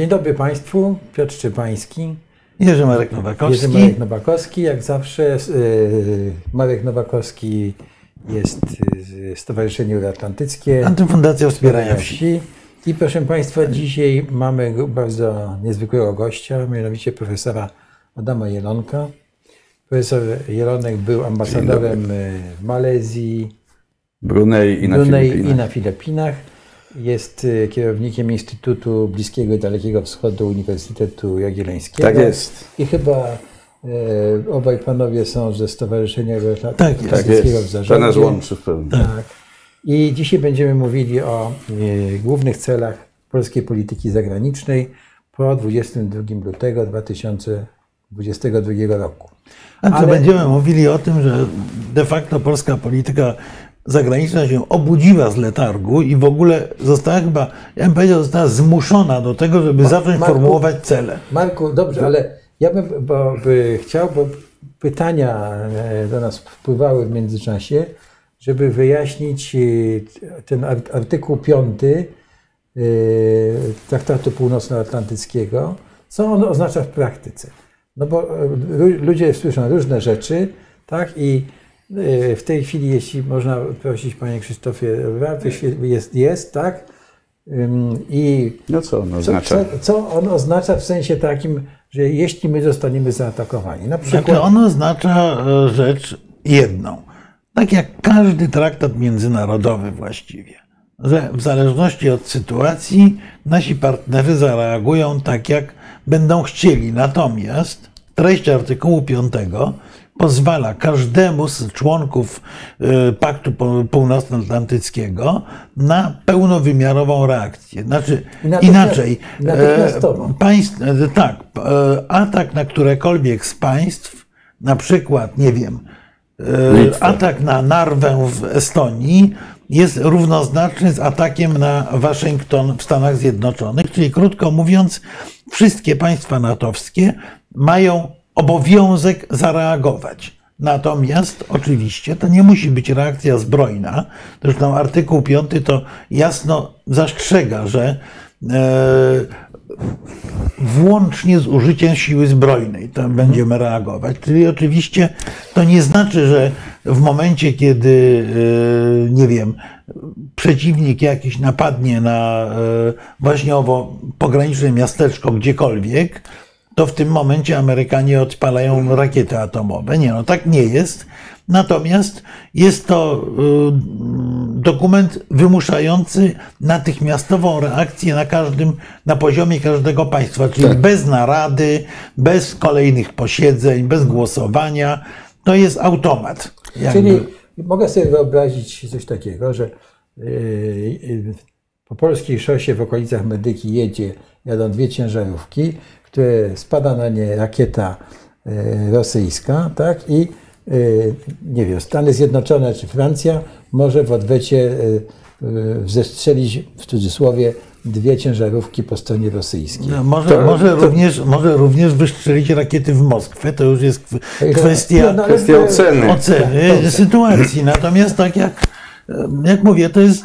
Dzień dobry Państwu, Piotr Szczepański. Jerzy Marek Nowakowski. Jerzy Marek Nowakowski, jak zawsze. y, Marek Nowakowski jest y, Stowarzyszenie Euroatlantyckie. Antyfundacja Wspierania Wsi. I proszę Państwa, dzisiaj mamy bardzo niezwykłego gościa, mianowicie profesora Adama Jelonka. Profesor Jelonek był ambasadorem y, w Malezji, Brunei i na Brunei i Filipinach. na Filipinach. Jest y, kierownikiem Instytutu Bliskiego i Dalekiego Wschodu Uniwersytetu Jagiellońskiego. Tak jest. I chyba e, obaj panowie są ze Stowarzyszenia Tak jest. Tak Euroatlantyckiego w jest. To zarządzie. nas łączy w pełni. Tak. I dzisiaj będziemy mówili o e, głównych celach polskiej polityki zagranicznej po 22 lutego 2022 roku. A to Ale- będziemy mówili o tym, że de facto polska polityka zagraniczna się obudziła z letargu i w ogóle została chyba, ja bym powiedział, została zmuszona do tego, żeby zacząć Marku- formułować cele. Marku, dobrze, ale ja bym bo, by chciał, bo pytania e, do nas wpływały w międzyczasie, żeby wyjaśnić e, ten art- artykuł 5 Traktatu Północnoatlantyckiego, co on oznacza w praktyce. No bo e, lu- ludzie słyszą różne rzeczy, tak? I e, w tej chwili, jeśli można prosić, panie Krzysztofie, jest, jest tak? I No co on co, oznacza? co, co on oznacza w sensie takim, że jeśli my zostaniemy zaatakowani? Na przykład, Znaczy on oznacza e, rzecz jedną. Tak jak każdy traktat międzynarodowy właściwie, że w zależności od sytuacji nasi partnerzy zareagują tak, jak będą chcieli. Natomiast treść artykułu 5 pozwala każdemu z członków e, Paktu Północnoatlantyckiego na pełnowymiarową reakcję. Znaczy inaczej, natychmiastową. e, Państw, e, tak, e, atak na którekolwiek z państw, na przykład, nie wiem, Litwę. atak na Narwę w Estonii jest równoznaczny z atakiem na Waszyngton w Stanach Zjednoczonych, czyli krótko mówiąc, wszystkie państwa natowskie mają obowiązek zareagować. Natomiast oczywiście to nie musi być reakcja zbrojna. Zresztą artykuł 5 to jasno zastrzega, że e, włącznie z użyciem siły zbrojnej to będziemy reagować. Czyli oczywiście to nie znaczy, że w momencie, kiedy, e, nie wiem, przeciwnik jakiś napadnie na e, właśnie owo pograniczne miasteczko gdziekolwiek, to w tym momencie Amerykanie odpalają rakiety atomowe. Nie, no tak nie jest. Natomiast jest to y, dokument wymuszający natychmiastową reakcję na każdym, na poziomie każdego państwa, czyli bez narady, bez kolejnych posiedzeń, bez głosowania. To jest automat. Jakby. czyli mogę sobie wyobrazić coś takiego, że yy, yy, po polskiej szosie w okolicach Medyki jedzie, jadą dwie ciężarówki, które spada na nie rakieta yy, rosyjska, tak? I yy, nie wiem, Stany Zjednoczone czy Francja może w odwecie yy, zestrzelić w cudzysłowie dwie ciężarówki po stronie rosyjskiej. No, może, To- może, to- również, może również wystrzelić rakiety w Moskwę. To już jest kw- kwestia. No, no, Kwestia oceny. oceny Dobrze. sytuacji. Natomiast tak jak, jak mówię, to jest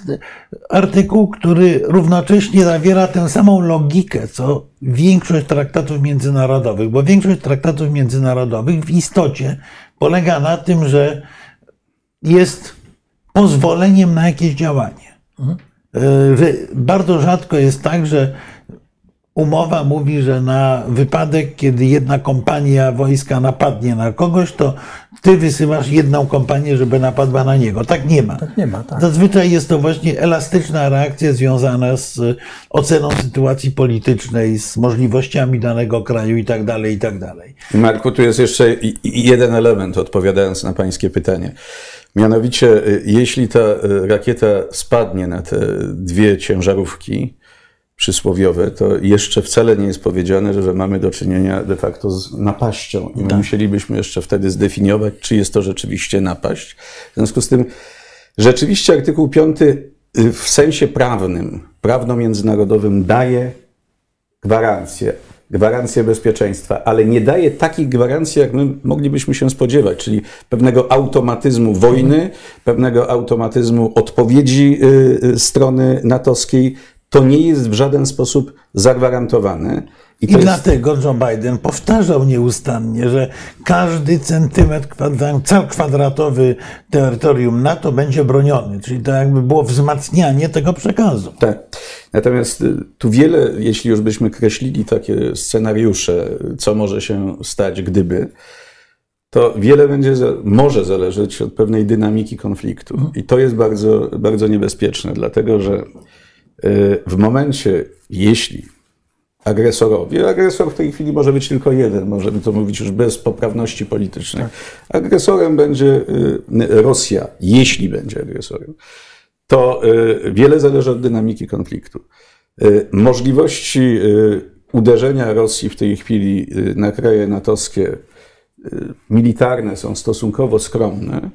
artykuł, który równocześnie zawiera tę samą logikę, co większość traktatów międzynarodowych, bo większość traktatów międzynarodowych w istocie polega na tym, że jest pozwoleniem na jakieś działanie. Że bardzo rzadko jest tak, że umowa mówi, że na wypadek, kiedy jedna kompania wojska napadnie na kogoś, to ty wysyłasz jedną kompanię, żeby napadła na niego. Tak nie ma. Tak nie ma, tak. Zazwyczaj jest to właśnie elastyczna reakcja związana z e, oceną sytuacji politycznej, z możliwościami danego kraju i tak dalej, i tak dalej. Marku, tu jest jeszcze jeden element, odpowiadając na Pańskie pytanie. Mianowicie, y, jeśli ta y, rakieta spadnie na te dwie ciężarówki przysłowiowe, to jeszcze wcale nie jest powiedziane, że mamy do czynienia de facto z napaścią. I my musielibyśmy jeszcze wtedy zdefiniować, czy jest to rzeczywiście napaść. W związku z tym, rzeczywiście artykuł 5 w sensie prawnym, prawno-międzynarodowym daje gwarancję, gwarancję bezpieczeństwa, ale nie daje takich gwarancji, jak my moglibyśmy się spodziewać, czyli pewnego automatyzmu wojny, pewnego automatyzmu odpowiedzi y, y, strony natowskiej. To nie jest w żaden sposób zagwarantowane. I, I dlatego Joe Biden powtarzał nieustannie, że każdy centymetr cal kwadratowy terytorium NATO będzie broniony. Czyli to jakby było wzmacnianie tego przekazu. Tak. Natomiast y, tu wiele, jeśli już byśmy kreślili takie scenariusze, co może się stać, gdyby, to wiele będzie, może zależeć od pewnej dynamiki konfliktu. I to jest bardzo, bardzo niebezpieczne, dlatego że w momencie, jeśli agresorowi. Agresor w tej chwili może być tylko jeden, możemy to mówić już bez poprawności politycznej. Tak. Agresorem będzie y, Rosja, jeśli będzie agresorem. To y, wiele zależy od dynamiki konfliktu. Y, możliwości uderzenia Rosji w tej chwili na kraje natowskie militarne są stosunkowo skromne,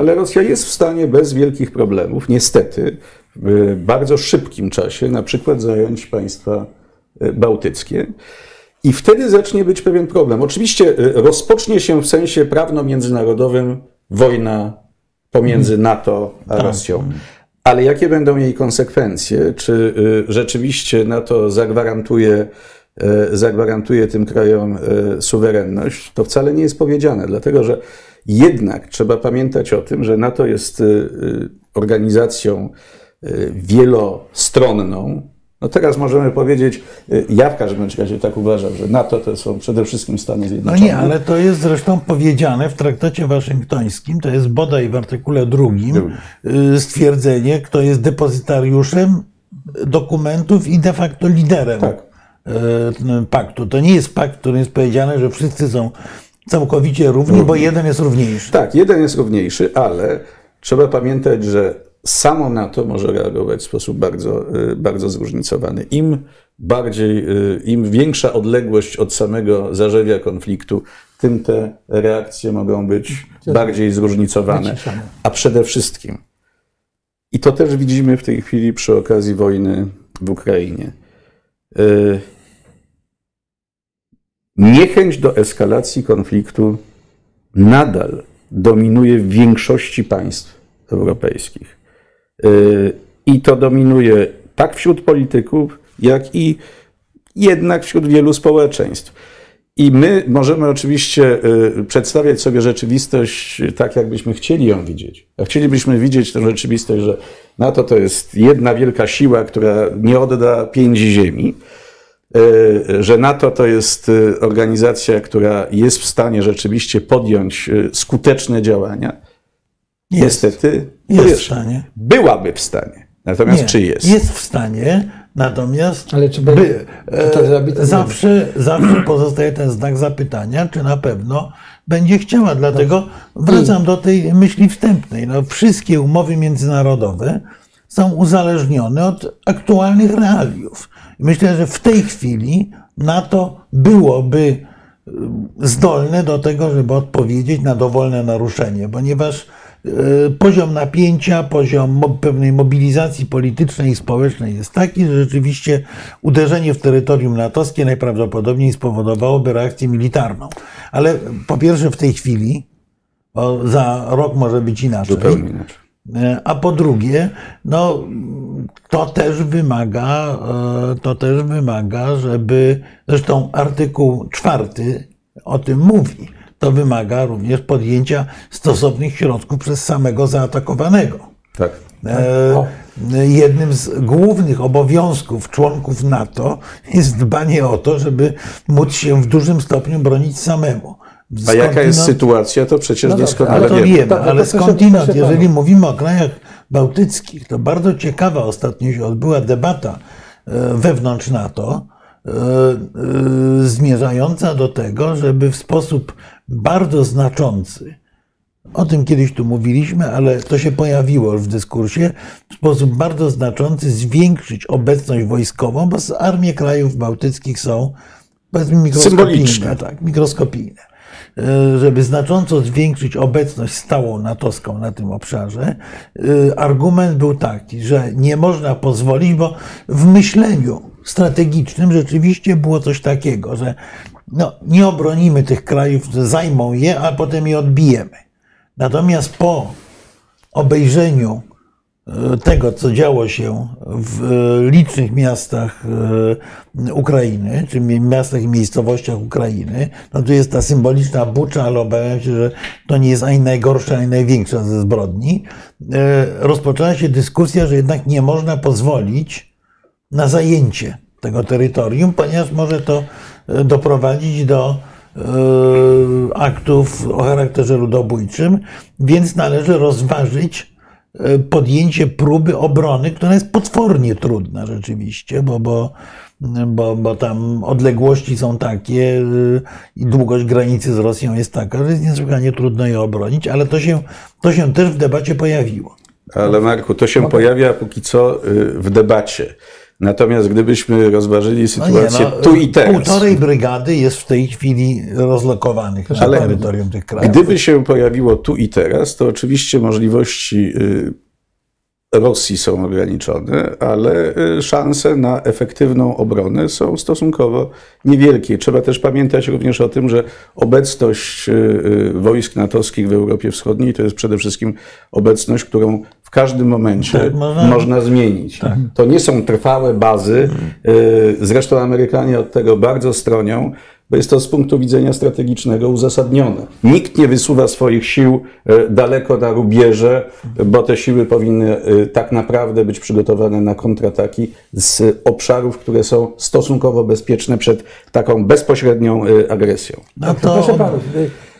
ale Rosja jest w stanie bez wielkich problemów, niestety, w bardzo szybkim czasie, na przykład zająć państwa bałtyckie. I wtedy zacznie być pewien problem. Oczywiście y, rozpocznie się w sensie prawno-międzynarodowym wojna pomiędzy mhm. NATO a tak. Rosją. Ale jakie będą jej konsekwencje? Czy y, rzeczywiście NATO zagwarantuje, zagwarantuje tym krajom suwerenność? To wcale nie jest powiedziane, dlatego że jednak trzeba pamiętać o tym, że NATO jest organizacją wielostronną, no teraz możemy powiedzieć, y, ja w każdym razie tak uważam, że NATO to są przede wszystkim Stany Zjednoczone. No nie, ale to jest zresztą powiedziane w traktacie waszyngtońskim, to jest bodaj w artykule drugim y, stwierdzenie, kto jest depozytariuszem dokumentów i de facto liderem tak. Y, paktu. To nie jest pakt, który jest powiedziane, że wszyscy są całkowicie równi, równi, bo jeden jest równiejszy. Tak, jeden jest równiejszy, ale trzeba pamiętać, że samo na to może reagować w sposób bardzo, y, bardzo zróżnicowany. Im bardziej, y, im większa odległość od samego zarzewia konfliktu, tym te reakcje mogą być bardziej zróżnicowane. A przede wszystkim, i to też widzimy w tej chwili przy okazji wojny w Ukrainie, y, niechęć do eskalacji konfliktu nadal dominuje w większości państw europejskich. Y, I to dominuje tak wśród polityków, jak i jednak wśród wielu społeczeństw. I my możemy oczywiście y, przedstawiać sobie rzeczywistość tak, jakbyśmy chcieli ją widzieć. A chcielibyśmy widzieć tę rzeczywistość, że NATO to jest jedna wielka siła, która nie odda pięć ziemi, że NATO to jest organizacja, która jest w stanie rzeczywiście podjąć skuteczne działania. Jest. Niestety, jest w stanie. Byłaby w stanie. Natomiast Nie, czy jest? Jest w stanie, natomiast Ale czy, by, to zrobi, to zawsze, zawsze pozostaje ten znak zapytania, czy na pewno będzie chciała. Dlatego wracam do tej myśli wstępnej. No, wszystkie umowy międzynarodowe są uzależnione od aktualnych realiów. Myślę, że w tej chwili NATO byłoby zdolne do tego, żeby odpowiedzieć na dowolne naruszenie, ponieważ E, poziom napięcia, poziom pewnej mobilizacji politycznej i społecznej jest taki, że rzeczywiście uderzenie w terytorium natowskie najprawdopodobniej spowodowałoby reakcję militarną. Ale po pierwsze w tej chwili, bo za rok może być inaczej. Zupełnie inaczej. E, a po drugie, no, to też wymaga, e, to też wymaga, żeby, zresztą artykuł czwarty o tym mówi, to wymaga również podjęcia stosownych środków przez samego zaatakowanego. Tak. E, jednym z głównych obowiązków członków NATO jest dbanie o to, żeby móc się w dużym stopniu bronić samemu. A jaka jest sytuacja, to przecież no doskonale to wiemy. wiemy ale skądinąd, jeżeli mówimy o krajach bałtyckich, to bardzo ciekawa ostatnio się odbyła debata e, wewnątrz NATO, e, e, zmierzająca do tego, żeby w sposób bardzo znaczący. O tym kiedyś tu mówiliśmy, ale to się pojawiło już w dyskursie. W sposób bardzo znaczący zwiększyć obecność wojskową, bo armie krajów bałtyckich są powiedzmy mikroskopijne. Tak, mikroskopijne. E, żeby znacząco zwiększyć obecność stałą natowską na tym obszarze, e, argument był taki, że nie można pozwolić, bo w myśleniu strategicznym rzeczywiście było coś takiego, że no, nie obronimy tych krajów, zajmą je, a potem je odbijemy. Natomiast po obejrzeniu tego, co działo się w e, licznych miastach e, Ukrainy, czy miastach i miejscowościach Ukrainy, no tu jest ta symboliczna bucza, ale obawiam się, że to nie jest ani najgorsza, ani największa ze zbrodni. Rozpoczęła się dyskusja, że jednak nie można pozwolić na zajęcie tego terytorium, ponieważ może to doprowadzić do aktów o charakterze ludobójczym, więc należy rozważyć E, podjęcie próby obrony, która jest potwornie trudna rzeczywiście, bo, bo, bo, bo tam odległości są takie e, i długość granicy z Rosją jest taka, że jest niesłychanie trudno je obronić, ale to się, to się też w debacie pojawiło. Ale Marku, to się pojawia póki co y, w debacie. Natomiast gdybyśmy rozważyli sytuację no nie, no, tu i teraz. Półtorej brygady jest w tej chwili rozlokowanych na terytorium tych krajów. Gdyby się pojawiło tu i teraz, to oczywiście możliwości y, Rosji są ograniczone, ale y, szanse na efektywną obronę są stosunkowo niewielkie. Trzeba też pamiętać również o tym, że obecność y, wojsk natowskich w Europie Wschodniej to jest przede wszystkim obecność, którą w każdym momencie tak, można, można, zmienić. Tak. To nie są trwałe bazy. Y, zresztą Amerykanie od tego bardzo stronią, bo jest to z punktu widzenia strategicznego uzasadnione. Nikt nie wysuwa swoich sił y, daleko na rubieże, bo te siły powinny y, tak naprawdę być przygotowane na kontrataki z obszarów, które są stosunkowo bezpieczne przed taką bezpośrednią agresją. No to... Proszę panów,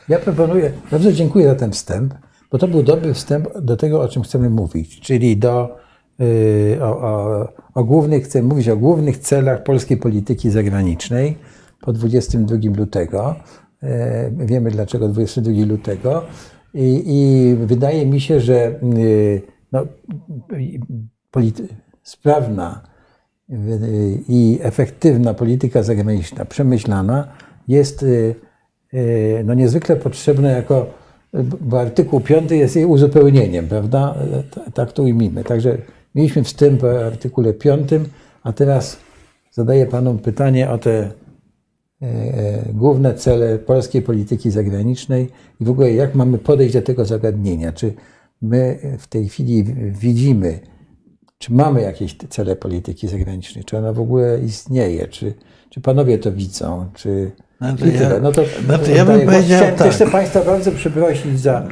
ja proponuję, bardzo dziękuję za ten wstęp bo to był dobry wstęp do tego, o czym chcemy mówić, czyli do, y, o, o, o głównych, chcemy mówić o głównych celach polskiej polityki zagranicznej po 22 lutego. E, wiemy dlaczego 22 lutego. I, i wydaje mi się, że y, no, sprawna y, i efektywna polityka zagraniczna, przemyślana, jest no, niezwykle potrzebna jako bo artykuł 5 jest jej uzupełnieniem, prawda? Tak to ujmijmy. Także mieliśmy wstęp o artykule 5, a teraz zadaję panom pytanie o te e, e, główne cele polskiej polityki zagranicznej i w ogóle jak mamy podejść do tego zagadnienia. Czy my w tej chwili widzimy, czy mamy jakieś cele polityki zagranicznej, czy ona w ogóle istnieje, czy, czy panowie to widzą, czy znaczy ja, no to znaczy ja bym powiedział Chciałem tak. też Państwa bardzo przeprosić za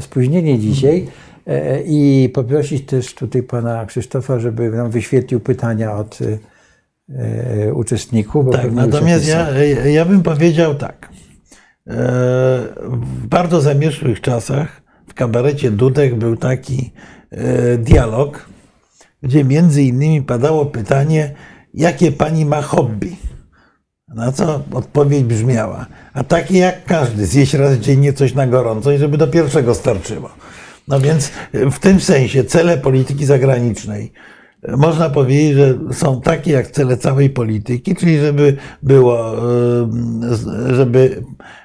spóźnienie dzisiaj e, e, i poprosić też tutaj Pana Krzysztofa, żeby nam wyświetlił pytania od e, uczestników. tak, natomiast ja, ja bym powiedział tak. W bardzo zamieszłych czasach w kabarecie Dudek był taki dialog, gdzie między innymi padało pytanie, jakie pani ma hobby? Na co odpowiedź brzmiała, a takie jak każdy, zjeść raz dziennie coś na gorąco i żeby do pierwszego starczyło. No więc w tym sensie cele polityki zagranicznej można powiedzieć, że są takie jak cele całej polityki, czyli żeby było, żeby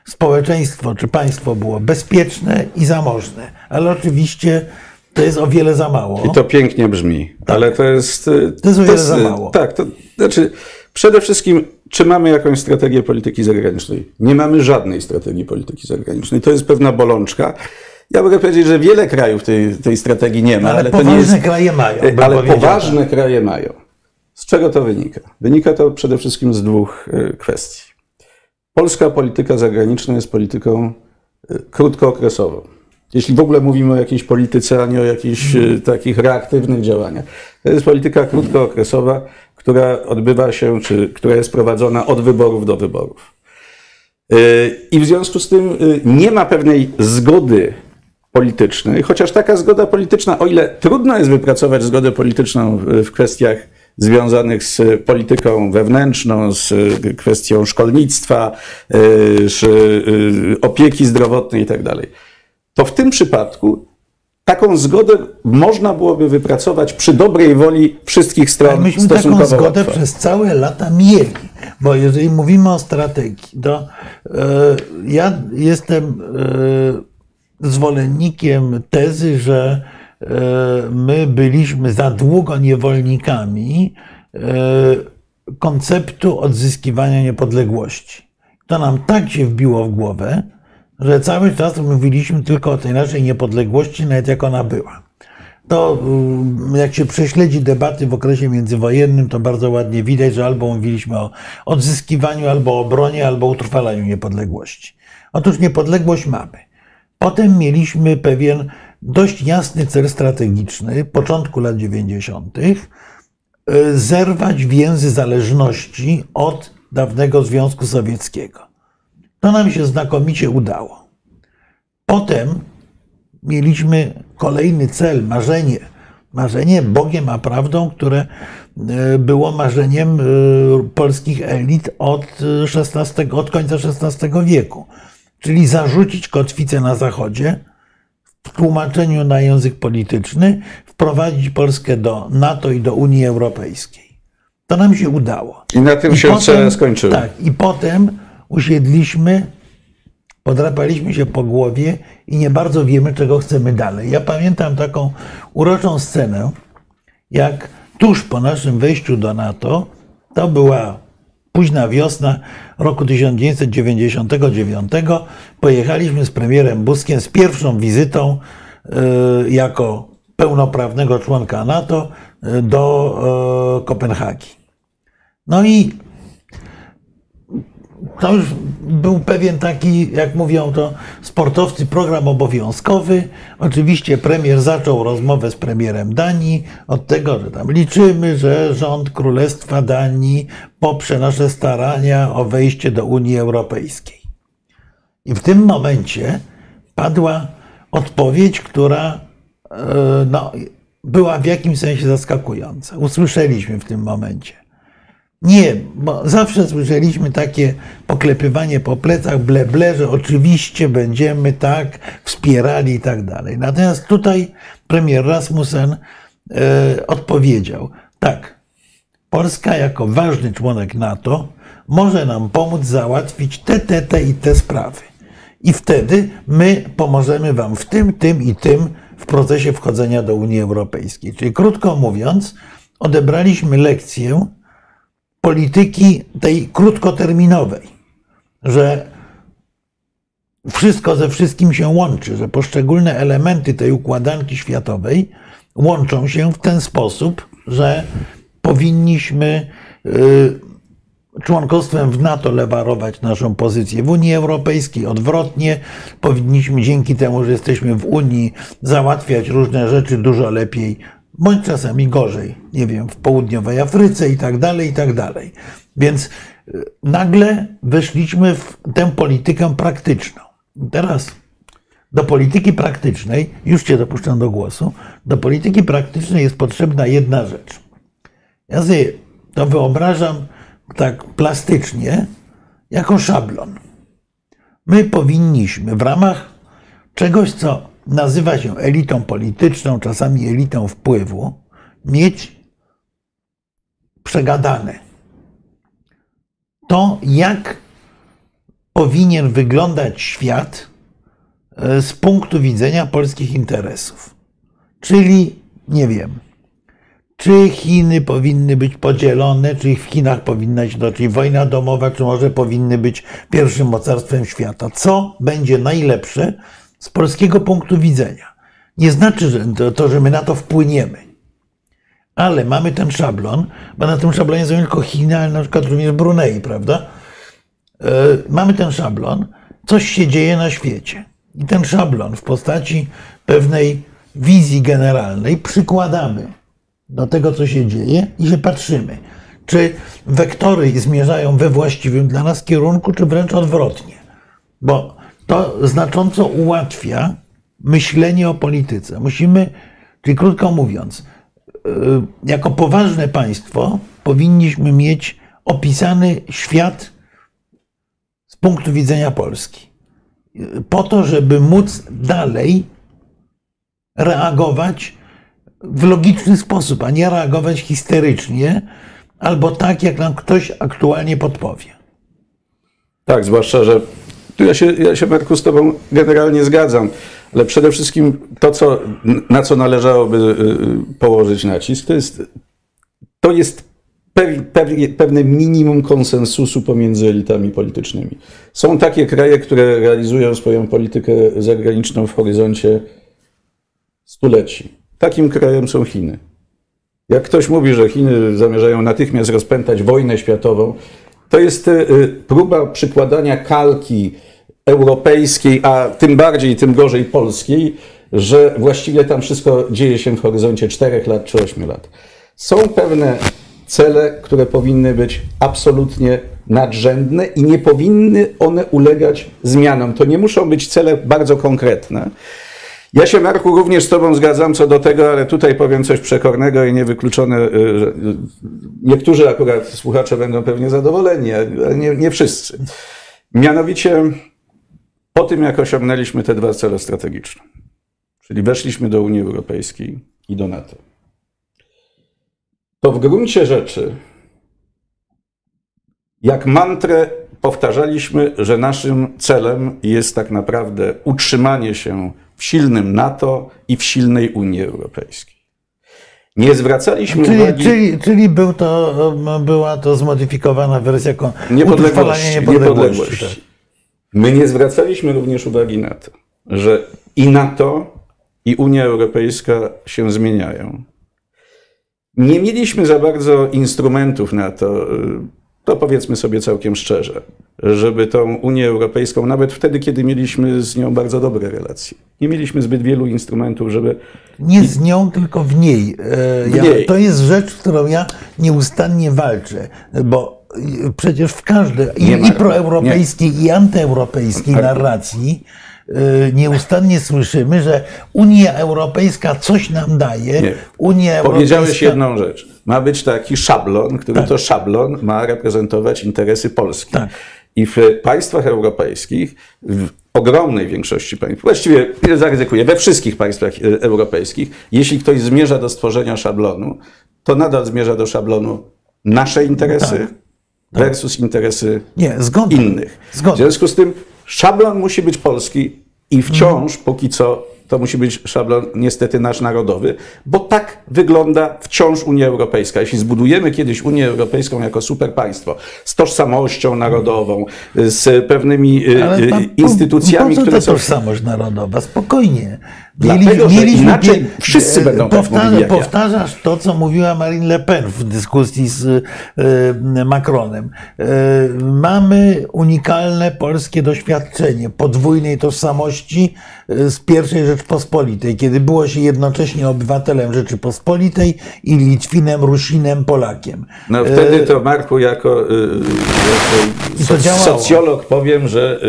społeczeństwo czy państwo było bezpieczne i zamożne. Ale oczywiście to jest o wiele za mało. I to pięknie brzmi, tak. ale to jest. To jest o wiele jest, za mało. Tak, to znaczy przede wszystkim czy mamy jakąś strategię polityki zagranicznej? Nie mamy żadnej strategii polityki zagranicznej. To jest pewna bolączka. Ja mogę powiedzieć, że wiele krajów tej, tej strategii nie ma, ale, ale nie jest. kraje mają. Ale poważne tak. kraje mają. Z czego to wynika? Wynika to przede wszystkim z dwóch e, kwestii. Polska polityka zagraniczna jest polityką e, krótkookresową. Jeśli w ogóle mówimy o jakiejś polityce, a nie o jakichś e, takich reaktywnych działaniach. To jest polityka krótkookresowa, która odbywa się, czy która jest prowadzona od wyborów do wyborów. Y, I w związku z tym y, nie ma pewnej zgody politycznej, chociaż taka zgoda polityczna, o ile trudno jest wypracować zgodę polityczną w kwestiach związanych z polityką wewnętrzną, z kwestią szkolnictwa, y, opieki zdrowotnej itd., tak to w tym przypadku taką zgodę można byłoby wypracować przy dobrej woli wszystkich stron Ale myśmy taką zgodę łatwo. przez całe lata mieli, bo jeżeli mówimy o strategii, to e, ja jestem e, zwolennikiem tezy, że e, my byliśmy za długo niewolnikami e, konceptu odzyskiwania niepodległości. To nam tak się wbiło w głowę, że cały czas mówiliśmy tylko o tej naszej niepodległości, nawet jak ona była. to y, jak się prześledzi debaty w okresie międzywojennym, to bardzo ładnie widać, że albo mówiliśmy o odzyskiwaniu, albo o obronie, albo utrwalaniu niepodległości. Otóż niepodległość mamy. Potem mieliśmy pewien dość jasny cel strategiczny, początku lat 90., y, zerwać więzy zależności od dawnego Związku Sowieckiego. To nam się znakomicie udało. Potem mieliśmy kolejny cel, marzenie. Marzenie Bogiem a prawdą, które e, było marzeniem e, polskich elit od, XVI, od końca XVI wieku. Czyli zarzucić kotwicę na Zachodzie, w tłumaczeniu na język polityczny, wprowadzić Polskę do NATO i do Unii Europejskiej. To nam się udało. I na tym I się potem- cele skończyły. Tak, i potem usiedliśmy, podrapaliśmy się po głowie i nie bardzo wiemy, czego chcemy dalej. Ja pamiętam taką uroczą scenę, jak tuż po naszym wejściu do NATO, to była późna wiosna roku 1999, pojechaliśmy z premierem Buskiem z pierwszą wizytą y, jako pełnoprawnego członka NATO y, do y, Kopenhagi. No i to już był pewien taki, jak mówią to sportowcy, program obowiązkowy. Oczywiście premier zaczął rozmowę z premierem Danii od tego, że tam liczymy, że rząd Królestwa Danii poprze nasze starania o wejście do Unii Europejskiej. I w tym momencie padła odpowiedź, która e, no, była w jakimś sensie zaskakująca. Usłyszeliśmy w tym momencie. Nie, bo zawsze słyszeliśmy takie poklepywanie po plecach, ble, ble, że oczywiście będziemy tak wspierali i tak dalej. Natomiast tutaj premier Rasmussen e, odpowiedział, tak, Polska jako ważny członek NATO może nam pomóc załatwić te, te, te i te sprawy. I wtedy my pomożemy wam w tym, tym i tym w procesie wchodzenia do Unii Europejskiej. Czyli krótko mówiąc, odebraliśmy lekcję polityki tej krótkoterminowej, że wszystko ze wszystkim się łączy, że poszczególne elementy tej układanki światowej łączą się w ten sposób, że powinniśmy y, członkostwem w NATO lewarować naszą pozycję w Unii Europejskiej, odwrotnie, powinniśmy dzięki temu, że jesteśmy w Unii, załatwiać różne rzeczy dużo lepiej, bądź czasami gorzej, nie wiem, w południowej Afryce i tak dalej, i tak dalej. Więc y, nagle weszliśmy w tę politykę praktyczną. Teraz do polityki praktycznej, już Cię dopuszczam do głosu, do polityki praktycznej jest potrzebna jedna rzecz. Ja sobie to wyobrażam tak plastycznie, jako szablon. My powinniśmy w ramach czegoś, co nazywa się elitą polityczną, czasami elitą wpływu, mieć przegadane to, jak powinien wyglądać świat e, z punktu widzenia polskich interesów. Czyli, nie wiem, czy Chiny powinny być podzielone, czy w Chinach powinna się toczyć wojna domowa, czy może powinny być pierwszym mocarstwem świata. Co będzie najlepsze z polskiego punktu widzenia? Nie znaczy, że to, to że my na to wpłyniemy. Ale mamy ten szablon, bo na tym szablonie są tylko Chiny, ale na przykład również Brunei, prawda? E, mamy ten szablon, coś się dzieje na świecie. I ten szablon w postaci pewnej wizji generalnej przykładamy do tego, co się dzieje i się patrzymy, czy wektory zmierzają we właściwym dla nas kierunku, czy wręcz odwrotnie. Bo to znacząco ułatwia myślenie o polityce. Musimy, czyli krótko mówiąc, yy, jako poważne państwo powinniśmy mieć opisany świat z punktu widzenia Polski. Po to, żeby móc dalej reagować w logiczny sposób, a nie reagować histerycznie albo tak, jak nam ktoś aktualnie podpowie. Tak, zwłaszcza, że tu ja się, ja się Marku z Tobą generalnie zgadzam, ale przede wszystkim to, co, na co należałoby y, położyć nacisk, to jest, to jest pew, pew, pewne minimum konsensusu pomiędzy elitami politycznymi. Są takie kraje, które realizują swoją politykę zagraniczną w horyzoncie stuleci. Takim krajem są Chiny. Jak ktoś mówi, że Chiny zamierzają natychmiast rozpętać wojnę światową, to jest y, y, próba przykładania kalki europejskiej, a tym bardziej, tym gorzej polskiej, że właściwie tam wszystko dzieje się w horyzoncie 4 lat czy 8 lat. Są pewne cele, które powinny być absolutnie nadrzędne i nie powinny one ulegać zmianom. To nie muszą być cele bardzo konkretne. Ja się, Marku, również z Tobą zgadzam co do tego, ale tutaj powiem coś przekornego i niewykluczone, y, y, niektórzy akurat słuchacze będą pewnie zadowoleni, ale nie, nie wszyscy. Mianowicie po tym, jak osiągnęliśmy te dwa cele strategiczne, czyli weszliśmy do Unii Europejskiej i do NATO, to w gruncie rzeczy, jak mantrę powtarzaliśmy, że naszym celem jest tak naprawdę utrzymanie się w silnym NATO i w silnej Unii Europejskiej. Nie zwracaliśmy Czyli, uwagi... czyli, czyli był to, była to zmodyfikowana wersja kon- Niepodległości. niepodległości. niepodległości. My nie zwracaliśmy również uwagi na to, że i NATO, i Unia Europejska się zmieniają. Nie mieliśmy za bardzo instrumentów na to, to powiedzmy sobie całkiem szczerze, żeby tą Unię Europejską, nawet wtedy, kiedy mieliśmy z nią bardzo dobre relacje, nie mieliśmy zbyt wielu instrumentów, żeby Nie z nią, tylko w niej. E, W Ja, niej. To jest rzecz, którą ja nieustannie walczę, bo przecież w każdej Nie, i, i proeuropejskiej, i antyeuropejskiej narracji e, nieustannie słyszymy, że Unia Europejska coś nam daje. Nie. Unia Powiedziałeś Europejska... jedną rzecz. Ma być taki szablon, który to szablon ma reprezentować interesy Polski. Tak. I w państwach europejskich, w ogromnej większości państw, właściwie zaryzykuję, we wszystkich państwach e, europejskich, jeśli ktoś zmierza do stworzenia szablonu, to nadal zmierza do szablonu nasze interesy Tak. Versus interesy Nie, zgoda. innych. W związku z tym szablon musi być polski i wciąż, póki co, to musi być szablon niestety nasz narodowy, bo tak wygląda wciąż Unia Europejska. Jeśli zbudujemy kiedyś Unię Europejską jako superpaństwo z tożsamością narodową, z pewnymi y, Ale y, po- instytucjami, po co które ta są... tożsamość narodowa? Spokojnie. Dlatego, że inaczej wszyscy będą tak powtarza, mówili jak ja. Powtarzasz to, co mówiła Marine Le Pen w dyskusji z e, Macronem. E, mamy unikalne polskie doświadczenie podwójnej tożsamości e, z pierwszej Rzeczpospolitej, kiedy było się jednocześnie obywatelem Rzeczypospolitej i Litwinem, Rusinem, Polakiem. No wtedy to Marku jako, to jako działało. socjolog powiem, że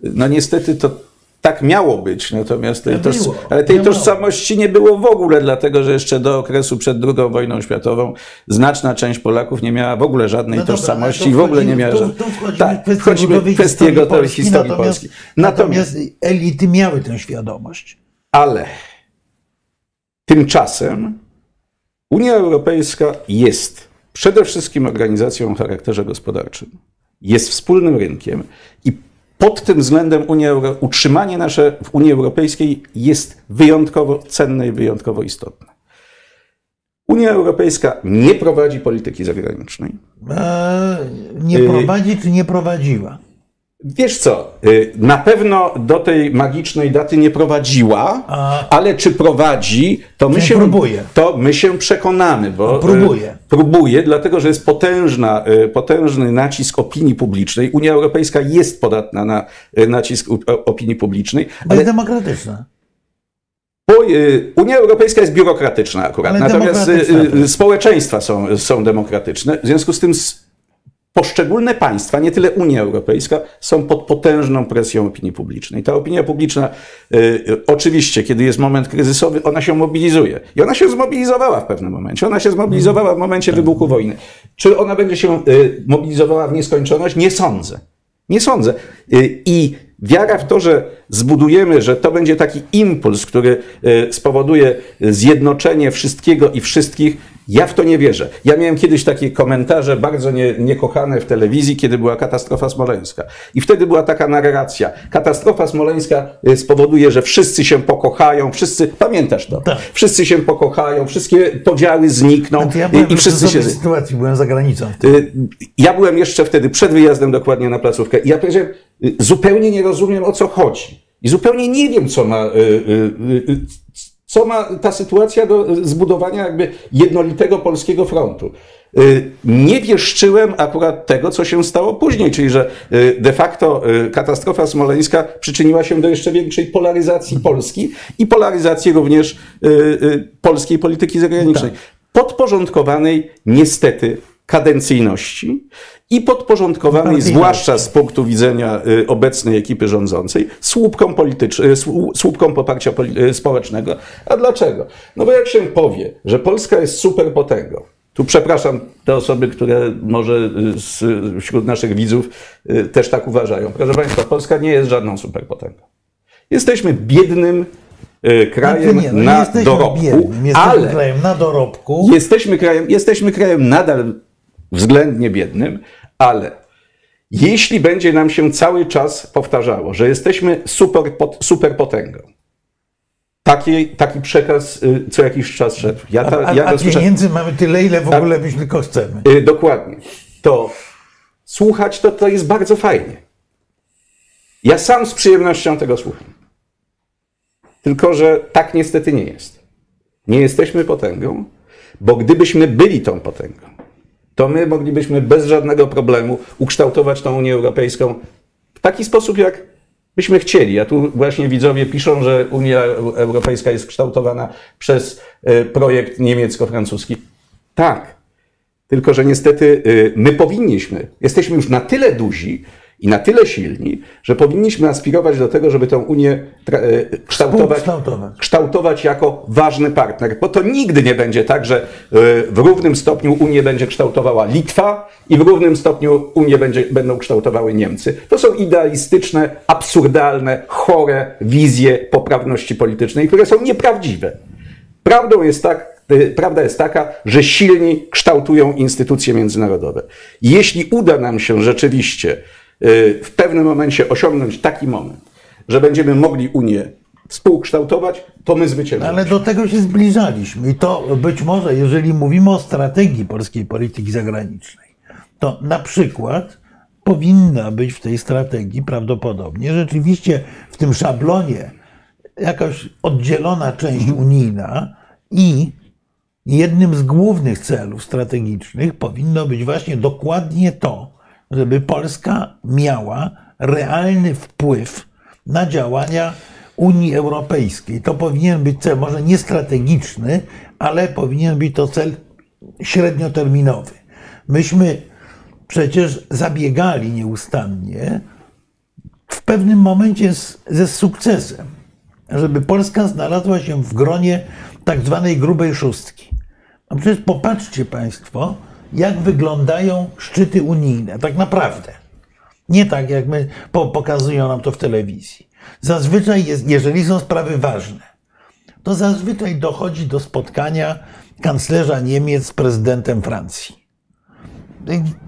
no niestety to tak miało być, natomiast tej, Nie toż, ale tej tożsamości nie było w ogóle, dlatego że jeszcze do okresu przed II wojną światową znaczna część Polaków nie miała w ogóle żadnej No dobra, tożsamości i to w ogóle nie miała żadnej. Wchodzimy Tak, w kwestię wchodzimy w gotowej kwestię historii gotowej Polski, historii natomiast, Polski. Natomiast elity miały tę świadomość. Ale tymczasem Unia Europejska jest przede wszystkim organizacją o charakterze gospodarczym. Jest wspólnym rynkiem i pod tym względem Euro... utrzymanie nasze w Unii Europejskiej jest wyjątkowo cenne i wyjątkowo istotne. Unia Europejska nie prowadzi polityki zagranicznej. E, nie Y- prowadzi czy nie prowadziła? Wiesz co, y, na pewno do tej magicznej daty nie prowadziła, A- ale czy prowadzi, to my, się, próbuje. to my się przekonamy, bo No, próbuje. y, próbuje, dlatego że jest potężna, y, potężny nacisk opinii publicznej. Unia Europejska jest podatna na y, nacisk opinii publicznej, Bo ale jest demokratyczna. y, Unia Europejska jest biurokratyczna akurat, Ale natomiast y, y, społeczeństwa są, są demokratyczne. W związku z tym poszczególne państwa, nie tyle Unia Europejska, są pod potężną presją opinii publicznej. Ta opinia publiczna, y, y, oczywiście, kiedy jest moment kryzysowy, ona się mobilizuje. I ona się zmobilizowała w pewnym momencie. Ona się zmobilizowała w momencie wybuchu wojny. Czy ona będzie się y, mobilizowała w nieskończoność? Nie sądzę. Nie sądzę. Y, I wiara w to, że zbudujemy, że to będzie taki impuls, który y, spowoduje zjednoczenie wszystkiego i wszystkich, ja w to nie wierzę. Ja miałem kiedyś takie komentarze bardzo nie, niekochane w telewizji, kiedy była katastrofa smoleńska. I wtedy była taka narracja. Katastrofa smoleńska y, spowoduje, że wszyscy się pokochają, wszyscy, pamiętasz to? Tak. Wszyscy się pokochają, wszystkie podziały znikną Znaczy ja i, byłem i wszyscy się... sytuacji, byłem za granicą. Y, Ja byłem jeszcze wtedy przed wyjazdem dokładnie na placówkę i ja powiedziałem, y, zupełnie nie rozumiem o co chodzi. I zupełnie nie wiem, co ma, Co ma ta sytuacja do zbudowania jakby jednolitego polskiego frontu? Y, nie wieszczyłem akurat tego, co się stało później, czyli że y, de facto y, katastrofa smoleńska przyczyniła się do jeszcze większej polaryzacji Polski i polaryzacji również polskiej polityki zagranicznej. Tak. Podporządkowanej niestety kadencyjności i podporządkowanej, zwłaszcza z punktu widzenia obecnej ekipy rządzącej, słupkom, politycz- słupkom poparcia społecznego. A dlaczego? No bo jak się powie, że Polska jest superpotęgą, tu przepraszam te osoby, które może z, wśród naszych widzów y, też tak uważają. Proszę Państwa, Polska nie jest żadną superpotęgą. Jesteśmy biednym y, krajem nie, no na dorobku, biednym, ale krajem na dorobku. Jesteśmy krajem, jesteśmy krajem nadal względnie biednym, ale jeśli będzie nam się cały czas powtarzało, że jesteśmy super, superpotęgą, Taki, taki przekaz y, co jakiś czas szedł. Ja ta, a, ja a pieniędzy mamy tyle, ile w ogóle byśmy tylko chcemy. Y, dokładnie. To słuchać to, to jest bardzo fajnie. Ja sam z przyjemnością tego słucham. Tylko, że tak niestety nie jest. Nie jesteśmy potęgą, bo gdybyśmy byli tą potęgą, to my moglibyśmy bez żadnego problemu ukształtować tą Unię Europejską w taki sposób, jak byśmy chcieli. A tu właśnie widzowie piszą, że Unia Europejska jest kształtowana przez e, projekt niemiecko-francuski. Tak. Tylko, że niestety e, my powinniśmy, jesteśmy już na tyle duzi, i na tyle silni, że powinniśmy aspirować do tego, żeby tę Unię e, kształtować, kształtować jako ważny partner. Bo to nigdy nie będzie tak, że e, w równym stopniu Unię będzie kształtowała Litwa i w równym stopniu Unię będzie, będą kształtowały Niemcy. To są idealistyczne, absurdalne, chore wizje poprawności politycznej, które są nieprawdziwe. Prawdą jest tak, e, Prawda jest taka, że silni kształtują instytucje międzynarodowe. Jeśli uda nam się rzeczywiście w pewnym momencie osiągnąć taki moment, że będziemy mogli Unię współkształtować, to my zwyciężymy. Ale do tego się zbliżaliśmy i to być może, jeżeli mówimy o strategii polskiej polityki zagranicznej, to na przykład powinna być w tej strategii prawdopodobnie rzeczywiście w tym szablonie jakaś oddzielona część mhm. unijna i jednym z głównych celów strategicznych powinno być właśnie dokładnie to, żeby Polska miała realny wpływ na działania Unii Europejskiej. To powinien być cel, może nie strategiczny, ale powinien być to cel średnioterminowy. Myśmy przecież zabiegali nieustannie, w pewnym momencie z, ze sukcesem, żeby Polska znalazła się w gronie tak zwanej grubej szóstki. No przecież popatrzcie Państwo, jak wyglądają szczyty unijne, tak naprawdę. Nie tak, jak my pokazują nam to w telewizji. Zazwyczaj, jest, jeżeli są sprawy ważne, to zazwyczaj dochodzi do spotkania kanclerza Niemiec z prezydentem Francji.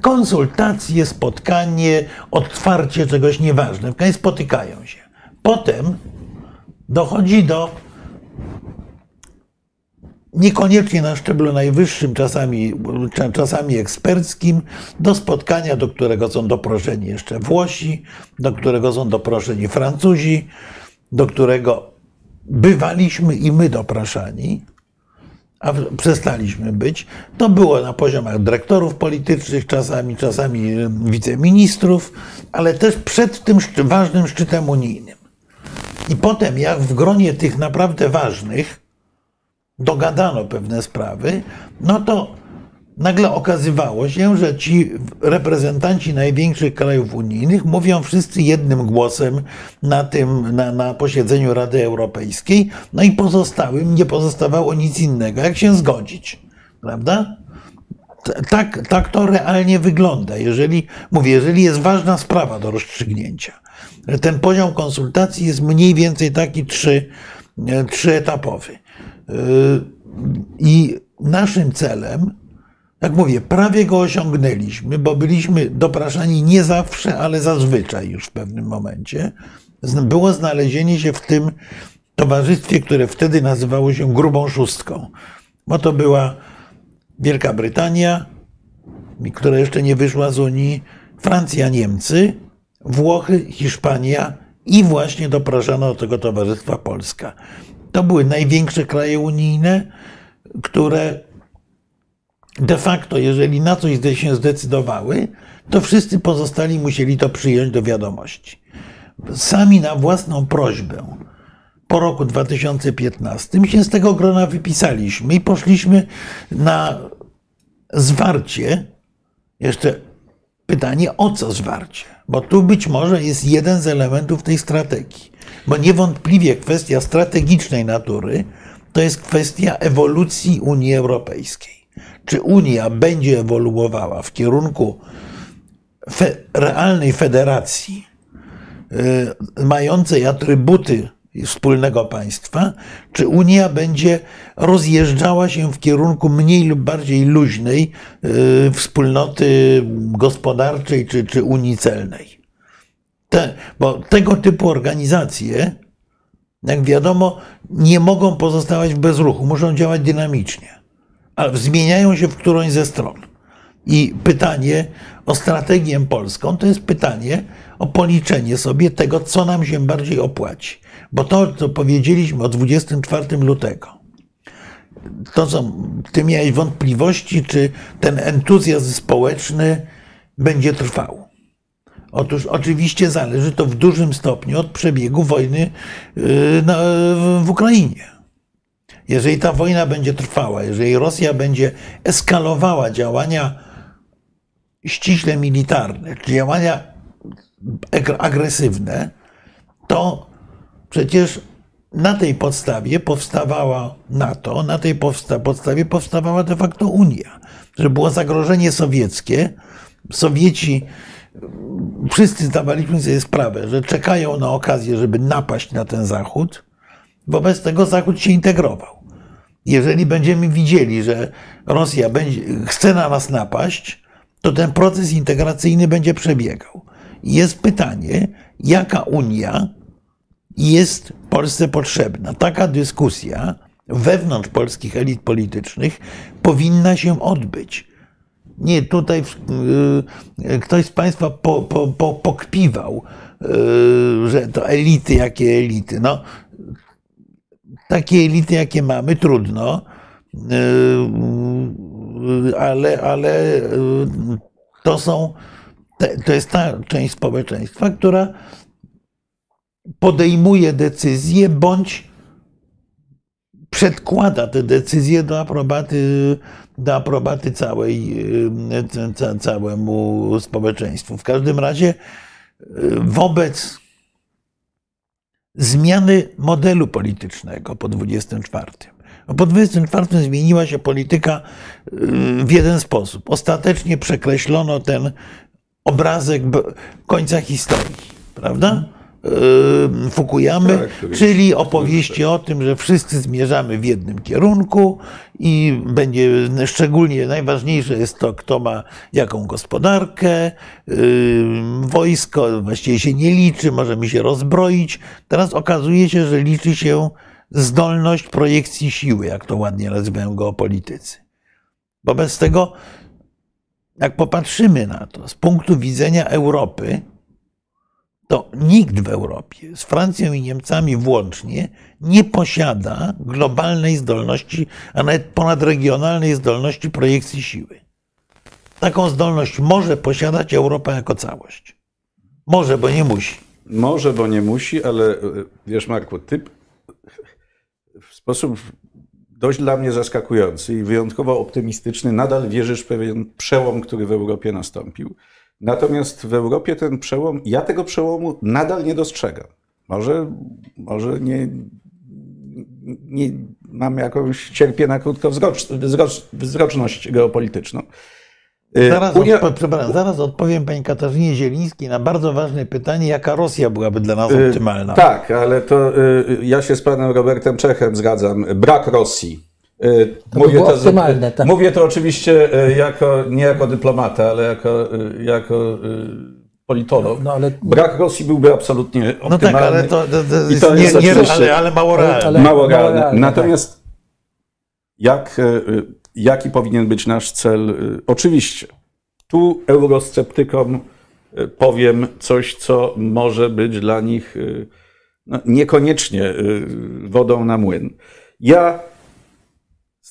Konsultacje, spotkanie, otwarcie czegoś nieważne. Spotykają się. Potem dochodzi do niekoniecznie na szczeblu najwyższym, czasami, czasami eksperckim, do spotkania, do którego są doproszeni jeszcze Włosi, do którego są doproszeni Francuzi, do którego bywaliśmy i my dopraszani, a przestaliśmy być. To było na poziomach dyrektorów politycznych, czasami, czasami wiceministrów, ale też przed tym ważnym szczytem unijnym. I potem, jak w gronie tych naprawdę ważnych, dogadano pewne sprawy, no to nagle okazywało się, że ci reprezentanci największych krajów unijnych mówią wszyscy jednym głosem na tym, na, na posiedzeniu Rady Europejskiej, no i pozostałym nie pozostawało nic innego, jak się zgodzić. Prawda? Tak, tak to realnie wygląda. Jeżeli, mówię, jeżeli jest ważna sprawa do rozstrzygnięcia, ten poziom konsultacji jest mniej więcej taki trzy, trzyetapowy. I naszym celem, jak mówię, prawie go osiągnęliśmy, bo byliśmy dopraszani nie zawsze, ale zazwyczaj już w pewnym momencie, było znalezienie się w tym towarzystwie, które wtedy nazywało się grubą szóstką. Bo to była Wielka Brytania, która jeszcze nie wyszła z Unii, Francja, Niemcy, Włochy, Hiszpania i właśnie dopraszano do tego towarzystwa Polska. To były największe kraje unijne, które de facto, jeżeli na coś się zdecydowały, to wszyscy pozostali musieli to przyjąć do wiadomości. Sami na własną prośbę po roku 2015 się z tego grona wypisaliśmy i poszliśmy na zwarcie. Jeszcze pytanie, o co zwarcie? Bo tu być może jest jeden z elementów tej strategii. Bo niewątpliwie kwestia strategicznej natury to jest kwestia ewolucji Unii Europejskiej. Czy Unia będzie ewoluowała w kierunku fe realnej federacji, yy, mającej atrybuty wspólnego państwa, czy Unia będzie rozjeżdżała się w kierunku mniej lub bardziej luźnej yy, wspólnoty gospodarczej czy, czy Unii celnej. Te, bo tego typu organizacje, jak wiadomo, nie mogą pozostawać w bezruchu, muszą działać dynamicznie, ale zmieniają się w którąś ze stron. I pytanie o strategię polską to jest pytanie o policzenie sobie tego, co nam się bardziej opłaci. Bo to, co powiedzieliśmy o 24 lutego, to, co ty miałeś wątpliwości, czy ten entuzjazm społeczny będzie trwał. Otóż oczywiście zależy to w dużym stopniu od przebiegu wojny yy, w Ukrainie. Jeżeli ta wojna będzie trwała, jeżeli Rosja będzie eskalowała działania ściśle militarne, czy działania agresywne, to przecież na tej podstawie powstawała NATO, na tej podstawie powstawała de facto Unia. Że było zagrożenie sowieckie. Sowieci, wszyscy zdawaliśmy sobie sprawę, że czekają na okazję, żeby napaść na ten Zachód. Wobec tego Zachód się integrował. Jeżeli będziemy widzieli, że Rosja będzie, chce na nas napaść, to ten proces integracyjny będzie przebiegał. Jest pytanie, jaka Unia jest Polsce potrzebna. Taka dyskusja wewnątrz polskich elit politycznych powinna się odbyć. Nie, tutaj yy, ktoś z Państwa po, po, po, pokpiwał, yy, że to elity, jakie elity. No, takie elity, jakie mamy, trudno, yy, ale, ale to są, to jest ta część społeczeństwa, która podejmuje decyzje bądź przedkłada te decyzje do aprobaty, do aprobaty całej, e, całemu społeczeństwu. W każdym razie e, wobec zmiany modelu politycznego po 24. Po 24 zmieniła się polityka e, w jeden sposób. Ostatecznie przekreślono ten obrazek końca historii, prawda? Yy, Fukuyamy, tak, czyli opowieści o tym, że wszyscy zmierzamy w jednym kierunku i będzie szczególnie najważniejsze jest to, kto ma jaką gospodarkę, yy, wojsko właściwie się nie liczy, możemy się rozbroić. Teraz okazuje się, że liczy się zdolność projekcji siły, jak to ładnie nazywają geopolitycy. Wobec tego, jak popatrzymy na to z punktu widzenia Europy, to nikt w Europie, z Francją i Niemcami włącznie, nie posiada globalnej zdolności, a nawet ponadregionalnej zdolności projekcji siły. Taką zdolność może posiadać Europa jako całość. Może, bo nie musi. Może, bo nie musi, ale e, wiesz, Marku, ty w sposób dość dla mnie zaskakujący i wyjątkowo optymistyczny nadal wierzysz w pewien przełom, który w Europie nastąpił. Natomiast w Europie ten przełom, ja tego przełomu nadal nie dostrzegam. Może, może nie, nie mam jakąś, cierpię na krótkowzroczność geopolityczną. Y, zaraz, Unia... odpo- zaraz odpowiem pani Katarzynie Zielińskiej na bardzo ważne pytanie, jaka Rosja byłaby dla nas y, optymalna. Tak, ale to y, ja się z panem Robertem Czechem zgadzam. Brak Rosji to mówię, to, optymalne, tak. mówię to oczywiście e, jako, nie jako dyplomata, ale jako, e, jako politolog. No, ale... Brak Rosji byłby absolutnie optymalny. No tak, ale to, to, to, to jest, nie, nie, ale, ale mało realne. Ale, mało realne. realne Natomiast tak. jak, jaki powinien być nasz cel? Oczywiście, tu eurosceptykom powiem coś, co może być dla nich no, niekoniecznie y, wodą na młyn. Ja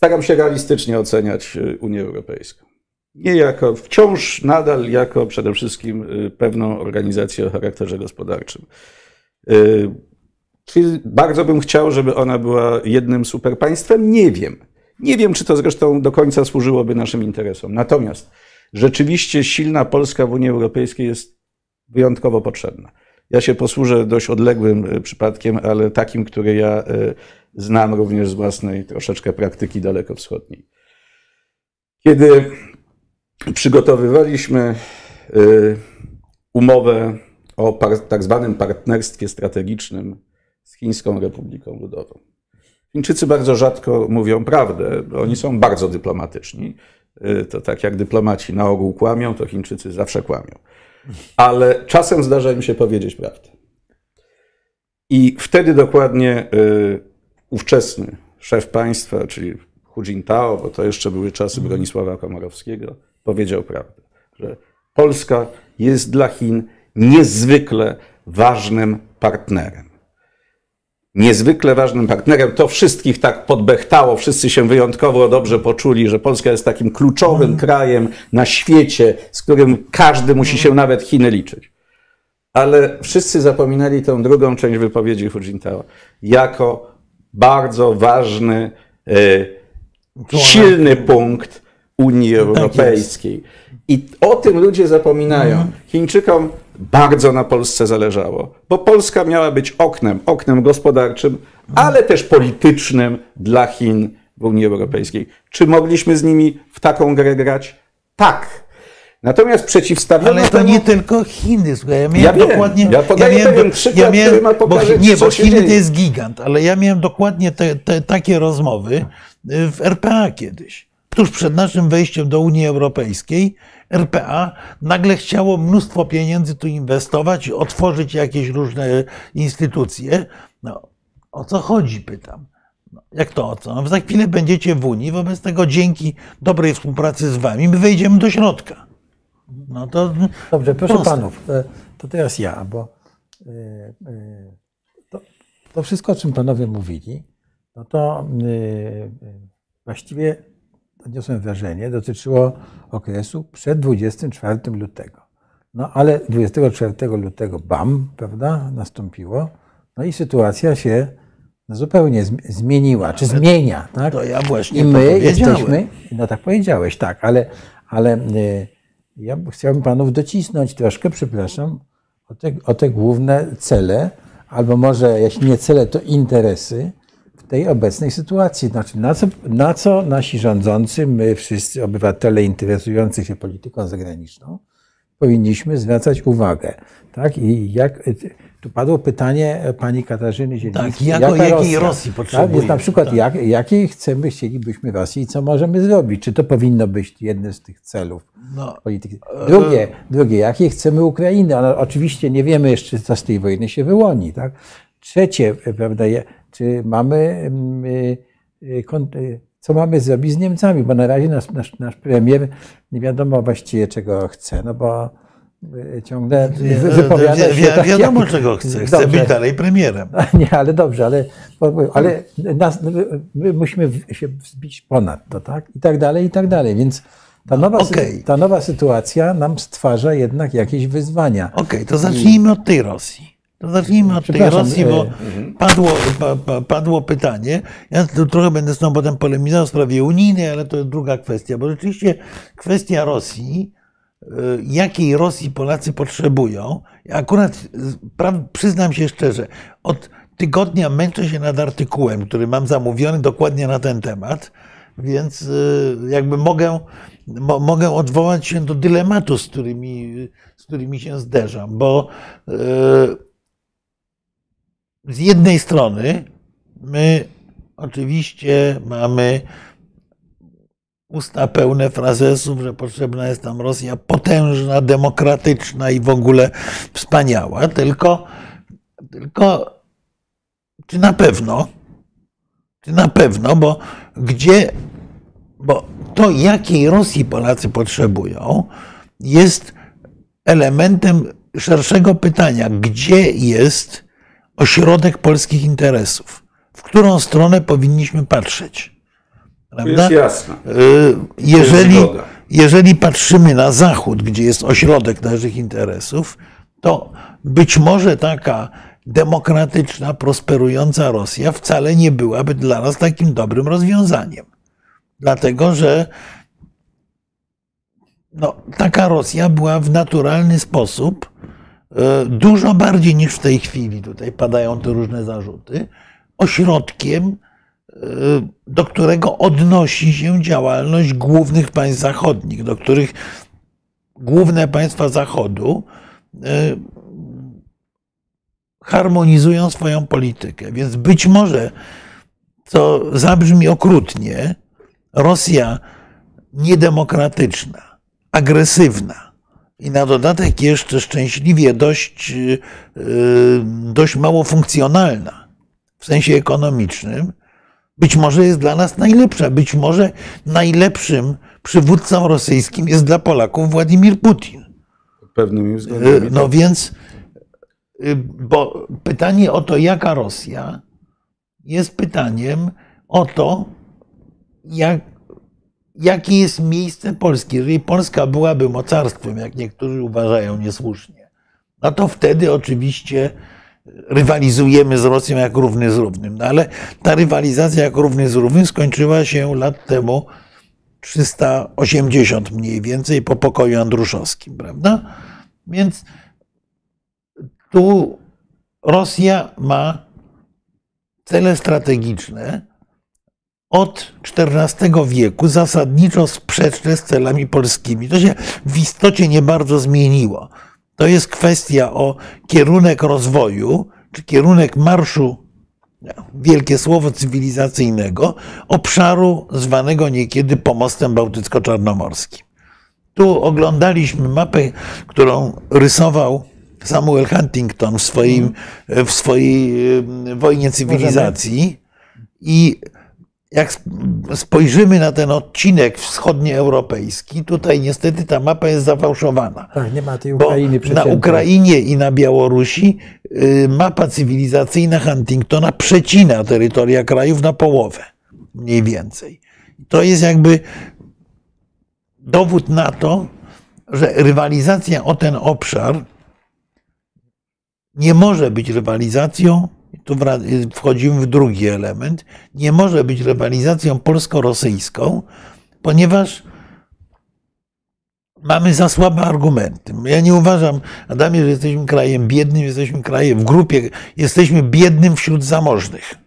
staram się realistycznie oceniać y, Unię Europejską. Nie jako, wciąż nadal jako przede wszystkim y, pewną organizację o charakterze gospodarczym. Czy bardzo bym chciał, żeby ona była jednym superpaństwem? Nie wiem. Nie wiem, czy to zresztą do końca służyłoby naszym interesom. Natomiast rzeczywiście silna Polska w Unii Europejskiej jest wyjątkowo potrzebna. Ja się posłużę dość odległym e, przypadkiem, ale takim, który ja e, znam również z własnej troszeczkę praktyki dalekowschodniej. Kiedy przygotowywaliśmy e, umowę o tak zwanym partnerstwie strategicznym z Chińską Republiką Ludową. Chińczycy bardzo rzadko mówią prawdę, oni są bardzo dyplomatyczni. To tak jak dyplomaci na ogół kłamią, to Chińczycy zawsze kłamią ale czasem zdarza im się powiedzieć prawdę. I wtedy dokładnie y, ówczesny szef państwa, czyli Hu Jintao, bo to jeszcze były czasy mhm. Bronisława Komorowskiego, powiedział prawdę, że Polska jest dla Chin niezwykle ważnym partnerem niezwykle ważnym partnerem. To wszystkich tak podbechtało, wszyscy się wyjątkowo dobrze poczuli, że Polska jest takim kluczowym mm. krajem na świecie, z którym każdy musi się nawet Chiny liczyć. Ale wszyscy zapominali tę drugą część wypowiedzi Hu Jintao jako bardzo ważny, e, silny punkt Unii tak Europejskiej. I o tym ludzie zapominają. Mhm. Chińczykom bardzo na Polsce zależało, bo Polska miała być oknem, oknem gospodarczym, ale też politycznym dla Chin w Unii Europejskiej. Czy mogliśmy z nimi w taką grę grać? Tak. Natomiast przeciwstawiono Ale to temu... nie tylko Chiny, słuchaj. Ja miałem ja dokładnie. Ja podaję ja pewien przykład, ja miałem, który ma pokazać, bo, Nie, bo Chiny to jest gigant, ale ja miałem dokładnie te, te, takie rozmowy w RPA kiedyś. Tuż przed naszym wejściem do Unii Europejskiej RPA nagle chciało mnóstwo pieniędzy tu inwestować, otworzyć jakieś różne instytucje. No, o co chodzi, pytam. No, jak to o co? No, za chwilę będziecie w Unii, wobec tego dzięki dobrej współpracy z wami my wejdziemy do środka. No to Dobrze, proszę proste. panów, to teraz ja, bo e, e, to, to wszystko, o czym panowie mówili, no to właściwie odniosłem wrażenie, dotyczyło okresu przed 24 lutego. No ale 24 lutego bam, prawda, nastąpiło, no i sytuacja się zupełnie zmieniła, czy zmienia. Tak? To ja właśnie I my jesteśmy, no tak powiedziałeś, tak, ale, ale y, ja chciałbym panów docisnąć troszkę, przepraszam, o te, o te główne cele, albo może jeśli nie cele, to interesy, tej obecnej sytuacji. Znaczy, na co, na co nasi rządzący, my wszyscy obywatele interesujący się polityką zagraniczną, powinniśmy zwracać uwagę. Tak? I jak, tu padło pytanie pani Katarzyny Zielińskiej. Tak, jakiej Rosja, Rosji potrzebujemy? Tak? Jest na przykład, tak. jak, jakiej chcemy, chcielibyśmy Rosji i co możemy zrobić? Czy to powinno być jednym z tych celów no, polityki? Drugie, drugie jakiej chcemy Ukrainy? Ona, oczywiście nie wiemy jeszcze, co z tej wojny się wyłoni. Tak? Trzecie, prawda, czy mamy, mm, y, y, y, co mamy zrobić z Niemcami, bo na razie nasz, nasz, nasz premier nie wiadomo właściwie czego chce, no bo ciągle wypowiada się. Wi tak, wiadomo, jak... czego chce. Chce być dalej premierem. Nie, ale dobrze, ale, ale nas, my musimy się wzbić ponad to, tak? I tak dalej, i tak dalej. Więc ta nowa, okay. ta nowa sytuacja nam stwarza jednak jakieś wyzwania. Okej, okay, to zacznijmy od tej Rosji. To zacznijmy od tej Rosji, bo e, padło, padło pytanie. Ja trochę będę z tą potem polemizował w sprawie unijnej, ale to jest druga kwestia, bo rzeczywiście kwestia Rosji, e, jakiej Rosji Polacy potrzebują. Ja akurat przyznam się szczerze, od tygodnia męczę się nad artykułem, który mam zamówiony dokładnie na ten temat, więc e, jakby mogę, mogę odwołać się do dylematu, z którymi, z którymi się zderzam, bo z jednej strony my oczywiście mamy usta pełne frazesów, że potrzebna jest tam Rosja potężna, demokratyczna i w ogóle wspaniała, tylko, tylko czy na pewno, czy na pewno, bo gdzie, bo to jakiej Rosji Polacy potrzebują jest elementem szerszego pytania, gdzie jest ośrodek polskich interesów. W którą stronę powinniśmy patrzeć? Prawda? Jest jasne. Y, jeżeli, jeżeli patrzymy na zachód, gdzie jest ośrodek naszych interesów, to być może taka demokratyczna, prosperująca Rosja wcale nie byłaby dla nas takim dobrym rozwiązaniem. Dlatego, że no, taka Rosja była w naturalny sposób dużo bardziej niż w tej chwili, tutaj padają te różne zarzuty, ośrodkiem, e, do którego odnosi się działalność głównych państw zachodnich, do których główne państwa Zachodu e, harmonizują swoją politykę. Więc być może, co zabrzmi okrutnie, Rosja niedemokratyczna, agresywna i na dodatek jeszcze szczęśliwie dość, yy, dość mało funkcjonalna w sensie ekonomicznym, być może jest dla nas najlepsza. Być może najlepszym przywódcą rosyjskim jest dla Polaków Władimir Putin. Pewnymi względami. No tak. więc Y, bo pytanie o to, jaka Rosja, jest pytaniem o to, jak, jakie jest miejsce Polski. Jeżeli Polska byłaby mocarstwem, jak niektórzy uważają niesłusznie, no to wtedy oczywiście rywalizujemy z Rosją jak równy z równym. No ale ta rywalizacja jak równy z równym skończyła się lat temu 380 mniej więcej po pokoju andruszowskim, prawda? Więc tu Rosja ma cele strategiczne od XIV wieku, zasadniczo sprzeczne z celami polskimi. To się w istocie nie bardzo zmieniło. To jest kwestia o kierunek rozwoju, czy kierunek marszu, wielkie słowo cywilizacyjnego, obszaru zwanego niekiedy pomostem bałtycko-czarnomorskim. Tu oglądaliśmy mapę, którą rysował Samuel Huntington w, swoim, w swojej wojnie cywilizacji. I jak spojrzymy na ten odcinek wschodnioeuropejski, tutaj niestety ta mapa jest zafałszowana. Tak, nie ma tej Ukrainy Na Ukrainie i na Białorusi y, mapa cywilizacyjna Huntingtona przecina terytoria krajów na połowę, mniej więcej. To jest jakby dowód na to, że rywalizacja o ten obszar nie może być rywalizacją, tu wchodzimy w drugi element, nie może być rywalizacją polsko-rosyjską, ponieważ mamy za słabe argumenty. Ja nie uważam, Adamie, że jesteśmy krajem biednym, jesteśmy krajem w grupie, jesteśmy biednym wśród zamożnych.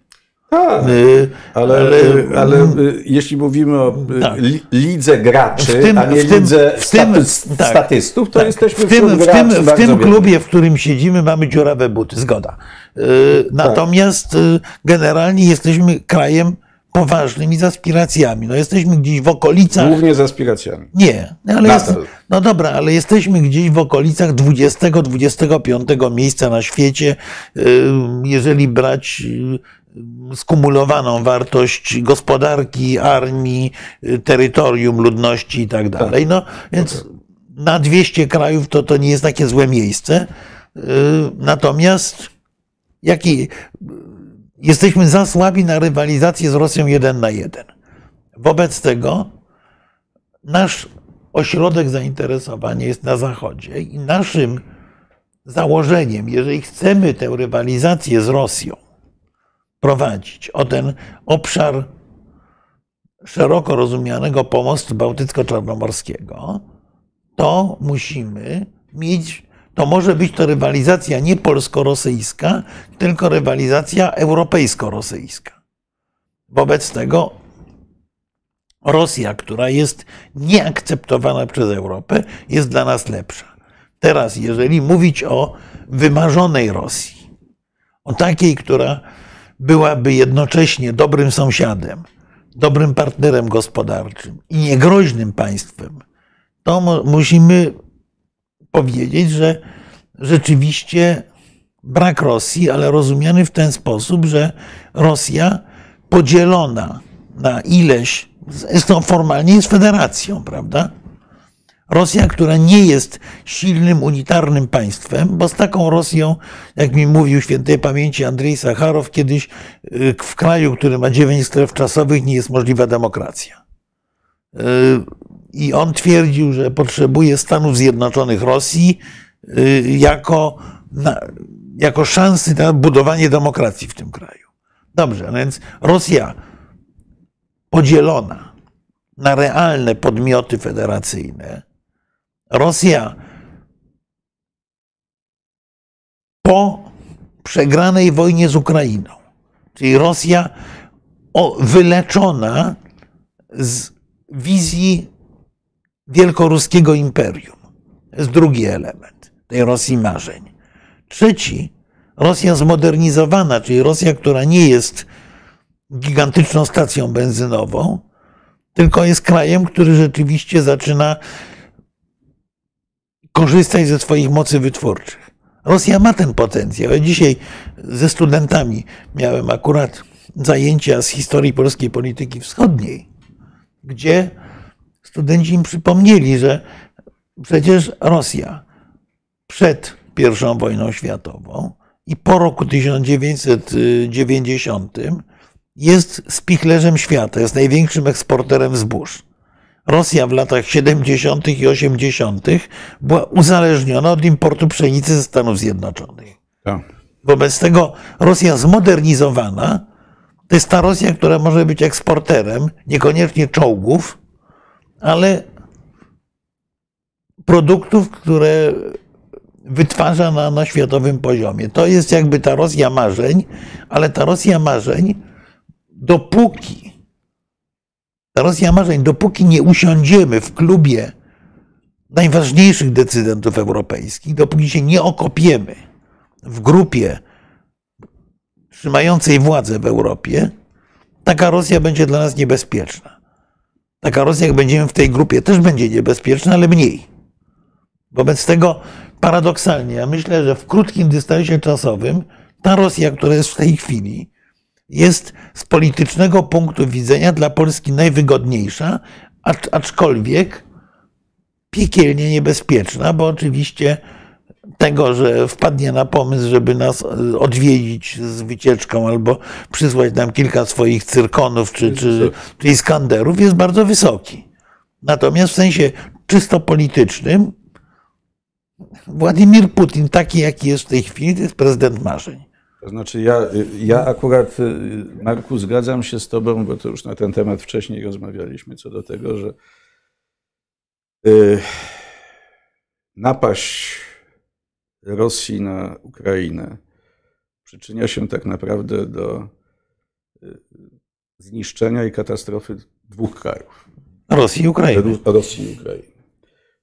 Tak, y, ale, ale, y, ale y, jeśli mówimy o tak. lidze graczy, tym, a nie tym, lidze tym, tak, statystów, to tak, jesteśmy w tym, w tym, w tym klubie, w którym siedzimy, mamy dziurawe buty, zgoda. Natomiast generalnie jesteśmy krajem poważnym i z aspiracjami. No jesteśmy gdzieś w okolicach. Głównie z aspiracjami. Nie, ale jest, no dobra, ale jesteśmy gdzieś w okolicach 20-25 miejsca na świecie, jeżeli brać skumulowaną wartość gospodarki, armii, terytorium, ludności i tak dalej. No, więc na 200 krajów to, to nie jest takie złe miejsce. Y, natomiast jaki, jesteśmy za słabi na rywalizację z Rosją jeden na jeden. Wobec tego nasz ośrodek zainteresowania jest na Zachodzie i naszym założeniem, jeżeli chcemy tę rywalizację z Rosją prowadzić o ten obszar szeroko rozumianego pomostu bałtycko-czarnomorskiego, to musimy mieć, to może być to rywalizacja nie polsko-rosyjska, tylko rywalizacja europejsko-rosyjska. Wobec tego Rosja, która jest nieakceptowana przez Europę, jest dla nas lepsza. Teraz, jeżeli mówić o wymarzonej Rosji, o takiej, która byłaby jednocześnie dobrym sąsiadem, dobrym partnerem gospodarczym i niegroźnym państwem, to musimy powiedzieć, że rzeczywiście brak Rosji, ale rozumiany w ten sposób, że Rosja podzielona na ileś, zresztą formalnie jest federacją, prawda? Rosja, która nie jest silnym, unitarnym państwem, bo z taką Rosją, jak mi mówił świętej pamięci Andrzej Sacharow, kiedyś y, w kraju, który ma dziewięć stref czasowych, nie jest możliwa demokracja. Y, I on twierdził, że potrzebuje Stanów Zjednoczonych Rosji y, jako, jako szansy na budowanie demokracji w tym kraju. Dobrze, więc Rosja podzielona na realne podmioty federacyjne, Rosja po przegranej wojnie z Ukrainą, czyli Rosja wyleczona z wizji wielkoruskiego imperium. To jest drugi element tej Rosji marzeń. Trzeci, Rosja zmodernizowana, czyli Rosja, która nie jest gigantyczną stacją benzynową, tylko jest krajem, który rzeczywiście zaczyna korzystać ze swoich mocy wytwórczych. Rosja ma ten potencjał. Ja dzisiaj ze studentami miałem akurat zajęcia z historii polskiej polityki wschodniej, gdzie studenci im przypomnieli, że przecież Rosja przed I wojną światową i po roku 1990 jest spichlerzem świata, jest największym eksporterem zbóż. Rosja w latach 70. i 80. była uzależniona od importu pszenicy ze Stanów Zjednoczonych. Tak. Wobec tego Rosja zmodernizowana to jest ta Rosja, która może być eksporterem, niekoniecznie czołgów, ale produktów, które wytwarza na, na światowym poziomie. To jest jakby ta Rosja marzeń, ale ta Rosja marzeń, dopóki Rosja marzeń, dopóki nie usiądziemy w klubie najważniejszych decydentów europejskich, dopóki się nie okopiemy w grupie trzymającej władzę w Europie, taka Rosja będzie dla nas niebezpieczna. Taka Rosja, jak będziemy w tej grupie, też będzie niebezpieczna, ale mniej. Wobec tego paradoksalnie, ja myślę, że w krótkim dystansie czasowym ta Rosja, która jest w tej chwili, jest z politycznego punktu widzenia dla Polski najwygodniejsza, aczkolwiek piekielnie niebezpieczna, bo oczywiście tego, że wpadnie na pomysł, żeby nas e, odwiedzić z wycieczką albo przysłać nam kilka swoich cyrkonów czy, czy, czy Iskanderów, jest bardzo wysoki. Natomiast w sensie czysto politycznym Władimir Putin, taki jaki jest w tej chwili, to jest prezydent marzeń. To znaczy, ja, ja akurat, y, Marku, zgadzam się z Tobą, bo to już na ten temat wcześniej rozmawialiśmy, co do tego, że y, napaść Rosji na Ukrainę przyczynia się tak naprawdę do y, zniszczenia i katastrofy dwóch krajów. Rosji i Ukrainy. Rosji i Ukrainy.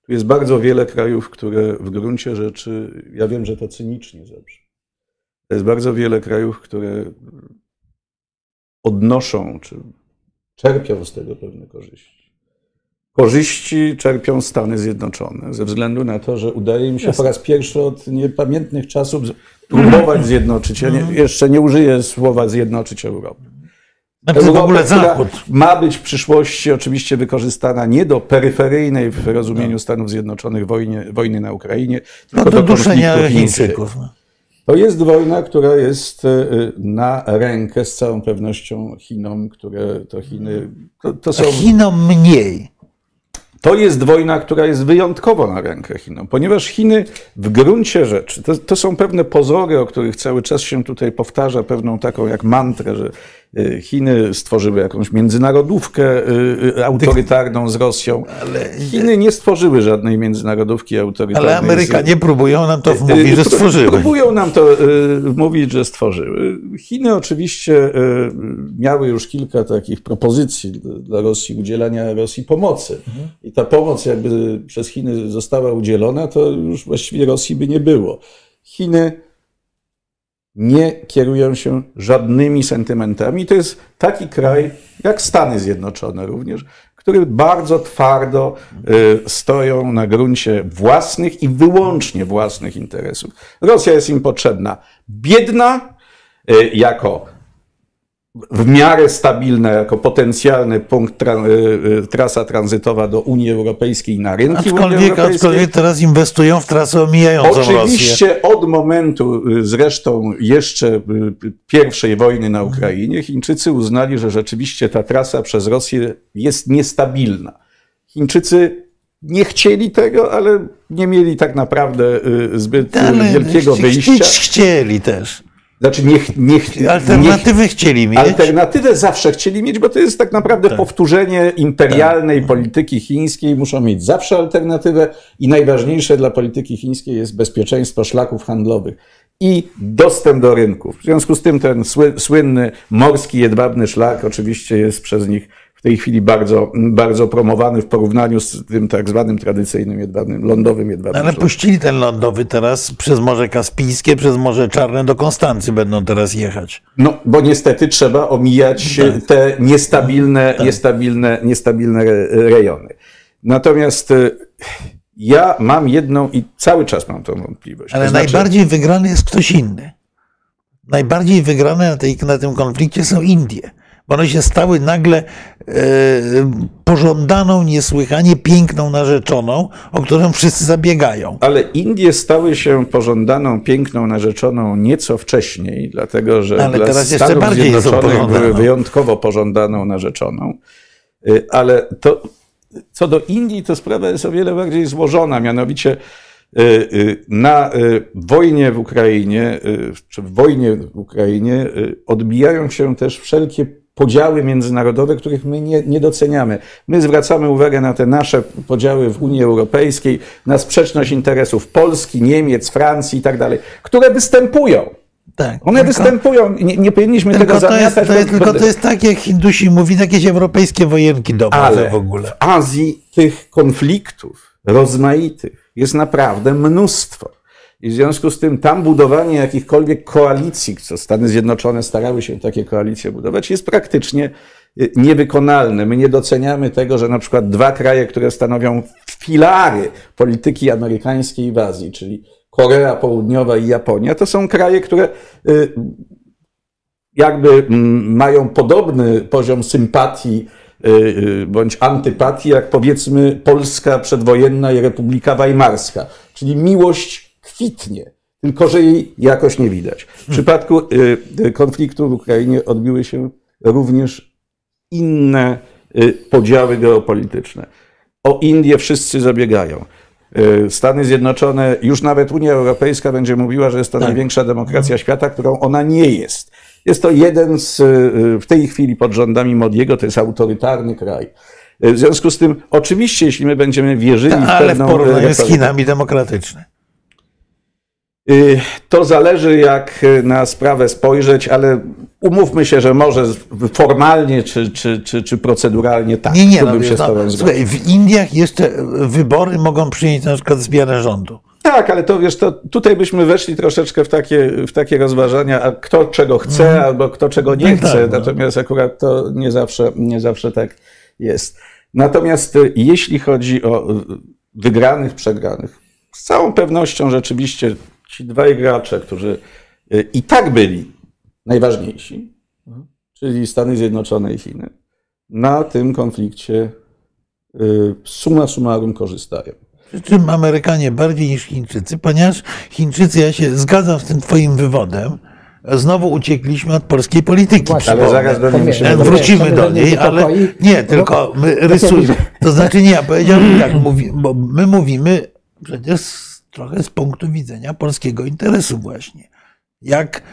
Tu jest bardzo wiele krajów, które w gruncie rzeczy, ja wiem, że to cynicznie zabrzmi, jest bardzo wiele krajów, które odnoszą czy czerpią z tego pewne korzyści. Korzyści czerpią Stany Zjednoczone ze względu na to, że udaje im się Jasne. po raz pierwszy od niepamiętnych czasów próbować zjednoczyć. Ja nie, mhm. jeszcze nie użyję słowa zjednoczyć Europę. Znaczy w ogóle Zachód. Ma być w przyszłości oczywiście wykorzystana nie do peryferyjnej w rozumieniu no. Stanów Zjednoczonych wojny, wojny na Ukrainie, tylko no do, do duszenia Chińczyków. No. To jest wojna, która jest e, na rękę z całą pewnością Chinom, które to Chiny. To, to są... Chinom mniej. To jest wojna, która jest wyjątkowo na rękę Chinom, ponieważ Chiny w gruncie rzeczy, to, to, są pewne pozory, o których cały czas się tutaj powtarza, pewną taką jak mantrę, że Chiny stworzyły jakąś międzynarodówkę y, y, autorytarną z Rosją. Ale Chiny nie stworzyły żadnej międzynarodówki autorytarnej. Ale Amerykanie próbują nam to wmówić, że stworzyły. Próbują nam to mówić, że stworzyły. Chiny oczywiście miały już kilka takich propozycji dla Rosji, udzielania Rosji pomocy. Mhm. I ta pomoc jakby przez Chiny została udzielona, to już właściwie Rosji by nie było. Chiny nie kierują się żadnymi sentymentami. To jest taki kraj, jak Stany Zjednoczone również, które bardzo twardo y, stoją na gruncie własnych i wyłącznie własnych interesów. Rosja jest im potrzebna biedna, y, jako w miarę stabilna jako potencjalny punkt, tra, y, trasa tranzytowa do Unii Europejskiej na rynki aczkolwiek, aczkolwiek teraz inwestują w trasę omijającą Oczywiście Rosję. od momentu zresztą jeszcze pierwszej wojny na Ukrainie Chińczycy uznali, że rzeczywiście ta trasa przez Rosję jest niestabilna. Chińczycy nie chcieli tego, ale nie mieli tak naprawdę zbyt ale wielkiego wyjścia. Chcieli też. Znaczy niech, niech, Alternatywę niech, chcieli mieć. Alternatywę zawsze chcieli mieć, bo to jest tak naprawdę tak. powtórzenie imperialnej tak. polityki chińskiej. Muszą mieć zawsze alternatywę i najważniejsze dla polityki chińskiej jest bezpieczeństwo szlaków handlowych i dostęp do rynków. W związku z tym ten słynny morski jedwabny szlak oczywiście jest przez nich tej chwili bardzo, bardzo promowany w porównaniu z tym tak zwanym tradycyjnym jedwabnym, lądowym jedwabnym. Ale puścili ten lądowy teraz przez Morze Kaspijskie, przez Morze Czarne do Konstancy będą teraz jechać. No, bo niestety trzeba omijać tak. te niestabilne, tak. niestabilne, niestabilne rejony. Natomiast e, ja mam jedną i cały czas mam tą wątpliwość. Ale znaczy... najbardziej wygrany jest ktoś inny. Najbardziej wygrane na, tej, na tym konflikcie są Indie bo one się stały nagle e, pożądaną, niesłychanie piękną narzeczoną, o którą wszyscy zabiegają. Ale Indie stały się pożądaną, piękną narzeczoną nieco wcześniej, dlatego że Ale dla teraz Stanów jeszcze bardziej Zjednoczonych były wyjątkowo pożądaną narzeczoną. E, ale to, co do Indii, to sprawa jest o wiele bardziej złożona, mianowicie e, e, na wojnie w Ukrainie, czy w wojnie w Ukrainie odbijają się też wszelkie podziały międzynarodowe, których my nie, nie doceniamy. My zwracamy uwagę na te nasze podziały w Unii Europejskiej, na sprzeczność interesów Polski, Niemiec, Francji i tak dalej, które występują. Tak, One tylko, występują, nie, nie powinniśmy tego zamiatać. To jest, to jest, tylko to jest tak, jak Hindusi mówi, jakieś europejskie wojenki domowe Ale w ogóle. w Azji tych konfliktów rozmaitych jest naprawdę mnóstwo. I w związku z tym tam budowanie jakichkolwiek koalicji, co Stany Zjednoczone starały się takie koalicje budować, jest praktycznie y, niewykonalne. My nie doceniamy tego, że na przykład dwa kraje, które stanowią filary polityki amerykańskiej w Azji, czyli Korea Południowa i Japonia, to są kraje, które y, jakby mm, mają podobny poziom sympatii y, bądź antypatii, jak powiedzmy Polska przedwojenna i Republika Weimarska, czyli miłość kwitnie, tylko że jej jakoś nie widać. W przypadku y, konfliktu w Ukrainie odbiły się również inne y, podziały geopolityczne. O Indię wszyscy zabiegają. Y, Stany Zjednoczone, już nawet Unia Europejska będzie mówiła, że jest to tak. największa demokracja świata, którą ona nie jest. Jest to jeden z, w tej chwili pod rządami Modiego, to jest autorytarny kraj. W związku z tym, oczywiście, jeśli my będziemy wierzyli Ta, w pewną... Ale w porównaniu z Chinami demokratyczne. Y, to zależy, jak na sprawę spojrzeć, ale umówmy się, że może formalnie czy, czy, czy, czy proceduralnie tak. Nie, nie, no, się no, słuchaj, w Indiach jeszcze wybory mogą przyjąć na przykład zmianę rządu. Tak, ale to wiesz, to tutaj byśmy weszli troszeczkę w takie, w takie rozważania, a kto czego chce, mm. albo kto czego nie no, chce. Tak. Natomiast akurat to nie zawsze, nie zawsze tak jest. Natomiast y, jeśli chodzi o wygranych, przegranych, z całą pewnością rzeczywiście ci dwaj gracze, którzy y, i tak byli najważniejsi, czyli Stany Zjednoczone i Chiny, na tym konflikcie y, suma summarum korzystają. Przy czym Amerykanie bardziej niż Chińczycy, ponieważ Chińczycy, ja się zgadzam z tym Twoim wywodem, znowu uciekliśmy od polskiej polityki. Właśnie, ale zaraz do niej musimy Wrócimy do niej, ale nie, tylko my rysujemy. To znaczy nie, ja powiedziałbym tak, bo my mówimy przecież trochę z punktu widzenia polskiego interesu właśnie. Jak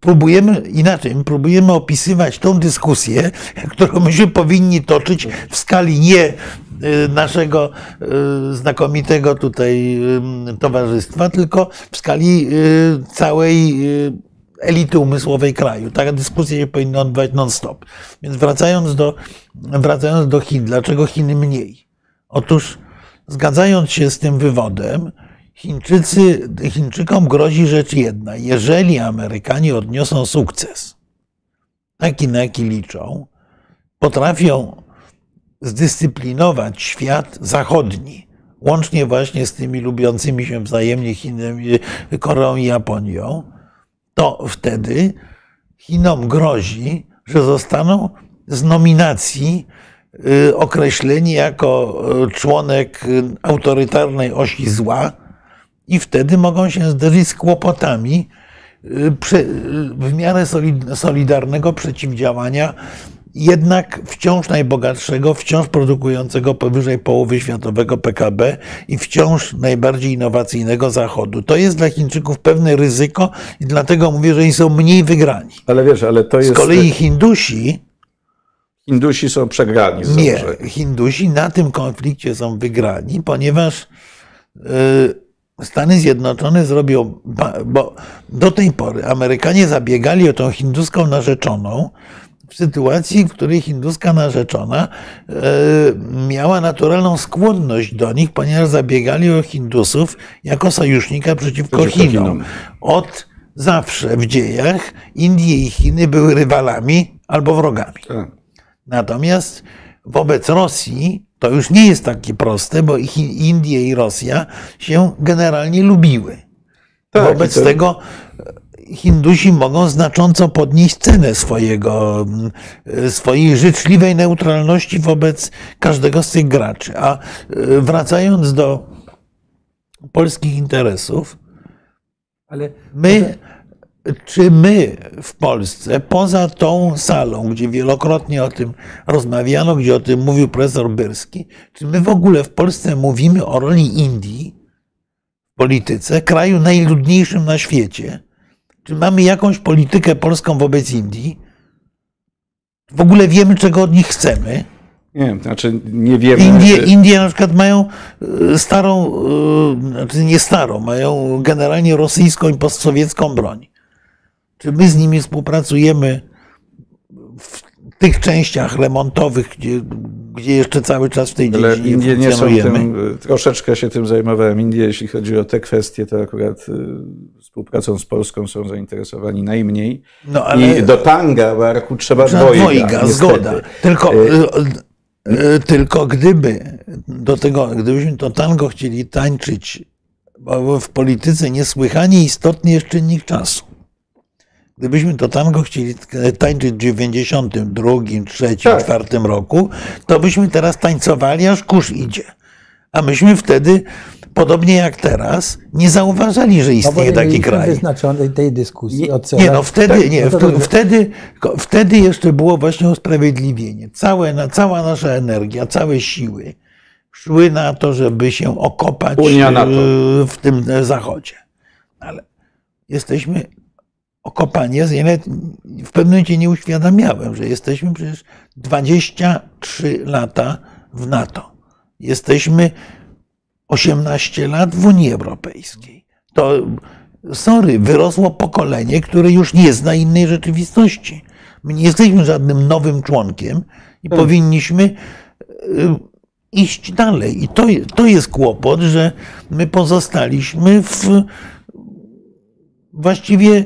próbujemy inaczej, próbujemy opisywać tą dyskusję, którą myśmy powinni toczyć w skali nie y, naszego y, znakomitego tutaj y, towarzystwa, tylko w skali całej elity umysłowej kraju. Taka dyskusja się powinna odbywać non-stop. Więc wracając do, wracając do Chin, dlaczego Chiny mniej? Otóż zgadzając się z tym wywodem, Chińczycy, Chińczykom grozi rzecz jedna. Jeżeli Amerykanie odniosą sukces, taki na jaki liczą, potrafią zdyscyplinować świat zachodni, łącznie właśnie z tymi lubiącymi się wzajemnie Chinami, Koreą i Japonią, to wtedy Chinom grozi, że zostaną z nominacji y, określeni jako y, członek y, autorytarnej osi zła i wtedy mogą się zderzyć z kłopotami y, y, w miarę solid- solidarnego przeciwdziałania jednak wciąż najbogatszego, wciąż produkującego powyżej połowy światowego PKB i wciąż najbardziej innowacyjnego Zachodu. To jest dla Chińczyków pewne ryzyko i dlatego mówię, że oni są mniej wygrani. Ale wiesz, ale to Z jest... kolei Hindusi, Hindusi są przegrani z nie. Hindusi na tym konflikcie są wygrani, ponieważ y, Stany Zjednoczone zrobią, bo do tej pory Amerykanie zabiegali o tą hinduską narzeczoną w sytuacji, w której hinduska narzeczona y, miała naturalną skłonność do nich, ponieważ zabiegali o Hindusów jako sojusznika przeciwko, Przeciwko Chinom. Chinom. Od zawsze w dziejach Indie i Chiny były rywalami albo wrogami. Tak. Natomiast wobec Rosji to już nie jest takie proste, bo Indie i Rosja się generalnie lubiły. Tak, wobec to- tego e, Hindusi mogą znacząco podnieść cenę swojego, e, swojej życzliwej neutralności wobec każdego z tych graczy. A e, wracając do polskich interesów, Ale My, czy my w Polsce, poza tą salą, gdzie wielokrotnie o tym rozmawiano, gdzie o tym mówił profesor Byrski, czy my w ogóle w Polsce mówimy o roli Indii w polityce, kraju najludniejszym na świecie? Czy mamy jakąś politykę polską wobec Indii? W ogóle wiemy, czego od nich chcemy? Nie, znaczy nie wiemy... Indie, y, Indie na przykład mają y, starą, y, znaczy nie starą, mają generalnie rosyjską i postsowiecką broń. Czy my z nimi współpracujemy w tych częściach remontowych, gdzie, gdzie jeszcze cały czas w tej Ale dziedzinie Indie nie są tym, y, troszeczkę się tym zajmowałem. Indie, jeśli chodzi o te kwestie, to akurat y, współpracą z Polską są zainteresowani najmniej. No ale I do tanga barku trzeba Trzeba dwojga, dwojga, zgoda. Tylko, y, y, tylko gdyby do tego, gdybyśmy to tango chcieli tańczyć, bo w polityce niesłychanie istotny jest czynnik czasu. Gdybyśmy to tango chcieli tańczyć w 92, 3, Tak. 4 roku, to byśmy teraz tańcowali, aż kurz idzie. A myśmy wtedy, podobnie jak teraz, nie zauważali, że no bo istnieje nie taki kraj. wyznaczonej tej dyskusji Nie- o celach. Nie, no wtedy, Tak, nie, no to wtedy, wtedy, wtedy jeszcze było właśnie usprawiedliwienie. Całe, na- cała nasza energia, całe siły szły na to, żeby się okopać e, w tym zachodzie. Ale jesteśmy okopani. Ja w pewnym momencie nie uświadamiałem, że jesteśmy przecież 23 lata w NATO. Jesteśmy 18 lat w Unii Europejskiej. To, sorry, wyrosło pokolenie, które już nie zna innej rzeczywistości. My nie jesteśmy żadnym nowym członkiem i powinniśmy y, iść dalej. I to, to jest kłopot, że my pozostaliśmy w właściwie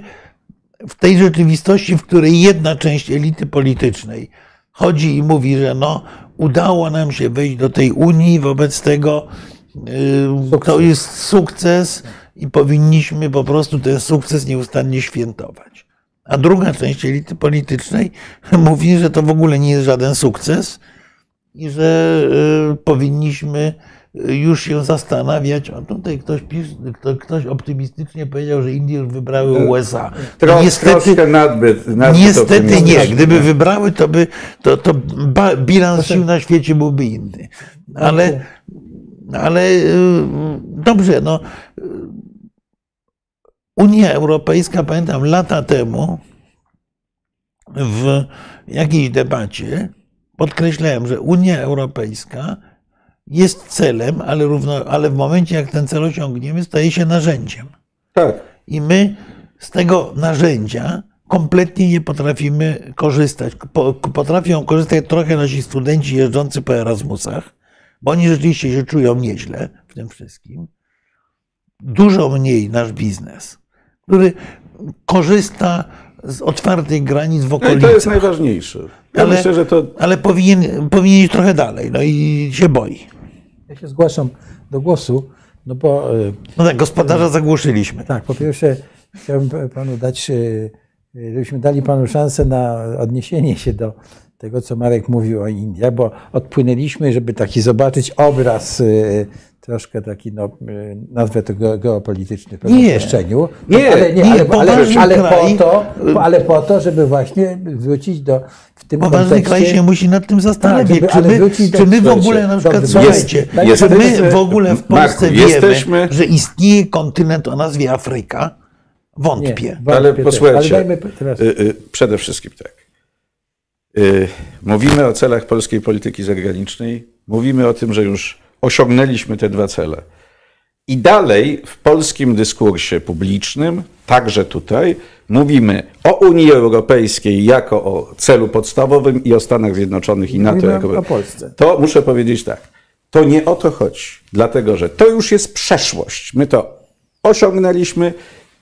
w tej rzeczywistości, w której jedna część elity politycznej chodzi i mówi, że no, udało nam się wejść do tej Unii, wobec tego y, to jest sukces i powinniśmy po prostu ten sukces nieustannie świętować. A druga część elity politycznej mówi, że to w ogóle nie jest żaden sukces i że y, powinniśmy już się zastanawiać. O, tutaj ktoś, ktoś optymistycznie powiedział, że Indie już wybrały USA. Tro, niestety, nadbyt, nadbyt niestety nie. Gdyby wybrały, to, by, to, to bilans sił na świecie byłby inny. Ale, ale y, dobrze, no. Unia Europejska, pamiętam lata temu w jakiejś debacie podkreślałem, że Unia Europejska jest celem, ale, równo, ale w momencie, jak ten cel osiągniemy, staje się narzędziem. Tak. I my z tego narzędzia kompletnie nie potrafimy korzystać. Po- Potrafią korzystać trochę nasi studenci jeżdżący po Erasmusach, bo oni rzeczywiście się czują nieźle w tym wszystkim. Dużo mniej nasz biznes, który korzysta z otwartych granic w No i okolicach. to jest najważniejsze. Ja Ale- myślę, że to Ale powinien, powinien iść trochę dalej, no i się boi. Ja się zgłaszam do głosu, no bo e, No tak, gospodarza zagłuszyliśmy. tak, po pierwsze chciałbym panu dać e, żebyśmy dali panu szansę na odniesienie się do tego, co Marek mówił o Indiach, bo odpłynęliśmy, żeby taki zobaczyć obraz troszkę taki, no, y, nazwę geopolityczny w Nie. Nie, ale, nie, ale, ale, poważny ale, kraj- po to, ale po to, żeby właśnie wrócić do w tym Poważny kontekście... kraj się musi nad tym zastanowić, Tak, żeby- czy, ale my, do- czy my w ogóle na przykład, dobrze, słuchajcie, jest- czy my w ogóle w Marku, Polsce wiemy, jesteśmy- że istnieje kontynent o nazwie Afryka? Wątpię. wątpię Ale też. posłuchajcie, Ale teraz... y, y, przede wszystkim tak. Y, Mówimy o celach polskiej polityki zagranicznej. Mówimy o tym, że już osiągnęliśmy te dwa cele. I dalej w polskim dyskursie publicznym, także tutaj, mówimy o Unii Europejskiej jako o celu podstawowym i o Stanach Zjednoczonych i NATO Mówimy jako o Polsce. To muszę powiedzieć tak. To nie o to chodzi, dlatego że to już jest przeszłość. My to osiągnęliśmy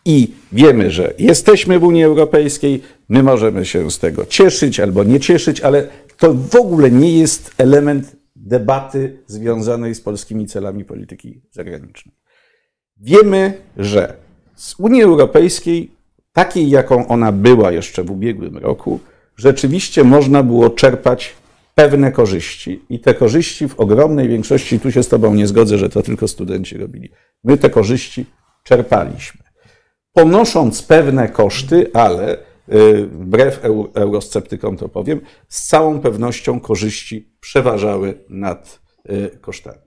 i wiemy, że jesteśmy w Unii Europejskiej. My możemy się z tego cieszyć albo nie cieszyć, ale to w ogóle nie jest element debaty związanej z polskimi celami polityki zagranicznej. Wiemy, że z Unii Europejskiej, takiej jaką ona była jeszcze w ubiegłym roku, rzeczywiście można było czerpać pewne korzyści. I te korzyści w ogromnej większości, tu się z Tobą nie zgodzę, że to tylko studenci robili. My te korzyści czerpaliśmy. Ponosząc pewne koszty, ale wbrew eu- eurosceptykom to powiem, z całą pewnością korzyści przeważały nad y, kosztami.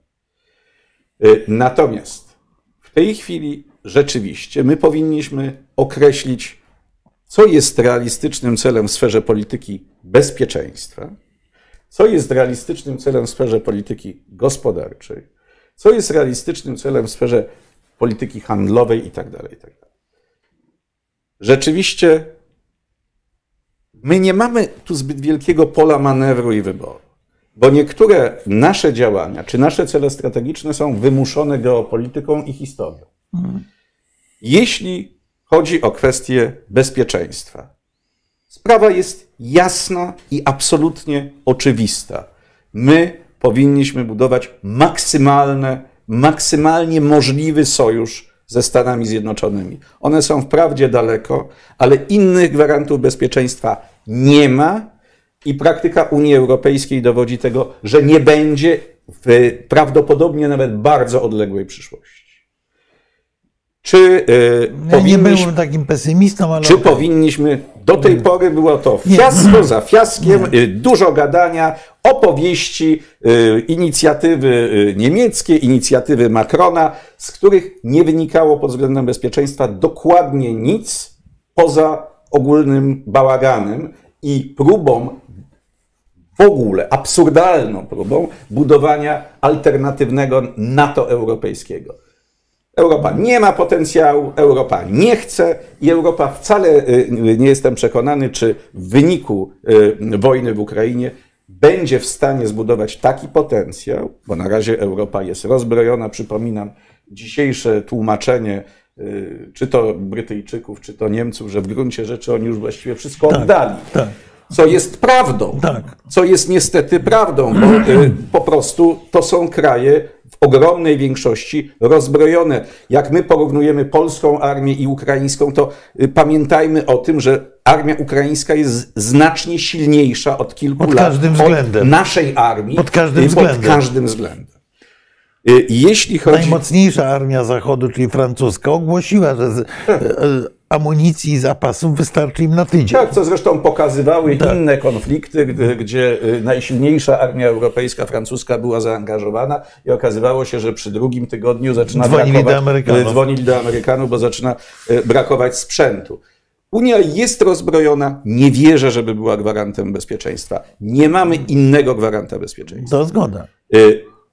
Y, Natomiast w tej chwili rzeczywiście my powinniśmy określić, co jest realistycznym celem w sferze polityki bezpieczeństwa, co jest realistycznym celem w sferze polityki gospodarczej, co jest realistycznym celem w sferze polityki handlowej itd. itd. Rzeczywiście my nie mamy tu zbyt wielkiego pola manewru i wyboru, bo niektóre nasze działania czy nasze cele strategiczne są wymuszone geopolityką i historią. Jeśli chodzi o kwestię bezpieczeństwa, sprawa jest jasna i absolutnie oczywista. My powinniśmy budować maksymalne, maksymalnie możliwy sojusz ze Stanami Zjednoczonymi. One są wprawdzie daleko, ale innych gwarantów bezpieczeństwa nie ma i praktyka Unii Europejskiej dowodzi tego, że nie będzie w prawdopodobnie nawet bardzo odległej przyszłości. Czy y, Ja nie powinniśmy- byłem takim pesymistą, ale czy powinniśmy, do tej pory było to Nie. fiasko za fiaskiem, y, dużo gadania, opowieści, y, inicjatywy y, niemieckie, inicjatywy Macrona, z których nie wynikało pod względem bezpieczeństwa dokładnie nic poza ogólnym bałaganem i próbą w ogóle absurdalną próbą budowania alternatywnego NATO europejskiego. Europa nie ma potencjału, Europa nie chce i Europa wcale y, nie jestem przekonany, czy w wyniku wojny w Ukrainie będzie w stanie zbudować taki potencjał, bo na razie Europa jest rozbrojona. Przypominam dzisiejsze tłumaczenie, y, czy to Brytyjczyków, czy to Niemców, że w gruncie rzeczy oni już właściwie wszystko oddali. tak. Co jest prawdą. Tak. Co jest niestety prawdą, bo y, po prostu to są kraje ogromnej większości rozbrojone. Jak my porównujemy polską armię i ukraińską, to y, pamiętajmy o tym, że armia ukraińska jest znacznie silniejsza od kilku Pod lat każdym od względem. naszej armii. Pod każdym y, względem. Pod każdym względem. Y, Jeśli chodzi... Najmocniejsza armia Zachodu, czyli francuska, ogłosiła, że amunicji i zapasów wystarczy im na tydzień. Tak, co zresztą pokazywały Tak. inne konflikty, gdzie y, najsilniejsza armia europejska, francuska była zaangażowana i okazywało się, że przy drugim tygodniu zaczyna Dzwonili brakować, do Amerykanów. y, dzwonili do Amerykanów, bo zaczyna y, brakować sprzętu. Unia jest rozbrojona, nie wierzę, żeby była gwarantem bezpieczeństwa. Nie mamy innego gwaranta bezpieczeństwa. To zgoda.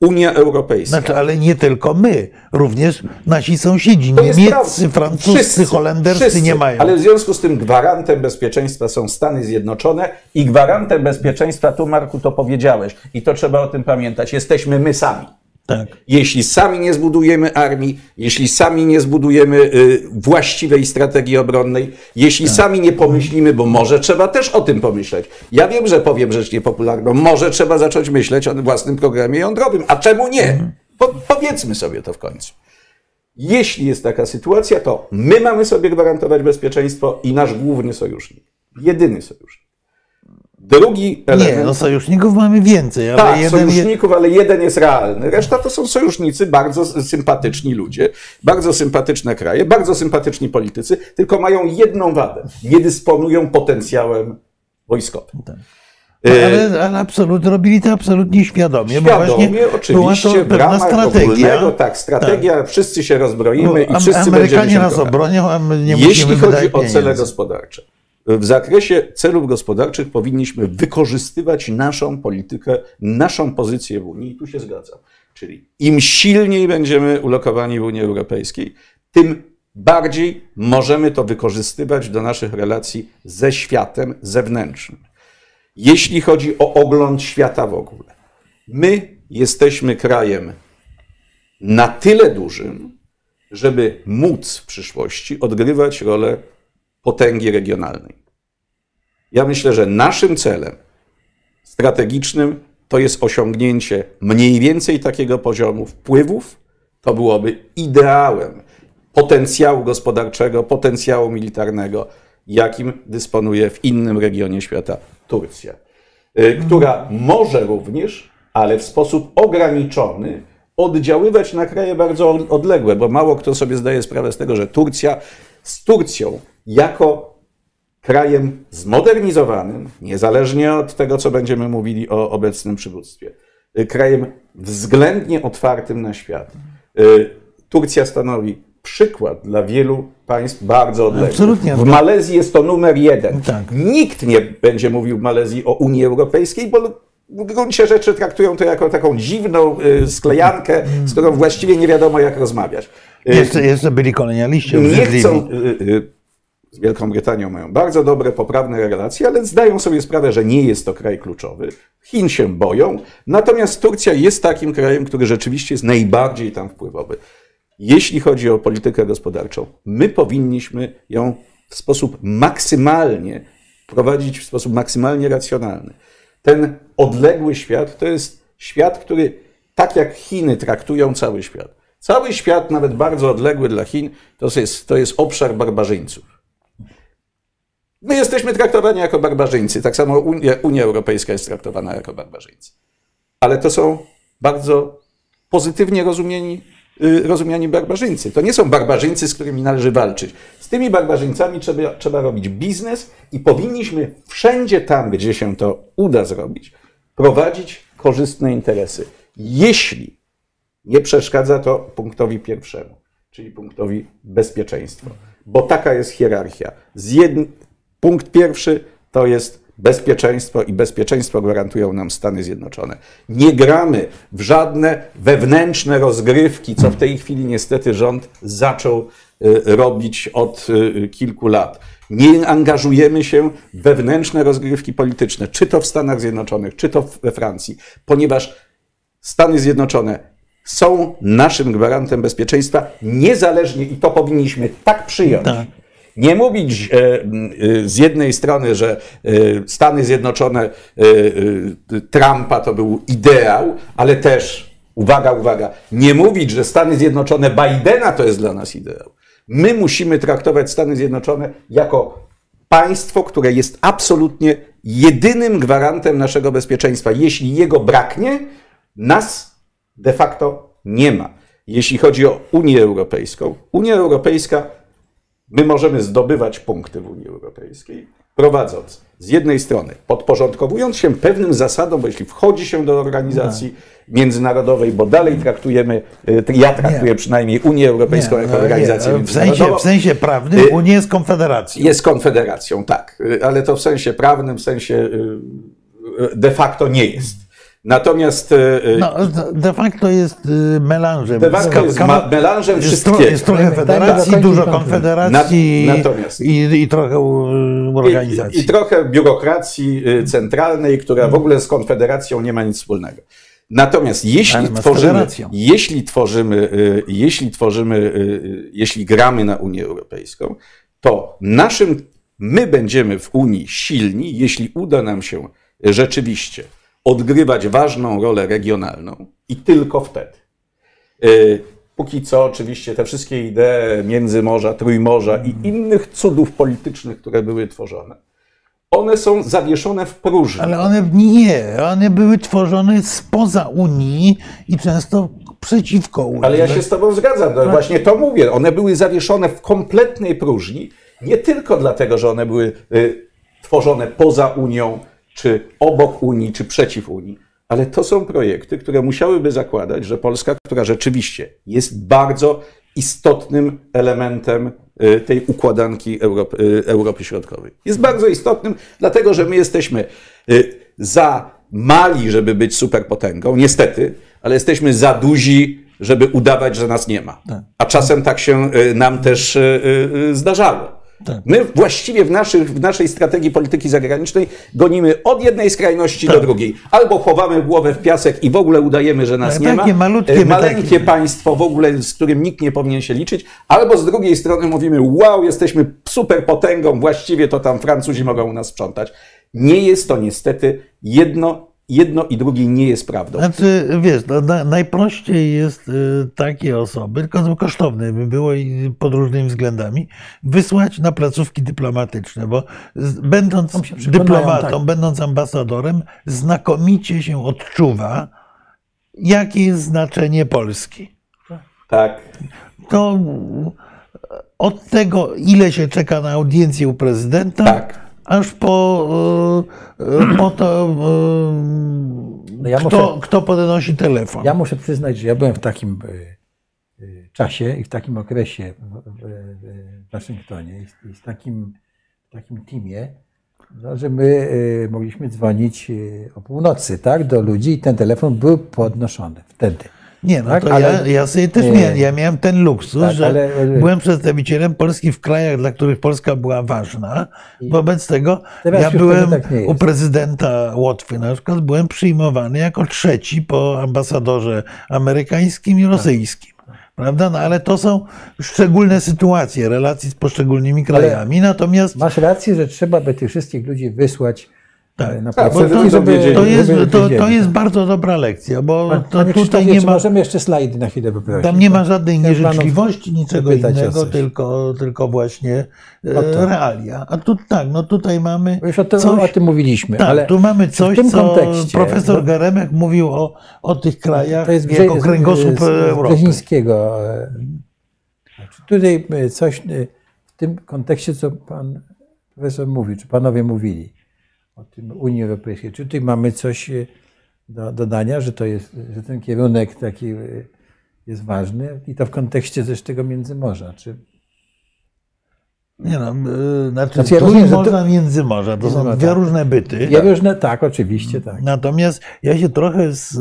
Unia Europejska. Znaczy, ale nie tylko my, również nasi sąsiedzi, niemieccy, francuscy, Wszyscy, holenderscy wszyscy. nie mają. Ale w związku z tym gwarantem bezpieczeństwa są Stany Zjednoczone i gwarantem bezpieczeństwa, tu Marku to powiedziałeś i to trzeba o tym pamiętać, jesteśmy my sami. Tak. Jeśli sami nie zbudujemy armii, jeśli sami nie zbudujemy y, właściwej strategii obronnej, jeśli Tak. sami nie pomyślimy, bo może trzeba też o tym pomyśleć. Ja wiem, że powiem rzecz niepopularną, może trzeba zacząć myśleć o własnym programie jądrowym, a czemu nie? Mhm. Po, powiedzmy sobie to w końcu. Jeśli jest taka sytuacja, to my mamy sobie gwarantować bezpieczeństwo i nasz główny sojusznik. Jedyny sojusznik. Drugi element. Nie, no sojuszników mamy więcej, ale Tak, jeden je... sojuszników, ale jeden jest realny. Reszta to są sojusznicy, bardzo sympatyczni ludzie, bardzo sympatyczne kraje, bardzo sympatyczni politycy, tylko mają jedną wadę. Nie dysponują potencjałem wojskowym. No, ale, ale absolut, robili to absolutnie świadomie, bo Świadomie, właśnie oczywiście, była to w pewna ramach strategia. ogólnego, tak, strategia, wszyscy się rozbroimy i Am- wszyscy będziemy Amerykanie się nas obronią, a my nie Jeśli musimy chodzi o cele pieniędzy. gospodarcze, w zakresie celów gospodarczych powinniśmy wykorzystywać naszą politykę, naszą pozycję w Unii, i tu się zgadzam. Czyli im silniej będziemy ulokowani w Unii Europejskiej, tym bardziej możemy to wykorzystywać do naszych relacji ze światem zewnętrznym. Jeśli chodzi o ogląd świata w ogóle, my jesteśmy krajem na tyle dużym, żeby móc w przyszłości odgrywać rolę potęgi regionalnej. Ja myślę, że naszym celem strategicznym to jest osiągnięcie mniej więcej takiego poziomu wpływów. To byłoby ideałem potencjału gospodarczego, potencjału militarnego, jakim dysponuje w innym regionie świata Turcja, y, która może również, ale w sposób ograniczony, oddziaływać na kraje bardzo odległe, bo mało kto sobie zdaje sprawę z tego, że Turcja z Turcją jako krajem zmodernizowanym, niezależnie od tego, co będziemy mówili o obecnym przywództwie, y, krajem względnie otwartym na świat. Y, Turcja stanowi przykład dla wielu państw bardzo odległych. Absolutnie. W Malezji jest to numer jeden. Tak. Nikt nie będzie mówił w Malezji o Unii Europejskiej, bo w gruncie rzeczy traktują to jako taką dziwną y, sklejankę, z którą właściwie nie wiadomo, jak rozmawiać. Jeszcze, jeszcze byli kolonialiści nie chcą. Z Wielką Brytanią mają bardzo dobre, poprawne relacje, ale zdają sobie sprawę, że nie jest to kraj kluczowy. Chin się boją, natomiast Turcja jest takim krajem, który rzeczywiście jest najbardziej tam wpływowy. Jeśli chodzi o politykę gospodarczą, my powinniśmy ją w sposób maksymalnie prowadzić, w sposób maksymalnie racjonalny. Ten odległy świat to jest świat, który tak jak Chiny traktują cały świat. Cały świat, nawet bardzo odległy dla Chin, to jest, to jest obszar barbarzyńców. My jesteśmy traktowani jako barbarzyńcy, tak samo Unia, Unia Europejska jest traktowana jako barbarzyńcy. Ale to są bardzo pozytywnie rozumieni, y, rozumiani barbarzyńcy. To nie są barbarzyńcy, z którymi należy walczyć. Z tymi barbarzyńcami trzeba, trzeba robić biznes i powinniśmy wszędzie tam, gdzie się to uda zrobić, prowadzić korzystne interesy. Jeśli nie przeszkadza to punktowi pierwszemu, czyli punktowi bezpieczeństwa. Bo taka jest hierarchia. Z jedn... Punkt pierwszy to jest bezpieczeństwo i bezpieczeństwo gwarantują nam Stany Zjednoczone. Nie gramy w żadne wewnętrzne rozgrywki, co w tej chwili niestety rząd zaczął y, robić od y, kilku lat. Nie angażujemy się w wewnętrzne rozgrywki polityczne, czy to w Stanach Zjednoczonych, czy to we Francji, ponieważ Stany Zjednoczone są naszym gwarantem bezpieczeństwa, niezależnie, i to powinniśmy tak przyjąć. Tak. Nie mówić e, e, z jednej strony, że e, Stany Zjednoczone Trumpa to był ideał, ale też, uwaga, uwaga, nie mówić, że Stany Zjednoczone Bidena to jest dla nas ideał. My musimy traktować Stany Zjednoczone jako państwo, które jest absolutnie jedynym gwarantem naszego bezpieczeństwa. Jeśli jego braknie, nas de facto nie ma. Jeśli chodzi o Unię Europejską, Unia Europejska, my możemy zdobywać punkty w Unii Europejskiej, prowadząc z jednej strony, podporządkowując się pewnym zasadom, bo jeśli wchodzi się do organizacji międzynarodowej, bo dalej traktujemy, y, ja traktuję przynajmniej Unię Europejską jako Nie, organizację nie, w, sensie, międzynarodową. w sensie prawnym Y, Unia jest konfederacją. Jest konfederacją, tak, ale to w sensie prawnym, w sensie de facto nie jest. Natomiast y, y, No, de facto jest y, melanżem. de facto jest ma- melanżem jest, wszystkiego. jest trochę federacji, Tak, dużo tak. konfederacji Na- natomiast- i, i trochę organizacji. I, I trochę biurokracji centralnej, która w ogóle z Konfederacją nie ma nic wspólnego. Natomiast jeśli tworzymy, jeśli tworzymy, jeśli tworzymy, jeśli gramy na Unię Europejską, to naszym, my będziemy w Unii silni, jeśli uda nam się rzeczywiście odgrywać ważną rolę regionalną i tylko wtedy. Y, póki co oczywiście te wszystkie idee Międzymorza, Trójmorza i innych cudów politycznych, które były tworzone, one są zawieszone w próżni. Ale one nie, one były tworzone spoza Unii i często przeciwko Unii. Ale ja się z Tobą zgadzam. No właśnie to mówię. One były zawieszone w kompletnej próżni. Nie tylko dlatego, że one były y, tworzone poza Unią, czy obok Unii, czy przeciw Unii, ale to są projekty, które musiałyby zakładać, że Polska, która rzeczywiście jest bardzo istotnym elementem y, tej układanki Europy, y, Europy Środkowej. Jest bardzo istotnym, dlatego że my jesteśmy y, za mali, żeby być superpotęgą, niestety, ale jesteśmy za duzi, żeby udawać, że nas nie ma. A czasem tak się nam też zdarzało. Tak. My właściwie w, naszych, w naszej strategii polityki zagranicznej gonimy od jednej skrajności Tak. do drugiej. Albo chowamy głowę w piasek i w ogóle udajemy, że nas nie takie ma. malutkie E, Maleńkie takie- państwo w ogóle, z którym nikt nie powinien się liczyć. Albo z drugiej strony mówimy, wow, jesteśmy superpotęgą, właściwie to tam Francuzi mogą u nas sprzątać. Nie jest to niestety jedno, jedno i drugie nie jest prawdą. Znaczy, wiesz, no, na, najprościej jest y, takie osoby, tylko to kosztowne by było i pod różnymi względami, wysłać na placówki dyplomatyczne, bo z, będąc dyplomatą, tak. będąc ambasadorem, znakomicie się odczuwa, jakie jest znaczenie Polski. Tak. To od tego, ile się czeka na audiencję u prezydenta, Tak. Aż po, y, y, po to, y, No ja kto, muszę- kto podnosi telefon. Ja muszę przyznać, że ja byłem w takim czasie i w takim okresie w, Waszyngtonie i z, takim, w takim teamie, no, że my mogliśmy dzwonić o północy tak, do ludzi i ten telefon był podnoszony wtedy. Nie, no Tak, to ale- ja, ja sobie też nie. miałem, ja miałem ten luksus, Tak, że ale- ale- byłem przedstawicielem Polski w krajach, dla których Polska była ważna. Wobec tego Teraz ja byłem tak u prezydenta Łotwy na przykład, byłem przyjmowany jako trzeci po ambasadorze amerykańskim i rosyjskim. Prawda? No ale to są szczególne sytuacje relacji z poszczególnymi krajami. Natomiast Masz rację, że trzeba by tych wszystkich ludzi wysłać Tak. na Tak, bo żeby, to jest, to, to jest bardzo dobra lekcja, bo to Panie tutaj nie ma. możemy jeszcze slajdy na chwilę poprosić? Tam nie ma żadnej nieżyczliwości, niczego innego, tylko, tylko właśnie e, realia. A tu tak, no tutaj mamy. Już o, to, coś, o tym mówiliśmy, tak, ale tu mamy w coś, tym co kontekście, profesor bo- Geremek mówił o, o tych krajach To jest jako kręgosłup z- Europy. Brzezińskiego. e, Czy tutaj e, coś w tym kontekście, co pan profesor mówił, czy panowie mówili o tym Unii Europejskiej, czy tutaj mamy coś e, do dodania, że to jest, że ten kierunek taki e, jest ważny i to w kontekście też tego Międzymorza, czy Nie no, y, znaczy, Znaczy, ja morza międzymorza, to są dwie tak. różne byty. ja różne, tak, oczywiście, tak. Natomiast ja się trochę z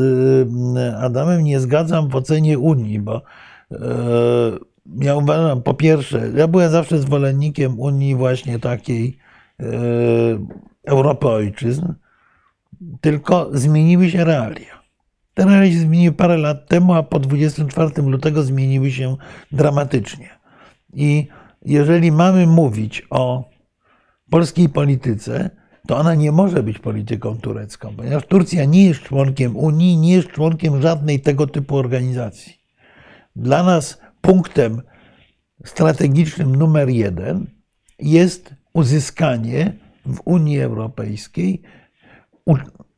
Adamem nie zgadzam w ocenie Unii, bo ja uważam, po pierwsze, ja byłem zawsze zwolennikiem Unii właśnie takiej Europy ojczyzn, tylko zmieniły się realia. Te realia się zmieniły parę lat temu, a po 24 lutego zmieniły się dramatycznie. I jeżeli mamy mówić o polskiej polityce, to ona nie może być polityką turecką, ponieważ Turcja nie jest członkiem Unii, nie jest członkiem żadnej tego typu organizacji. Dla nas punktem strategicznym numer jeden jest uzyskanie w Unii Europejskiej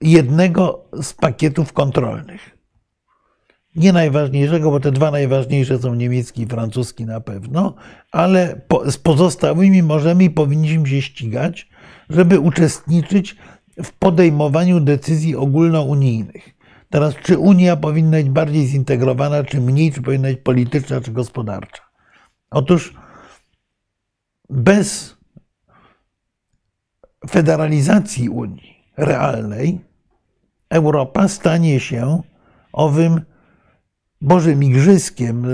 jednego z pakietów kontrolnych. Nie najważniejszego, bo te dwa najważniejsze są niemiecki i francuski na pewno, ale z pozostałymi możemy i powinniśmy się ścigać, żeby uczestniczyć w podejmowaniu decyzji ogólnounijnych. Teraz, czy Unia powinna być bardziej zintegrowana, czy mniej, czy powinna być polityczna, czy gospodarcza? Otóż bez federalizacji Unii realnej Europa stanie się owym Bożym Igrzyzkiem,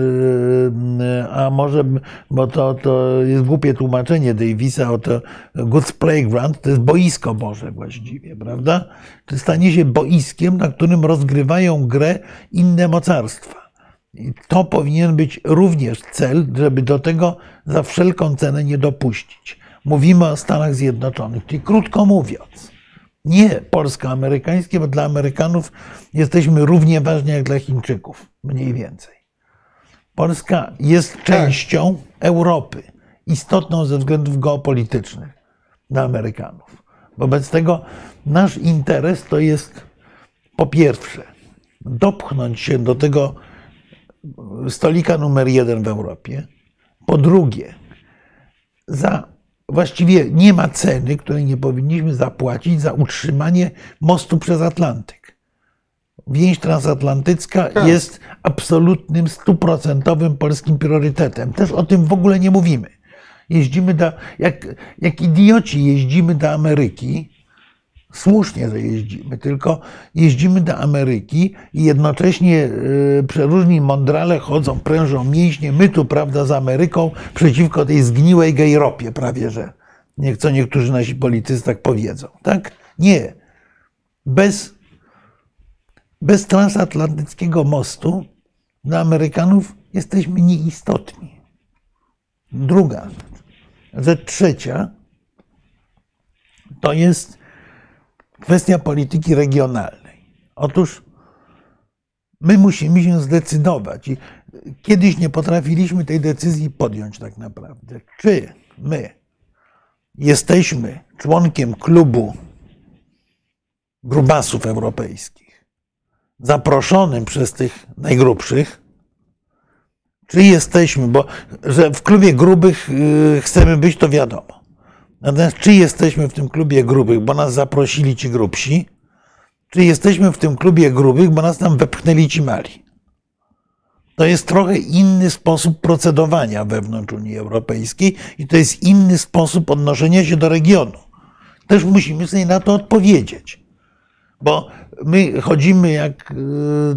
yy, a może, bo to, to jest głupie tłumaczenie Davisa, o to God's Playground, to jest boisko Boże właściwie, prawda? To stanie się boiskiem, na którym rozgrywają grę inne mocarstwa. I to powinien być również cel, żeby do tego za wszelką cenę nie dopuścić. Mówimy o Stanach Zjednoczonych, czyli krótko mówiąc, nie polsko-amerykańskie, bo dla Amerykanów jesteśmy równie ważni jak dla Chińczyków, mniej więcej. Polska jest częścią Europy, istotną ze względów geopolitycznych dla Amerykanów. Wobec tego nasz interes to jest po pierwsze dopchnąć się do tego stolika numer jeden w Europie. Po drugie, za właściwie nie ma ceny, której nie powinniśmy zapłacić za utrzymanie mostu przez Atlantyk. Więź transatlantycka Tak. jest absolutnym, stuprocentowym polskim priorytetem. Też o tym w ogóle nie mówimy. Jeździmy do, jak, jak idioci jeździmy do Ameryki, słusznie, że jeździmy, tylko jeździmy do Ameryki i jednocześnie y, przeróżni mądrale chodzą, prężą mięśnie, my tu, prawda, z Ameryką przeciwko tej zgniłej gejropie prawie, że nie, co niektórzy nasi politycy tak powiedzą, tak? Nie. Bez, bez transatlantyckiego mostu dla Amerykanów jesteśmy nieistotni. Druga rzecz. Rzecz trzecia to jest kwestia polityki regionalnej. Otóż my musimy się zdecydować i kiedyś nie potrafiliśmy tej decyzji podjąć tak naprawdę. Czy my jesteśmy członkiem klubu grubasów europejskich, zaproszonym przez tych najgrubszych, czy jesteśmy, bo że w klubie grubych y, chcemy być, to wiadomo. Natomiast czy jesteśmy w tym klubie grubych, bo nas zaprosili ci grubsi, czy jesteśmy w tym klubie grubych, bo nas tam wepchnęli ci mali. To jest trochę inny sposób procedowania wewnątrz Unii Europejskiej i to jest inny sposób odnoszenia się do regionu. Też musimy sobie na to odpowiedzieć. Bo my chodzimy jak y,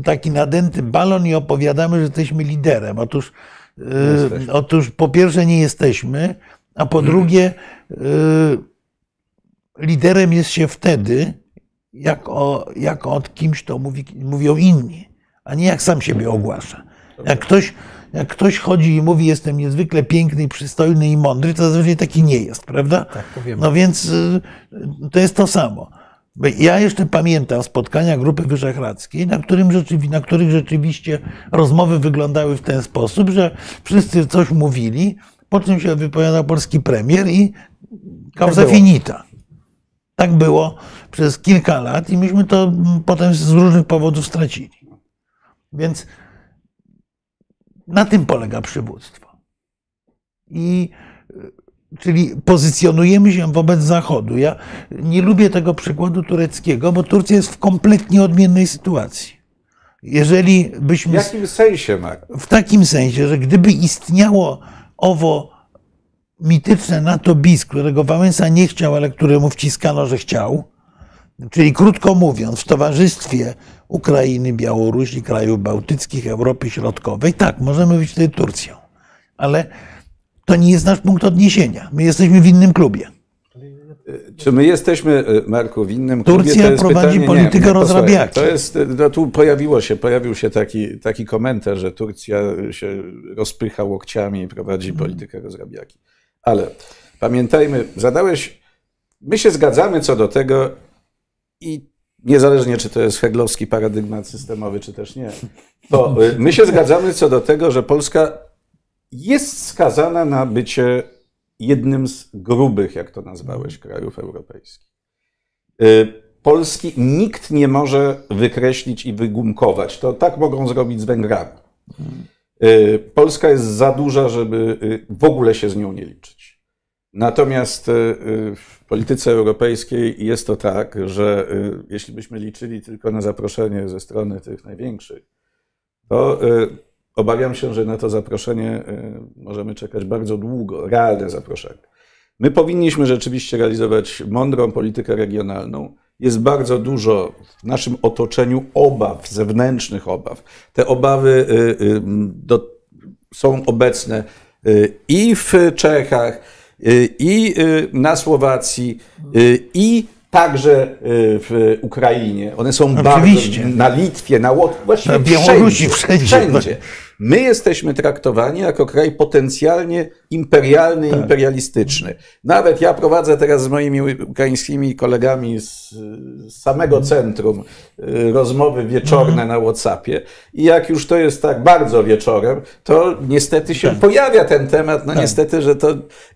taki nadęty balon i opowiadamy, że jesteśmy liderem. Otóż, y, jesteśmy. otóż po pierwsze nie jesteśmy, a po drugie y, liderem jest się wtedy, jak o, jak od kimś to mówi, mówią inni, a nie jak sam siebie ogłasza. Jak ktoś, jak ktoś chodzi i mówi, jestem niezwykle piękny, przystojny i mądry, to zazwyczaj taki nie jest, prawda? Tak. No więc y, to jest to samo. Ja jeszcze pamiętam spotkania Grupy Wyszehradzkiej, na, którym rzeczywi, na których rzeczywiście rozmowy wyglądały w ten sposób, że wszyscy coś mówili, po czym się wypowiadał polski premier i causa było. finita. Tak było przez kilka lat i myśmy to potem z różnych powodów stracili. Więc na tym polega przywództwo. I y, czyli pozycjonujemy się wobec Zachodu. Ja nie lubię tego przykładu tureckiego, bo Turcja jest w kompletnie odmiennej sytuacji. Jeżeli W byśmy jakim sensie, Mark? w takim sensie, że gdyby istniało owo mityczne NATO bis, którego Wałęsa nie chciał, ale któremu wciskano, że chciał, czyli krótko mówiąc, w towarzystwie Ukrainy, Białorusi, krajów bałtyckich, Europy Środkowej, tak, możemy być wtedy Turcją, ale to nie jest nasz punkt odniesienia. My jesteśmy w innym klubie. Czy my jesteśmy, y, Marku, w innym klubie? Turcja prowadzi pytanie. politykę posłuchaj, rozrabiaki. To jest, y, no tu pojawiło się, pojawił się taki, taki komentarz, że Turcja się rozpycha łokciami i prowadzi Mhm. politykę rozrabiaki. Ale pamiętajmy, zadałeś, my się zgadzamy co do tego i niezależnie czy to jest heglowski paradygmat systemowy, czy też nie, to y, my się zgadzamy co do tego, że Polska jest skazana na bycie jednym z grubych, jak to nazwałeś, krajów europejskich. Y, Polski nikt nie może wykreślić i wygumkować. To tak mogą zrobić z Węgrami. Y, Polska jest za duża, żeby y, w ogóle się z nią nie liczyć. Natomiast w polityce europejskiej jest to tak, że jeśli byśmy liczyli tylko na zaproszenie ze strony tych największych, to obawiam się, że na to zaproszenie y, możemy czekać bardzo długo, realne zaproszenie. My powinniśmy rzeczywiście realizować mądrą politykę regionalną. Jest bardzo dużo w naszym otoczeniu obaw, zewnętrznych obaw. Te obawy y, y, do, są obecne y, i w Czechach, i na Słowacji, i także y, w Ukrainie. One są Oczywiście. bardzo na Litwie, na Łotwie, właściwie Na Białorusi, wszędzie. wszędzie. wszędzie. My jesteśmy traktowani jako kraj potencjalnie imperialny, Tak. imperialistyczny. Nawet ja prowadzę teraz z moimi ukraińskimi kolegami z, samego Mhm. centrum y, rozmowy wieczorne na WhatsAppie i jak już to jest tak bardzo wieczorem, to niestety się pojawia ten temat, no niestety, że to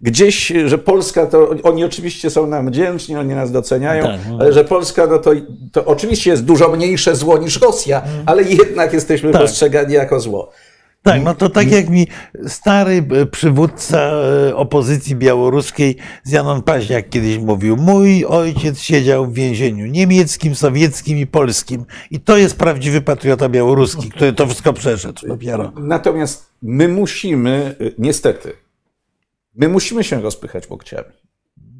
gdzieś, że Polska to, oni oczywiście są nam wdzięczni, oni nas doceniają, Tak, no. ale że Polska no to, to oczywiście jest dużo mniejsze zło niż Rosja, ale jednak jesteśmy Tak. postrzegani jako zło. Tak, no to tak jak mi stary e, przywódca e, opozycji białoruskiej Janon Paźniak kiedyś mówił, mój ojciec siedział w więzieniu niemieckim, sowieckim i polskim i to jest prawdziwy patriota białoruski, który to wszystko przeszedł dopiero. Natomiast my musimy, y, niestety, my musimy się rozpychać łokciami.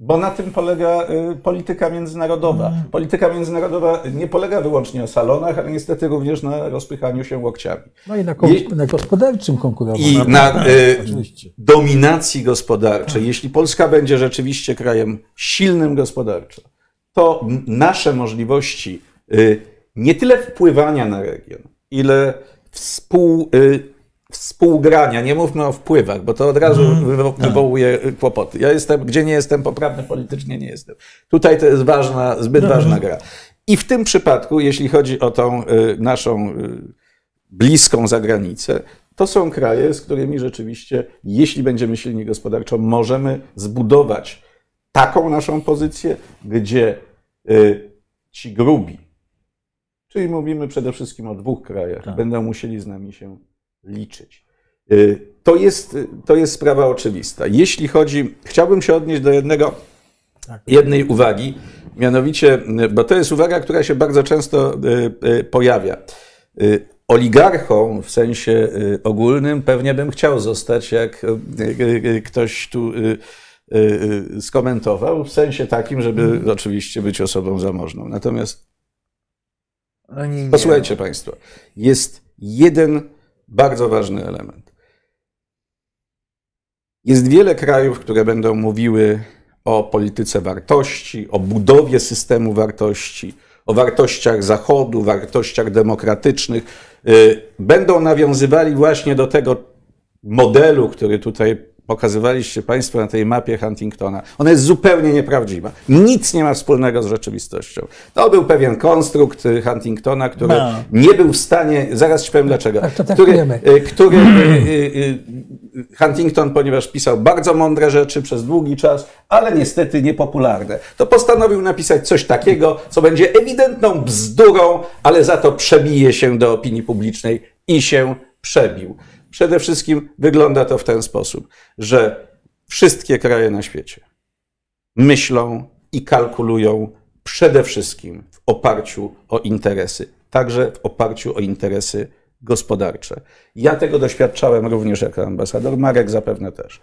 Bo na tym polega y, polityka międzynarodowa. Polityka międzynarodowa nie polega wyłącznie na salonach, ale niestety również na rozpychaniu się łokciami. No i na, Je- na gospodarczym konkurowaniu. I na y, Oczywiście. dominacji gospodarczej. Jeśli Polska będzie rzeczywiście krajem silnym gospodarczo, to nasze możliwości y, nie tyle wpływania na region, ile współ, y, współgrania, nie mówmy o wpływach, bo to od razu wywo- wywołuje y, kłopoty. Ja jestem, gdzie nie jestem poprawny politycznie, nie jestem. Tutaj to jest ważna, zbyt ważna gra. I w tym przypadku, jeśli chodzi o tą y, naszą y, bliską zagranicę, to są kraje, z którymi rzeczywiście, jeśli będziemy silni gospodarczo, możemy zbudować taką naszą pozycję, gdzie ci grubi, czyli mówimy przede wszystkim o dwóch krajach, będą musieli z nami się liczyć. Y, To jest, to jest sprawa oczywista. Jeśli chodzi, chciałbym się odnieść do jednego, jednej uwagi, mianowicie, y, bo to jest uwaga, która się bardzo często y, y, pojawia. Y, Oligarchą w sensie y, ogólnym pewnie bym chciał zostać, jak y, y, y, ktoś tu y, y, y, skomentował, w sensie takim, żeby oczywiście być osobą zamożną. Natomiast. Posłuchajcie Państwo, jest jeden bardzo ważny element. Jest wiele krajów, które będą mówiły o polityce wartości, o budowie systemu wartości, o wartościach Zachodu, wartościach demokratycznych. Y, Będą nawiązywali właśnie do tego modelu, który tutaj pokazywaliście Państwo na tej mapie Huntingtona. Ona jest zupełnie nieprawdziwa. Nic nie ma wspólnego z rzeczywistością. To był pewien konstrukt y, Huntingtona, który No. nie był w stanie, zaraz ci powiem dlaczego, Tak, to tak który, wiemy. y, który y, Huntington, ponieważ pisał bardzo mądre rzeczy przez długi czas, ale niestety niepopularne, to postanowił napisać coś takiego, co będzie ewidentną bzdurą, ale za to przebije się do opinii publicznej i się przebił. Przede wszystkim wygląda to w ten sposób, że wszystkie kraje na świecie myślą i kalkulują przede wszystkim w oparciu o interesy, także w oparciu o interesy gospodarcze. Ja tego doświadczałem również jako ambasador, Marek zapewne też.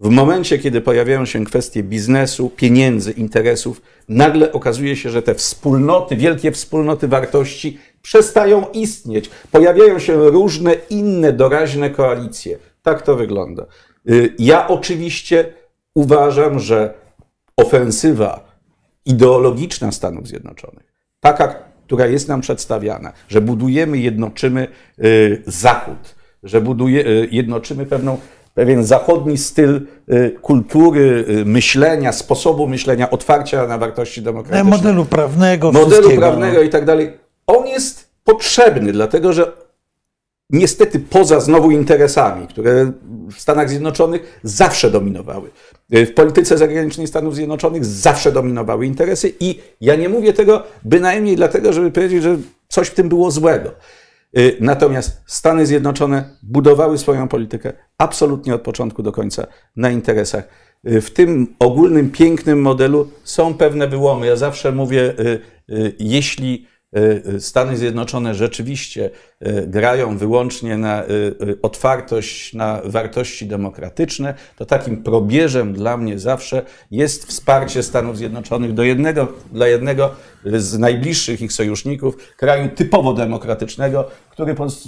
W momencie, kiedy pojawiają się kwestie biznesu, pieniędzy, interesów, nagle okazuje się, że te wspólnoty, wielkie wspólnoty wartości przestają istnieć. Pojawiają się różne inne doraźne koalicje. Tak to wygląda. Y, Ja oczywiście uważam, że ofensywa ideologiczna Stanów Zjednoczonych, taka, która jest nam przedstawiana, że budujemy, jednoczymy y, Zachód, że buduje, y, jednoczymy pewną, pewien zachodni styl y, kultury, y, myślenia, sposobu myślenia, otwarcia na wartości demokratyczne Modelu prawnego, modelu wszystkiego. prawnego i tak dalej, on jest potrzebny, dlatego że niestety poza znowu interesami, które w Stanach Zjednoczonych zawsze dominowały. W polityce zagranicznej Stanów Zjednoczonych zawsze dominowały interesy i ja nie mówię tego bynajmniej dlatego, żeby powiedzieć, że coś w tym było złego. Y, Natomiast Stany Zjednoczone budowały swoją politykę absolutnie od początku do końca na interesach. Y, W tym ogólnym, pięknym modelu są pewne wyłomy. Ja zawsze mówię, y, jeśli Stany Zjednoczone rzeczywiście grają wyłącznie na y, y, otwartość, na wartości demokratyczne, to takim probierzem dla mnie zawsze jest wsparcie Stanów Zjednoczonych do jednego, dla jednego z najbliższych ich sojuszników, kraju typowo demokratycznego, który pod y,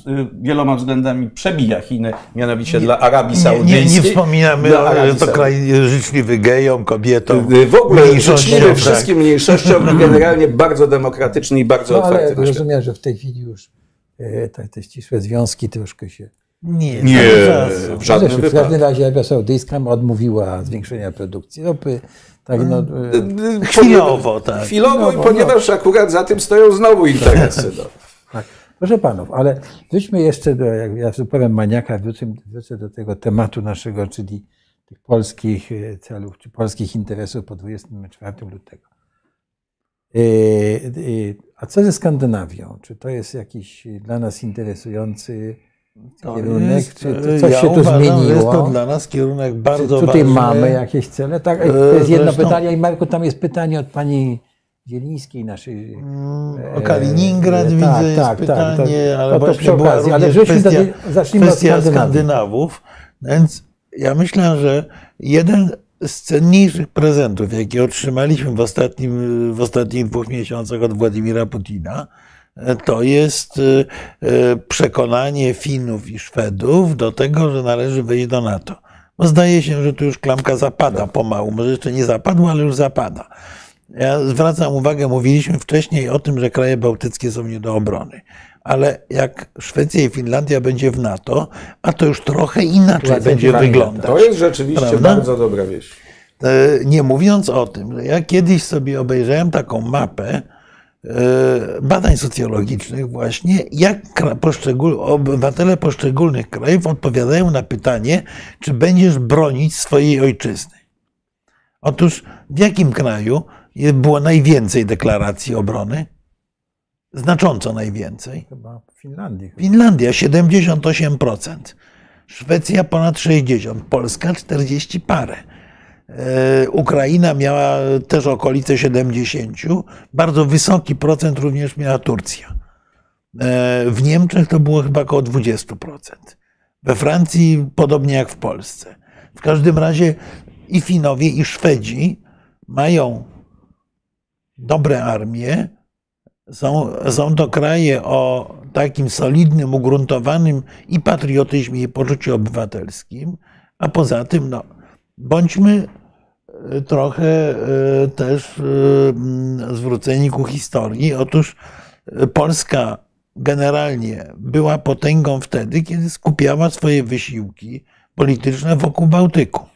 wieloma względami przebija Chiny, mianowicie dla Arabii Nie, Saudyjskiej. nie, nie wspominamy, o, Arabii że to kraj życzliwy gejom, kobietom, Y, W ogóle życzliwy tak. wszystkim mniejszościom generalnie bardzo demokratyczny i bardzo No otwarty ale rozumiem, że w tej chwili już te, te ścisłe związki troszkę się Nie, Nie, w żadnym Zresztą, w każdym razie Arabia Saudyjska odmówiła zwiększenia produkcji ropy. Tak, no, e, Chwilowo, tak. Chwilowo, Chwilowo, no. ponieważ akurat za tym stoją znowu interesy. No. tak. Proszę panów, ale wróćmy jeszcze do, jak ja powiem maniaka, wrócę, wrócę do tego tematu naszego, czyli tych polskich e, celów, czy polskich interesów po 24 lutego. E, e, A co ze Skandynawią? Czy to jest jakiś dla nas interesujący To kierunek? jest, czy to coś ja się tu uważam, że Jest to zmieniło? dla nas kierunek Czy bardzo tutaj ważny. mamy jakieś cele? Tak, to jest jedno zresztą- pytanie. I Marku, tam jest pytanie od pani Zielińskiej, naszej. Mm, e, O Kaliningrad e, widzę tak, jest tak, tak, pytanie, to- ale to- to przy okazji, ale kwestia, do- zacznijmy od kwestia Skandynawii. Skandynawów. Więc ja myślę, że jeden z cenniejszych prezentów, jakie otrzymaliśmy w, ostatnim, w ostatnich dwóch miesiącach od Władimira Putina, to jest e, przekonanie Finów i Szwedów do tego, że należy wejść do NATO. Bo zdaje się, że tu już klamka zapada pomału. Może jeszcze nie zapadła, ale już zapada. Ja zwracam uwagę, mówiliśmy wcześniej o tym, że kraje bałtyckie są nie do obrony. Ale jak Szwecja i Finlandia będzie w NATO, a to już trochę inaczej Sytuacja będzie wyglądać. To jest rzeczywiście Prawda? bardzo dobra wieść. E, Nie mówiąc o tym, że ja kiedyś sobie obejrzałem taką mapę e, badań socjologicznych właśnie, jak poszczegól, obywatele poszczególnych krajów odpowiadają na pytanie, czy będziesz bronić swojej ojczyzny. Otóż w jakim kraju było najwięcej deklaracji obrony? Znacząco najwięcej. Chyba w Finlandii. Finlandia 78%, Szwecja ponad 60%, Polska 40 parę. E, Ukraina miała też okolice 70%, bardzo wysoki procent również miała Turcja. E, W Niemczech to było chyba około 20%. We Francji podobnie jak w Polsce. W każdym razie i Finowie, i Szwedzi mają dobre armie, są, są to kraje o takim solidnym, ugruntowanym i patriotyzmie, i poczuciu obywatelskim, a poza tym, no, bądźmy e, trochę e, też e, mm, zwróceni ku historii. Otóż Polska generalnie była potęgą wtedy, kiedy skupiała swoje wysiłki polityczne wokół Bałtyku.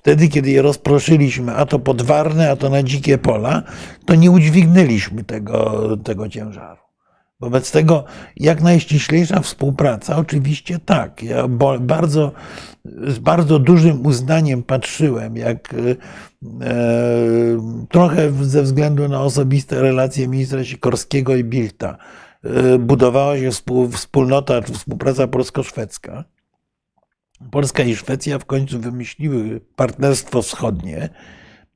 Wtedy, kiedy je rozproszyliśmy, a to pod Warnę, a to na dzikie pola, to nie udźwignęliśmy tego, tego ciężaru. Wobec tego jak najściślejsza współpraca, oczywiście tak. Ja bardzo, z bardzo dużym uznaniem patrzyłem, jak e, trochę ze względu na osobiste relacje ministra Sikorskiego i Bilta e, budowała się współ, wspólnota czy współpraca polsko-szwedzka. Polska i Szwecja w końcu wymyśliły partnerstwo wschodnie.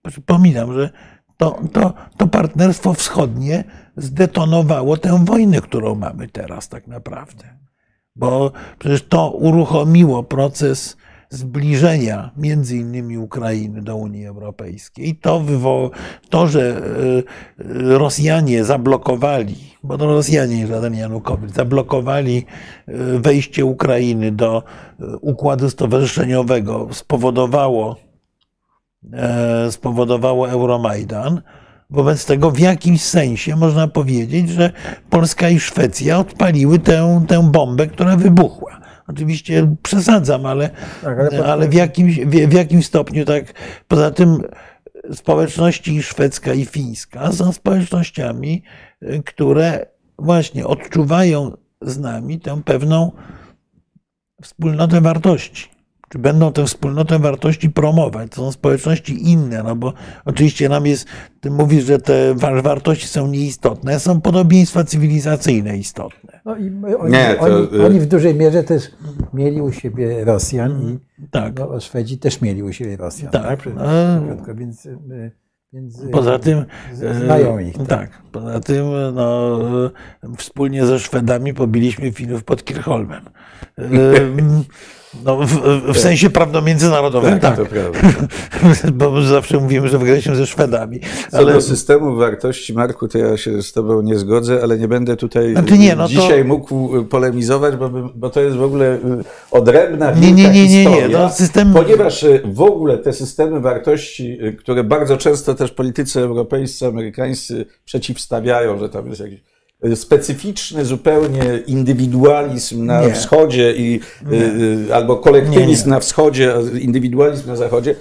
Przypominam, że to, to, to partnerstwo wschodnie zdetonowało tę wojnę, którą mamy teraz, tak naprawdę. Bo przecież to uruchomiło proces zbliżenia między innymi Ukrainy do Unii Europejskiej. To, wywo- to że y, y, Rosjanie zablokowali, bo to Rosjanie, nie żaden Janukowicz, zablokowali y, wejście Ukrainy do układu stowarzyszeniowego, spowodowało, e, spowodowało Euromajdan. Wobec tego w jakimś sensie można powiedzieć, że Polska i Szwecja odpaliły tę, tę bombę, która wybuchła. Oczywiście przesadzam, ale, Tak, ale- ale w, jakimś, w, w jakimś stopniu tak. Poza tym społeczności szwedzka i fińska są społecznościami, y, które właśnie odczuwają z nami tę pewną wspólnotę wartości. Czy będą tę wspólnotę wartości promować? To są społeczności inne, no bo oczywiście nam jest, ty mówisz, że te wa- wartości są nieistotne, są podobieństwa cywilizacyjne istotne. No i oni, Nie, to, oni, y- oni w dużej mierze też mieli u siebie Rosjan i Tak. no, Szwedzi też mieli u siebie Rosjan. Tak. Tak. A- Krótko, Więc, y, więc y, Poza tym. znają ich. Tak. Poza tym no, wspólnie ze Szwedami pobiliśmy Finów pod Kirchholmem. No, w, w sensie prawno-międzynarodowym, tak. to prawda. Bo zawsze mówimy, że wygraliśmy ze Szwedami. Co Ale do systemu wartości, Marku, to ja się z Tobą nie zgodzę, ale nie będę tutaj Znaczy nie, no to- dzisiaj mógł polemizować, bo, bo to jest w ogóle y, odrębna Nie, nie, nie, nie, nie, historia, no, system- ponieważ y, w ogóle te systemy wartości, y, które bardzo często też politycy europejscy, amerykańscy przeciwstawiają, że tam jest jakiś y, specyficzny zupełnie indywidualizm na Nie. wschodzie i, y, y, albo kolektywizm Nie, nie. na wschodzie, indywidualizm na zachodzie,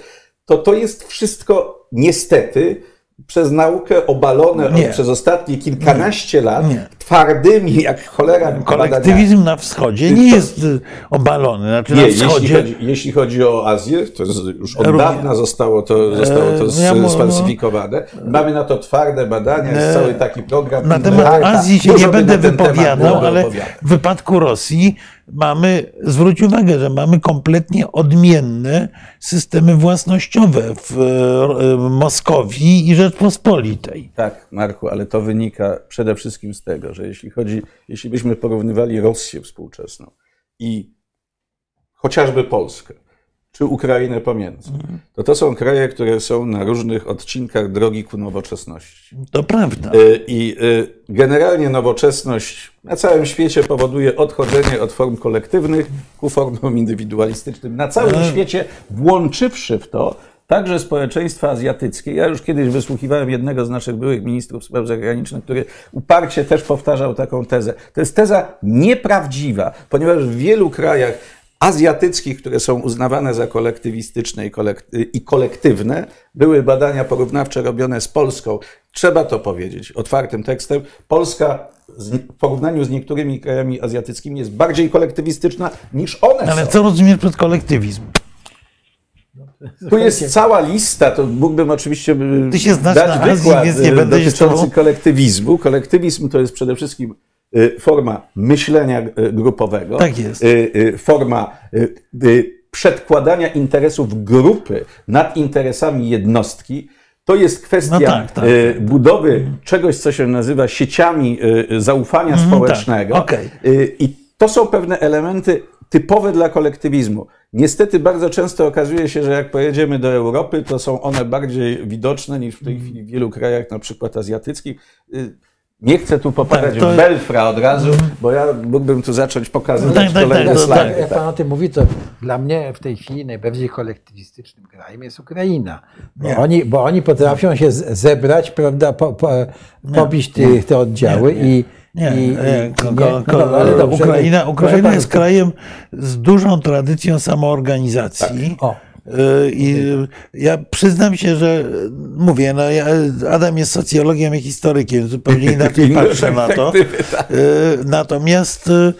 to to jest wszystko niestety przez naukę obalone Nie. przez ostatnie kilkanaście lat Nie. twardymi jak cholera. Kolektywizm na wschodzie nie To- jest y, obalony. Znaczy Nie, na jeśli wschodzie. chodzi, jeśli chodzi o Azję, to już od Również. dawna zostało to, zostało to E, ja mu- sfalsyfikowane. Mamy na to twarde badania, jest E, cały taki program. Na temat. Azji się nie będę wypowiadał, ale w wypadku Rosji mamy, zwróć uwagę, że mamy kompletnie odmienne systemy własnościowe w e, Moskowii i Rzeczpospolitej. Tak, Marku, ale to wynika przede wszystkim z tego, że jeśli chodzi, jeśli byśmy porównywali Rosję współczesną i chociażby Polskę, czy Ukrainę pomiędzy, to to są kraje, które są na różnych odcinkach drogi ku nowoczesności. To prawda. Y, I y, generalnie nowoczesność na całym świecie powoduje odchodzenie od form kolektywnych ku formom indywidualistycznym. Na całym Ale- świecie, włączywszy w to także społeczeństwa azjatyckie. Ja już kiedyś wysłuchiwałem jednego z naszych byłych ministrów spraw zagranicznych, który uparcie też powtarzał taką tezę. To jest teza nieprawdziwa, ponieważ w wielu krajach azjatyckich, które są uznawane za kolektywistyczne i, i kolektywne, były badania porównawcze robione z Polską. Trzeba to powiedzieć otwartym tekstem. Polska w porównaniu z niektórymi krajami azjatyckimi jest bardziej kolektywistyczna niż one Ale są. co rozumiesz przez kolektywizm? Tu jest cała lista, to mógłbym oczywiście Ty się znasz dać na Azji, wykład więc nie będę dotyczący kolektywizmu. Kolektywizm to jest przede wszystkim forma myślenia y, grupowego. Tak. Y, y, Forma y, y, przedkładania interesów grupy nad interesami jednostki. To jest kwestia No tak, tak, y, budowy czegoś, co się nazywa sieciami y, zaufania społecznego. tak, okej. Y, I to są pewne elementy typowe dla kolektywizmu. Niestety bardzo często okazuje się, że jak pojedziemy do Europy, to są one bardziej widoczne niż w tej chwili w wielu krajach, na przykład azjatyckich. Nie chcę tu popadać Tak, to- w Belfra od razu, bo ja mógłbym tu zacząć pokazywać Tak, tak, kolejne tak, tak. Jak pan o tym mówi, to dla mnie w tej chwili najbardziej kolektywistycznym krajem jest Ukraina. Bo, Nie. oni, bo oni potrafią się zebrać, prawda, po, po, pobić ty, te oddziały i. Nie, i, nie, i- ko, nie. ko, No ale dobrze, Ukraina, jest krajem z dużą tradycją samoorganizacji. O. Y, I ja przyznam się, że mówię, no ja, Adam jest socjologiem i historykiem, zupełnie inaczej patrzę na to. tak. Y, Natomiast y,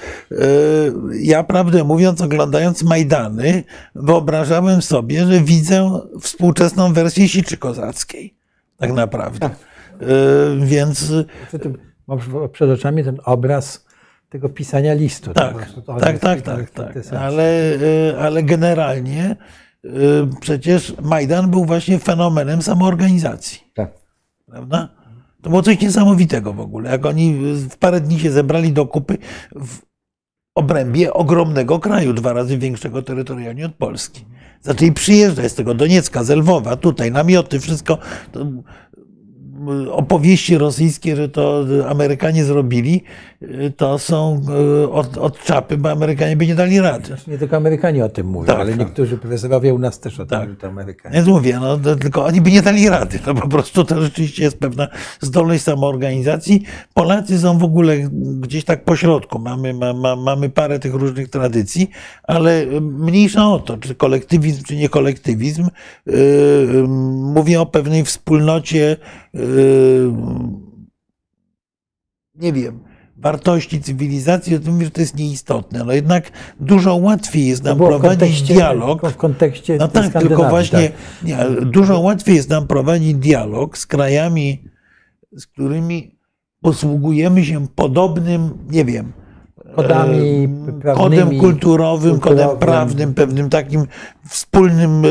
ja prawdę mówiąc, oglądając Majdany, wyobrażałem sobie, że widzę współczesną wersję Siczy Kozackiej. Tak naprawdę. Y, Więc Mam przed oczami ten obraz tego pisania listu. Tak, tak, tak, tak- tak, tak. Ale, ale generalnie przecież Majdan był właśnie fenomenem samoorganizacji. Tak. Prawda? To było coś niesamowitego w ogóle. Jak oni w parę dni się zebrali do kupy w obrębie ogromnego kraju, dwa razy większego terytorialnie od Polski. Zaczęli przyjeżdżać z tego Doniecka, z Lwowa, tutaj, namioty, wszystko. To, mm, opowieści rosyjskie, że to Amerykanie zrobili, y, to są y, od, od czapy, bo Amerykanie by nie dali rady. Znaczy, nie tylko Amerykanie o tym mówią, Tak, ale tak. niektórzy profesorowie u nas też o tym Tak. mówią, to Amerykanie. Więc mówię, no, to tylko oni by nie dali rady. No po prostu to rzeczywiście jest pewna zdolność samoorganizacji. Polacy są w ogóle gdzieś tak po środku. Mamy, ma, ma, mamy parę tych różnych tradycji, ale mniejsza o to, czy kolektywizm, czy nie kolektywizm. Yy, mówię o pewnej wspólnocie, yy, nie wiem, wartości cywilizacji, o tym mówię, że to jest nieistotne. No jednak dużo łatwiej jest To nam prowadzić dialog. W kontekście No tak, tylko właśnie tak. nie, dużo łatwiej jest nam prowadzić dialog z krajami, z którymi posługujemy się podobnym, nie wiem, Kodami e, prawnymi, kodem kulturowym, kodem kulturowym. prawnym, pewnym takim wspólnym e,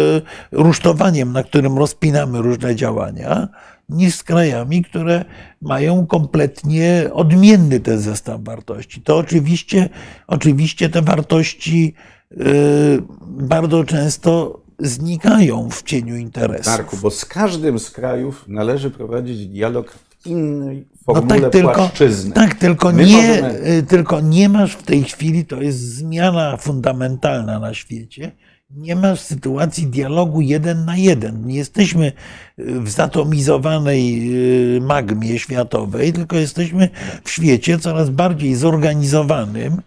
rusztowaniem, na którym rozpinamy różne działania, niż z krajami, które mają kompletnie odmienny ten zestaw wartości. To oczywiście, oczywiście te wartości e, bardzo często znikają w cieniu interesów. Marku, bo z każdym z krajów należy prowadzić dialog w innej formule tak, tylko, płaszczyzny. tak, tylko My nie, możemy- y, tylko nie masz w tej chwili, to jest zmiana fundamentalna na świecie, nie masz sytuacji dialogu jeden na jeden. Nie jesteśmy y, w zatomizowanej y, magmie światowej, tylko jesteśmy w świecie coraz bardziej zorganizowanym.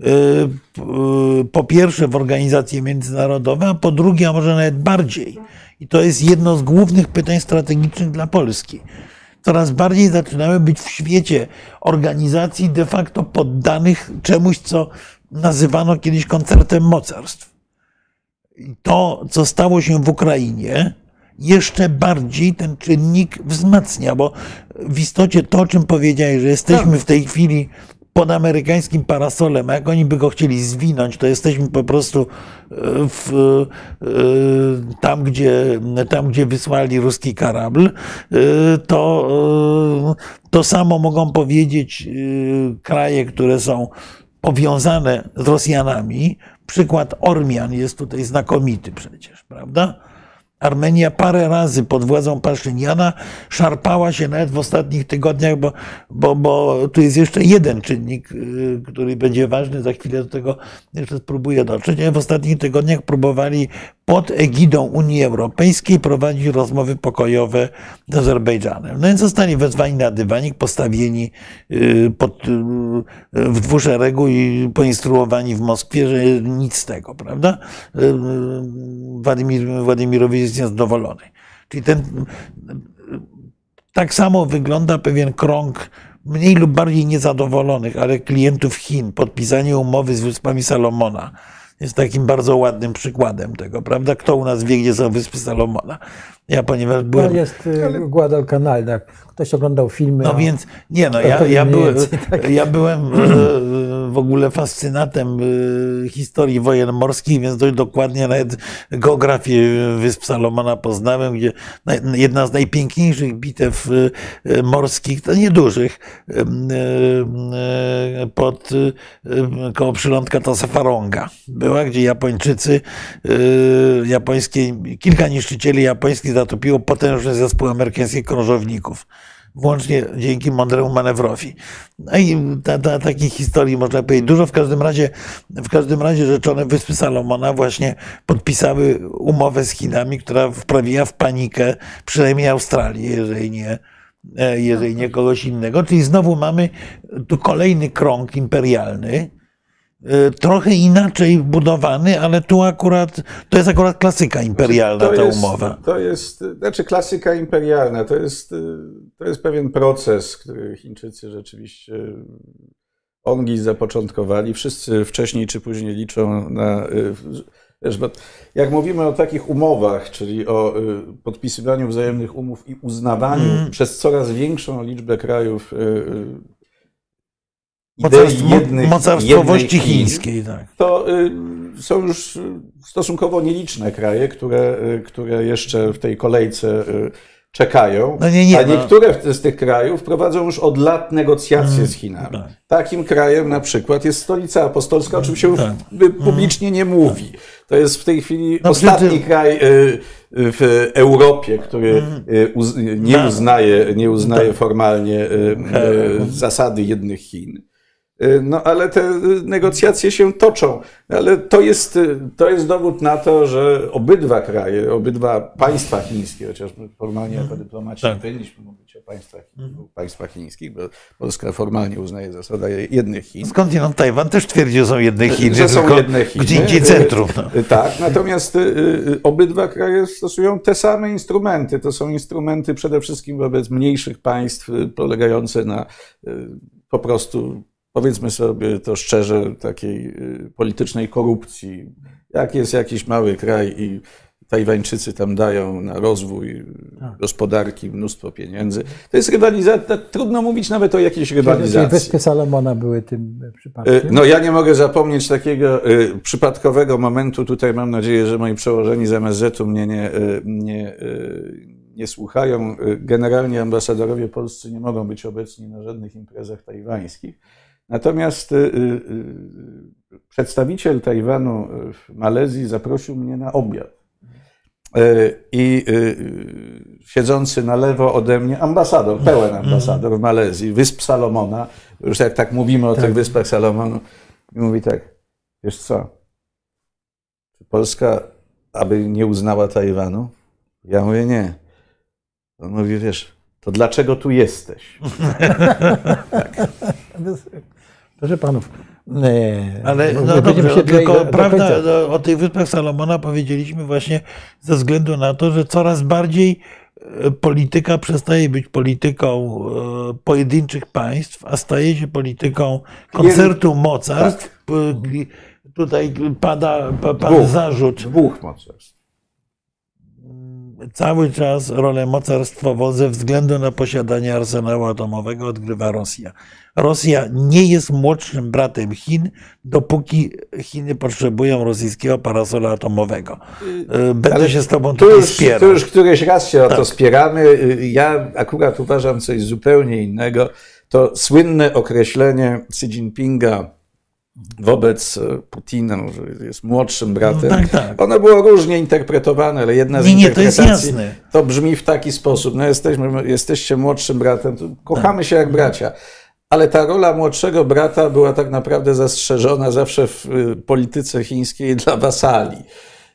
y, Po pierwsze w organizacje międzynarodowe, a po drugie, a może nawet bardziej. I to jest jedno z głównych pytań strategicznych dla Polski coraz bardziej zaczynamy być w świecie organizacji de facto poddanych czemuś, co nazywano kiedyś koncertem mocarstw. To, co stało się w Ukrainie, jeszcze bardziej ten czynnik wzmacnia, bo w istocie to, o czym powiedziałeś, że jesteśmy w tej chwili pod amerykańskim parasolem, a jak oni by go chcieli zwinąć, to jesteśmy po prostu e, w, e, tam, gdzie, tam, gdzie wysłali ruski karabl, e, to, to samo mogą powiedzieć kraje, które są powiązane z Rosjanami. Przykład Ormian jest tutaj znakomity przecież, prawda? Armenia parę razy pod władzą Paszyniana szarpała się nawet w ostatnich tygodniach, bo, bo, bo tu jest jeszcze jeden czynnik, y, który będzie ważny, za chwilę do tego jeszcze spróbuję dotrzeć. W ostatnich tygodniach próbowali pod egidą Unii Europejskiej prowadzić rozmowy pokojowe z Azerbejdżanem. No więc zostali wezwani na dywanik, postawieni y, pod, y, w dwuszeregu i poinstruowani w Moskwie, że nic z tego, prawda? Y, Władimir, Władimirowicz jest niezadowolony. Czyli ten, tak samo wygląda pewien krąg mniej lub bardziej niezadowolonych, ale klientów Chin. Podpisanie umowy z Wyspami Salomona jest takim bardzo ładnym przykładem tego, prawda? Kto u nas wie, gdzie są Wyspy Salomona? Ja, ponieważ To byłem. jest y, Guadalcanal. Ktoś oglądał filmy. No więc, nie no, To ja, to ja, byłem, tak. ja byłem e, w ogóle fascynatem e, historii wojen morskich, więc dość dokładnie nawet geografię Wysp Salomona poznałem, gdzie jedna z najpiękniejszych bitew e, morskich, to niedużych, pod koło przylądka Tosafaronga była, gdzie Japończycy, japońskie, kilka niszczycieli japońskich zatopiło potężny zespół amerykańskich krążowników włącznie dzięki mądremu manewrowi. No i ta, ta, takich historii można powiedzieć dużo. W każdym razie, w każdym razie rzeczone Wyspy Salomona właśnie podpisały umowę z Chinami, która wprawiła w panikę przynajmniej Australię, jeżeli nie, e, jeżeli nie kogoś innego. Czyli znowu mamy tu kolejny krąg imperialny, trochę inaczej budowany, ale tu akurat, to jest akurat klasyka imperialna ta jest, umowa. To jest, znaczy klasyka imperialna, to jest, y, to jest pewien proces, który Chińczycy rzeczywiście ongi zapoczątkowali. Wszyscy wcześniej czy później liczą na. y, Wiesz, bo jak mówimy o takich umowach, czyli o y, podpisywaniu wzajemnych umów i uznawaniu Mm. przez coraz większą liczbę krajów y, y, idei mocarstwowości jednej Chin, chińskiej, tak. to y, są już y, stosunkowo nieliczne kraje, które, y, które jeszcze w tej kolejce y, czekają. No nie, nie, a no. niektóre w- z tych krajów prowadzą już od lat negocjacje z Chinami. tak. Takim krajem na przykład jest Stolica Apostolska, o czym się Tak. y, publicznie nie mówi. To jest w tej chwili No, ostatni kraj w Europie, który uz, nie Tak. uznaje, nie uznaje formalnie y, y, zasady jednych Chin. Y, No ale te y, negocjacje się toczą. Ale to jest, y, to jest dowód na to, że obydwa kraje, obydwa państwa chińskie, chociaż formalnie jako dyplomaci Tak. nie powinniśmy mówić o państwach, o państwach chińskich, bo Polska formalnie uznaje zasadę jednych Chin. Skądinąd Tajwan też twierdzi, że są jedne Chiny, Że są jedne Chiny. gdzie indziej centrum. No. Y, Tak, natomiast y, y, obydwa kraje stosują te same instrumenty. To są instrumenty przede wszystkim wobec mniejszych państw, y, polegające na y, po prostu, powiedzmy sobie to szczerze, takiej y, politycznej korupcji. Jak jest jakiś mały kraj i Tajwańczycy tam dają na rozwój gospodarki mnóstwo pieniędzy. To jest rywalizacja, trudno mówić nawet o jakiejś Czyli rywalizacji. Wyspy Salomona były tym Y, przypadkiem. No ja nie mogę zapomnieć takiego y, przypadkowego momentu. Tutaj mam nadzieję, że moi przełożeni z MSZ-u mnie nie, y, nie, y, nie słuchają. Y, Generalnie ambasadorowie polscy nie mogą być obecni na żadnych imprezach tajwańskich. Natomiast y, y, y, przedstawiciel Tajwanu w Malezji zaprosił mnie na obiad. y, i siedzący na lewo ode mnie ambasador, pełen ambasador w Malezji, Wysp Salomona, już jak tak mówimy o tych Wyspach Salomonu, i mówi tak, wiesz co, czy Polska aby nie uznała Tajwanu? Ja mówię nie. On mówi, wiesz, to dlaczego tu jesteś? Proszę panów. e, Ale no dobrze, tylko prawda, o tych Wyspach Salomona powiedzieliśmy właśnie ze względu na to, że coraz bardziej e, polityka przestaje być polityką e, pojedynczych państw, a staje się polityką koncertu mocarstw. Tutaj pada, pa- pada Dwóch. zarzut. Dwóch mocarstw. Cały czas rolę mocarstwową ze względu na posiadanie arsenału atomowego odgrywa Rosja. Rosja nie jest młodszym bratem Chin, dopóki Chiny potrzebują rosyjskiego parasola atomowego. E, Będę Ale się z Tobą Tu tutaj już, spierał. tu już któryś raz się o Tak. to spieramy. Ja akurat uważam coś zupełnie innego. To słynne określenie Xi Jinpinga wobec e, Putina, że jest młodszym bratem. No tak, tak. Ono było różnie interpretowane, ale jedna z Nie, nie, to jest interpretacji jasne. to brzmi w taki sposób. No jesteśmy, jesteście młodszym bratem, kochamy się jak bracia. Ale ta rola młodszego brata była tak naprawdę zastrzeżona zawsze w y, polityce chińskiej dla wasali.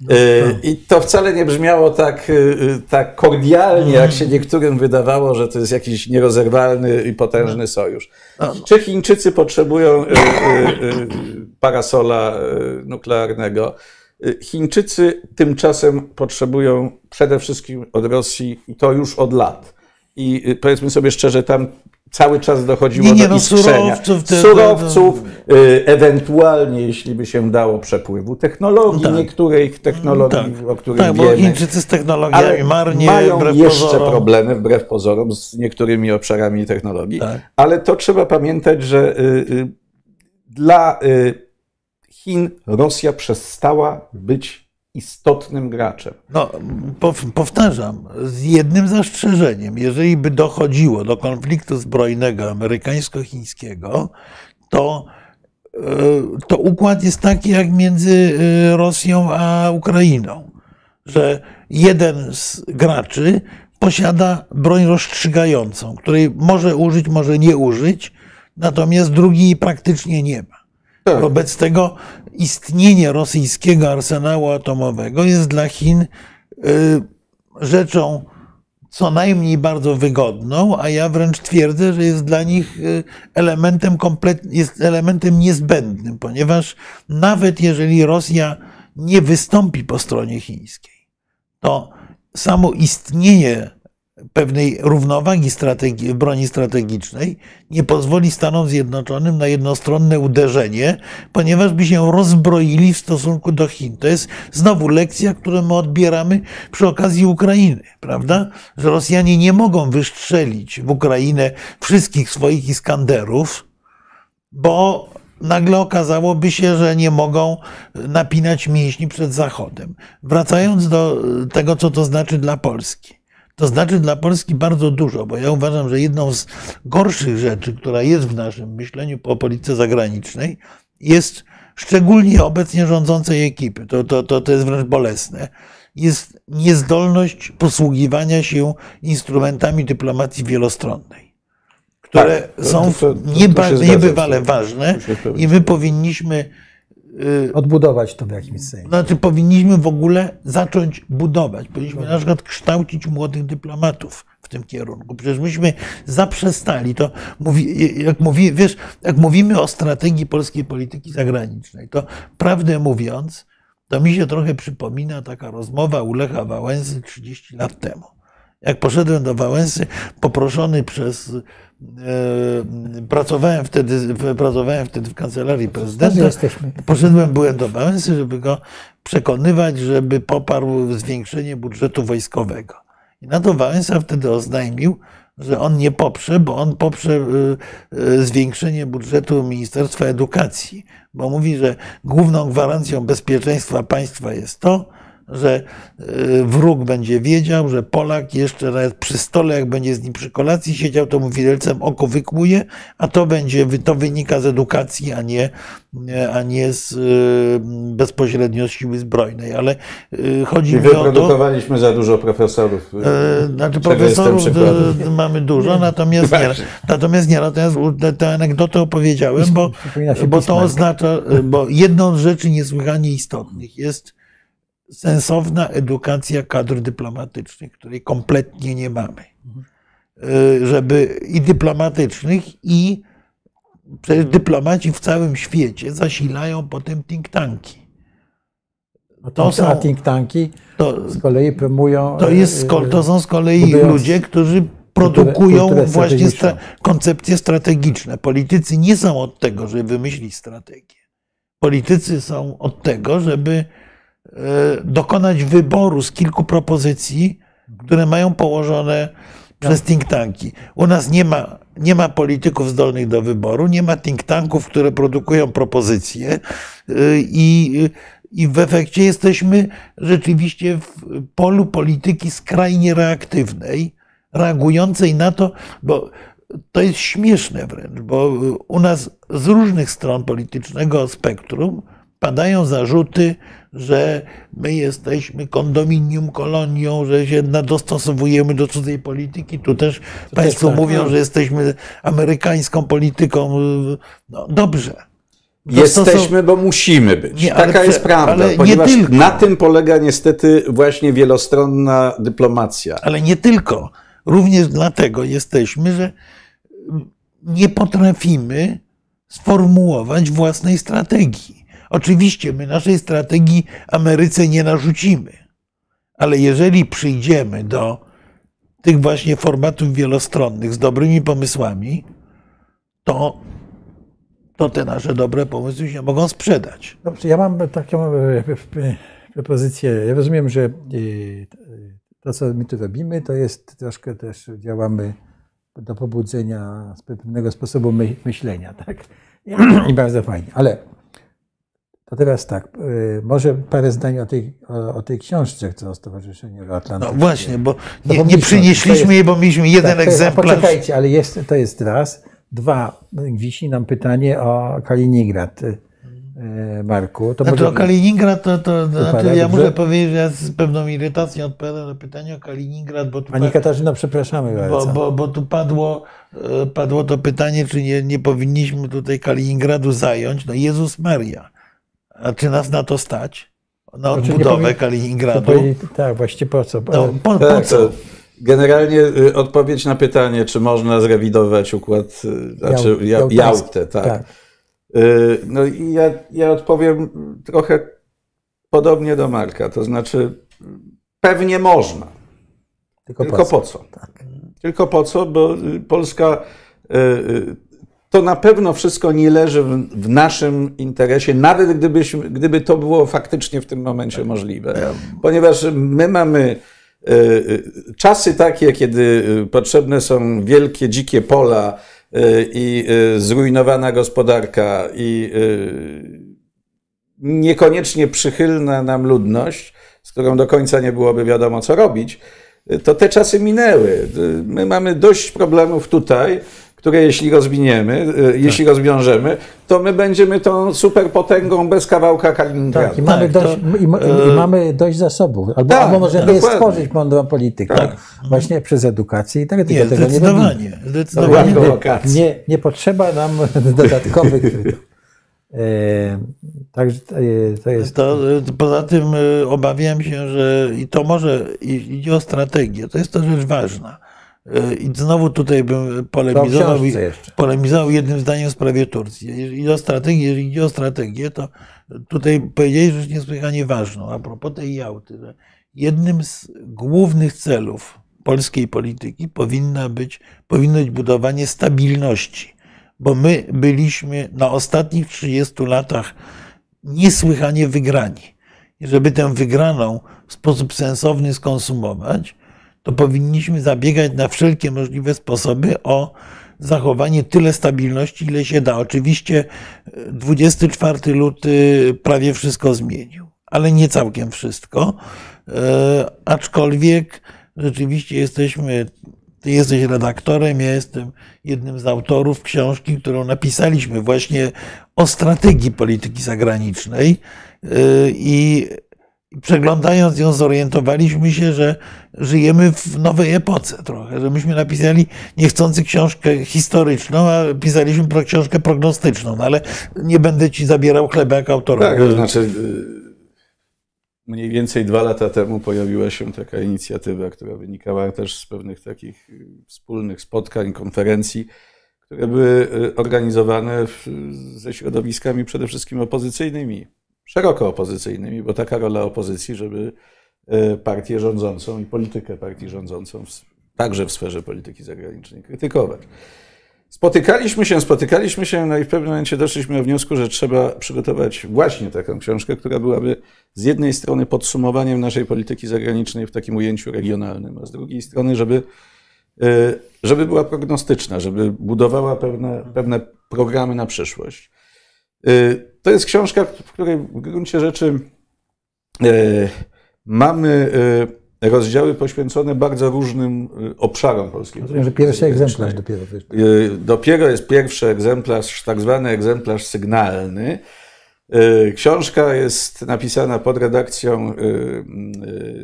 Y, I to wcale nie brzmiało tak, y, y, tak kordialnie, jak się niektórym wydawało, że to jest jakiś nierozerwalny i potężny sojusz. Czy Chińczycy potrzebują parasola nuklearnego? Chińczycy tymczasem potrzebują przede wszystkim od Rosji i to już od lat. I powiedzmy sobie szczerze, tam cały czas dochodziło Nie, nie, do no, iskrzenia. surowców, te- te- surowców y, ewentualnie, jeśli by się dało, przepływu technologii, Tak. niektórych technologii, o których Tak, bo wiemy. Chińczycy z technologiami Ale marnie, mają jeszcze pozorom. problemy, wbrew pozorom, z niektórymi obszarami technologii. Tak. Ale to trzeba pamiętać, że y, y, dla Chin Rosja przestała być istotnym graczem. No, pow- powtarzam, z jednym zastrzeżeniem. Jeżeli by dochodziło do konfliktu zbrojnego amerykańsko-chińskiego, to, e, to układ jest taki jak między e, Rosją a Ukrainą, że jeden z graczy posiada broń rozstrzygającą, której może użyć, może nie użyć, natomiast drugi praktycznie nie ma. Tak. Wobec tego istnienie rosyjskiego arsenału atomowego jest dla Chin y, rzeczą co najmniej bardzo wygodną, a ja wręcz twierdzę, że jest dla nich y, elementem komplet, jest elementem niezbędnym, ponieważ nawet jeżeli Rosja nie wystąpi po stronie chińskiej, to samo istnienie pewnej równowagi strategi- broni strategicznej nie pozwoli Stanom Zjednoczonym na jednostronne uderzenie, ponieważ by się rozbroili w stosunku do Chin. To jest znowu lekcja, którą my odbieramy przy okazji Ukrainy, prawda? Że Rosjanie nie mogą wystrzelić w Ukrainę wszystkich swoich Iskanderów, bo nagle okazałoby się, że nie mogą napinać mięśni przed Zachodem. Wracając do tego, co to znaczy dla Polski. To znaczy dla Polski bardzo dużo, bo ja uważam, że jedną z gorszych rzeczy, która jest w naszym myśleniu o polityce zagranicznej, jest szczególnie obecnie rządzącej ekipy, to, to, to, to jest wręcz bolesne, jest niezdolność posługiwania się instrumentami dyplomacji wielostronnej, które Tak, to- są to- to- nieba, niebywale ważne i my powinniśmy Odbudować to w jakimś sensie. znaczy, powinniśmy w ogóle zacząć budować. Powinniśmy na przykład kształcić młodych dyplomatów w tym kierunku. Przecież myśmy zaprzestali to. Mówi, jak, mówi, wiesz, jak mówimy o strategii polskiej polityki zagranicznej, to prawdę mówiąc, to mi się trochę przypomina taka rozmowa u Lecha Wałęsy 30 lat temu. Jak poszedłem do Wałęsy, poproszony przez. E, pracowałem, wtedy, pracowałem wtedy w kancelarii prezydenta. jesteśmy. Poszedłem, byłem do Wałęsy, żeby go przekonywać, żeby poparł zwiększenie budżetu wojskowego. I na to Wałęsa wtedy oznajmił, że on nie poprze, bo on poprze y, y, zwiększenie budżetu Ministerstwa Edukacji, bo mówi, że główną gwarancją bezpieczeństwa państwa jest to, że y, wróg będzie wiedział, że Polak jeszcze nawet przy stole, jak będzie z nim przy kolacji siedział, to mu widelcem oko wykłuje, a to będzie, to wynika z edukacji, a nie, a nie z, y, bezpośrednio z siły zbrojnej. Ale y, chodzi I mi o to... wyprodukowaliśmy za dużo profesorów. Znaczy profesorów mamy dużo, natomiast nie, natomiast nie, natomiast tę- tę anegdotę opowiedziałem, bo, bo to oznacza, bo jedną z rzeczy niesłychanie istotnych jest sensowna edukacja kadr dyplomatycznych, której kompletnie nie mamy. E, Żeby i dyplomatycznych, i przecież dyplomaci w całym świecie zasilają potem think tanki. A To są- A think tanki To, z kolei promują. To, jest, z ko- to są z kolei ludzie, którzy produkują kulturę właśnie strategiczną. stra- koncepcje strategiczne. Politycy nie są od tego, żeby wymyślić strategię. Politycy są od tego, żeby e, dokonać wyboru z kilku propozycji, które mają położone przez think tanki. U nas nie ma, nie ma polityków zdolnych do wyboru, nie ma think tanków, które produkują propozycje e, i, i w efekcie jesteśmy rzeczywiście w polu polityki skrajnie reaktywnej, reagującej na to, bo to jest śmieszne wręcz, bo u nas z różnych stron politycznego spektrum padają zarzuty, że my jesteśmy kondominium kolonią, że się dostosowujemy do cudzej polityki. Tu też Państwo tak, mówią, no. że jesteśmy amerykańską polityką. No, dobrze. Jesteśmy, bo musimy być. Nie, Taka jest prawda, ponieważ na tym polega niestety właśnie wielostronna dyplomacja. Ale nie tylko. Również dlatego jesteśmy, że nie potrafimy sformułować własnej strategii. Oczywiście my naszej strategii Ameryce nie narzucimy, ale jeżeli przyjdziemy do tych właśnie formatów wielostronnych z dobrymi pomysłami, to, to te nasze dobre pomysły się mogą sprzedać. Dobrze, ja mam taką e, e, propozycję. Ja rozumiem, że e, to, co my tu robimy, to jest troszkę też działamy do pobudzenia pewnego sposobu my, myślenia, tak? I bardzo fajnie. Ale to teraz tak, e, może parę zdań o tej, o, o tej książce, którą Stowarzyszenie No Euroatlantyckie. właśnie, bo To nie, nie pomyślmy, przynieśliśmy to jest- jej, bo mieliśmy jeden Tak, to jest- egzemplarz. Poczekajcie, ale jest, to jest raz. Dwa, wisi nam pytanie o Kaliningrad, e, Marku. To Znaczy może- o Kaliningrad, to, to Wypada ja dobrze? muszę powiedzieć, że ja z pewną irytacją odpowiadam na pytanie o Kaliningrad, bo tu, Pani pa- Katarzyna, przepraszamy bo, bardzo. bo, bo tu padło, e, padło to pytanie, czy nie, nie powinniśmy tutaj Kaliningradu zająć. No Jezus Maria, a czy nas na to stać? Na Znaczy, odbudowę Kaliningradu? tak, właściwie po co? No, po, po Tak, co? to generalnie y, odpowiedź na pytanie, czy można zrewidować układ, y, znaczy Jał- Jałtę, tak. tak. Y, No i ja, ja odpowiem trochę podobnie do Marka, to znaczy pewnie można, Tylko, tylko po co? po co? Tylko po co, bo Polska to na pewno wszystko nie leży w, w naszym interesie, nawet gdybyśmy, gdyby to było faktycznie w tym momencie możliwe. Ponieważ my mamy y, czasy takie, kiedy y, potrzebne są wielkie, dzikie pola y, i y, zrujnowana gospodarka i niekoniecznie przychylna nam ludność, z którą do końca nie byłoby wiadomo, co robić, to te czasy minęły. My mamy dość problemów tutaj, które jeśli rozwiniemy, y, jeśli rozwiążemy, to my będziemy tą superpotęgą bez kawałka Kaliningradu. Tak, i mamy, Tak, dość, to, i, i mamy dość zasobów. Albo, Tak, albo możemy je dokładnie. stworzyć mądrą politykę. Tak. Właśnie przez edukację i tak Nie, tego nie robimy. zdecydowanie. zdecydowanie. Ładnie. Nie, nie, nie potrzeba nam dodatkowych. E, także to, e, to jest. To, y, poza tym y, obawiam się, że i to może i- idzie o strategię, to jest to rzecz ważna. I znowu tutaj bym polemizował, polemizował jednym zdaniem w sprawie Turcji. Jeżeli o strategię, jeżeli idzie o strategię, to tutaj powiedzieli rzecz niesłychanie ważną a propos tej Jałty, że jednym z głównych celów polskiej polityki powinna być, powinno być budowanie stabilności, bo my byliśmy na ostatnich 30 latach niesłychanie wygrani. I żeby tę wygraną w sposób sensowny skonsumować, to powinniśmy zabiegać na wszelkie możliwe sposoby o zachowanie tyle stabilności, ile się da. Oczywiście e, 24 luty prawie wszystko zmienił, ale nie całkiem wszystko. E, aczkolwiek rzeczywiście jesteśmy, ty jesteś redaktorem, ja jestem jednym z autorów książki, którą napisaliśmy właśnie o strategii polityki zagranicznej e, i przeglądając ją zorientowaliśmy się, że żyjemy w nowej epoce trochę, że myśmy napisali niechcący książkę historyczną, a pisaliśmy książkę prognostyczną, no ale nie będę ci zabierał chleba jak autorowi. Tak, to znaczy y, mniej więcej dwa lata temu pojawiła się taka inicjatywa, która wynikała też z pewnych takich y, wspólnych spotkań, konferencji, które były y, organizowane ze środowiskami przede wszystkim opozycyjnymi, szeroko opozycyjnymi, bo taka rola opozycji, żeby partię rządzącą i politykę partii rządzącą, także w sferze polityki zagranicznej, krytykować. Spotykaliśmy się, spotykaliśmy się, no i w pewnym momencie doszliśmy do wniosku, że trzeba przygotować właśnie taką książkę, która byłaby z jednej strony podsumowaniem naszej polityki zagranicznej w takim ujęciu regionalnym, a z drugiej strony, żeby, żeby była prognostyczna, żeby budowała pewne, pewne programy na przyszłość. To jest książka, w której w gruncie rzeczy mamy rozdziały poświęcone bardzo różnym obszarom polskiego. Rozumiem, że pierwszy egzemplarz dopiero. Dopiero jest pierwszy egzemplarz, tak zwany egzemplarz sygnalny. Książka jest napisana pod redakcją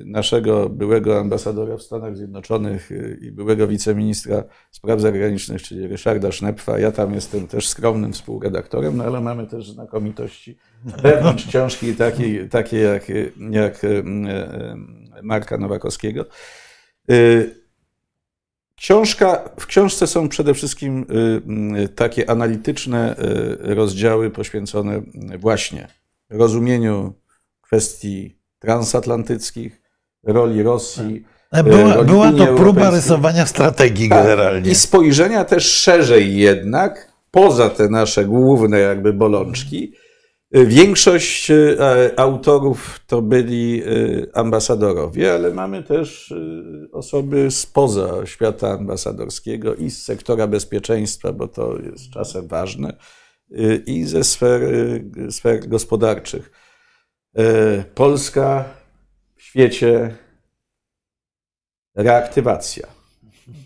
naszego byłego ambasadora w Stanach Zjednoczonych i byłego wiceministra spraw zagranicznych, czyli Ryszarda Sznepfa. Ja tam jestem też skromnym współredaktorem, no ale mamy też znakomitości wewnątrz książki, takie, takie jak, jak Marka Nowakowskiego. Książka, w książce są przede wszystkim takie analityczne rozdziały poświęcone właśnie rozumieniu kwestii transatlantyckich, roli Rosji. Była, roli była to próba rysowania strategii tak, generalnie. I spojrzenia też szerzej jednak, poza te nasze główne jakby bolączki, Większość e, autorów to byli e, ambasadorowie, ale mamy też osoby spoza świata ambasadorskiego i z sektora bezpieczeństwa, bo to jest czasem ważne, i ze sfer, sfer gospodarczych. Polska w świecie reaktywacja.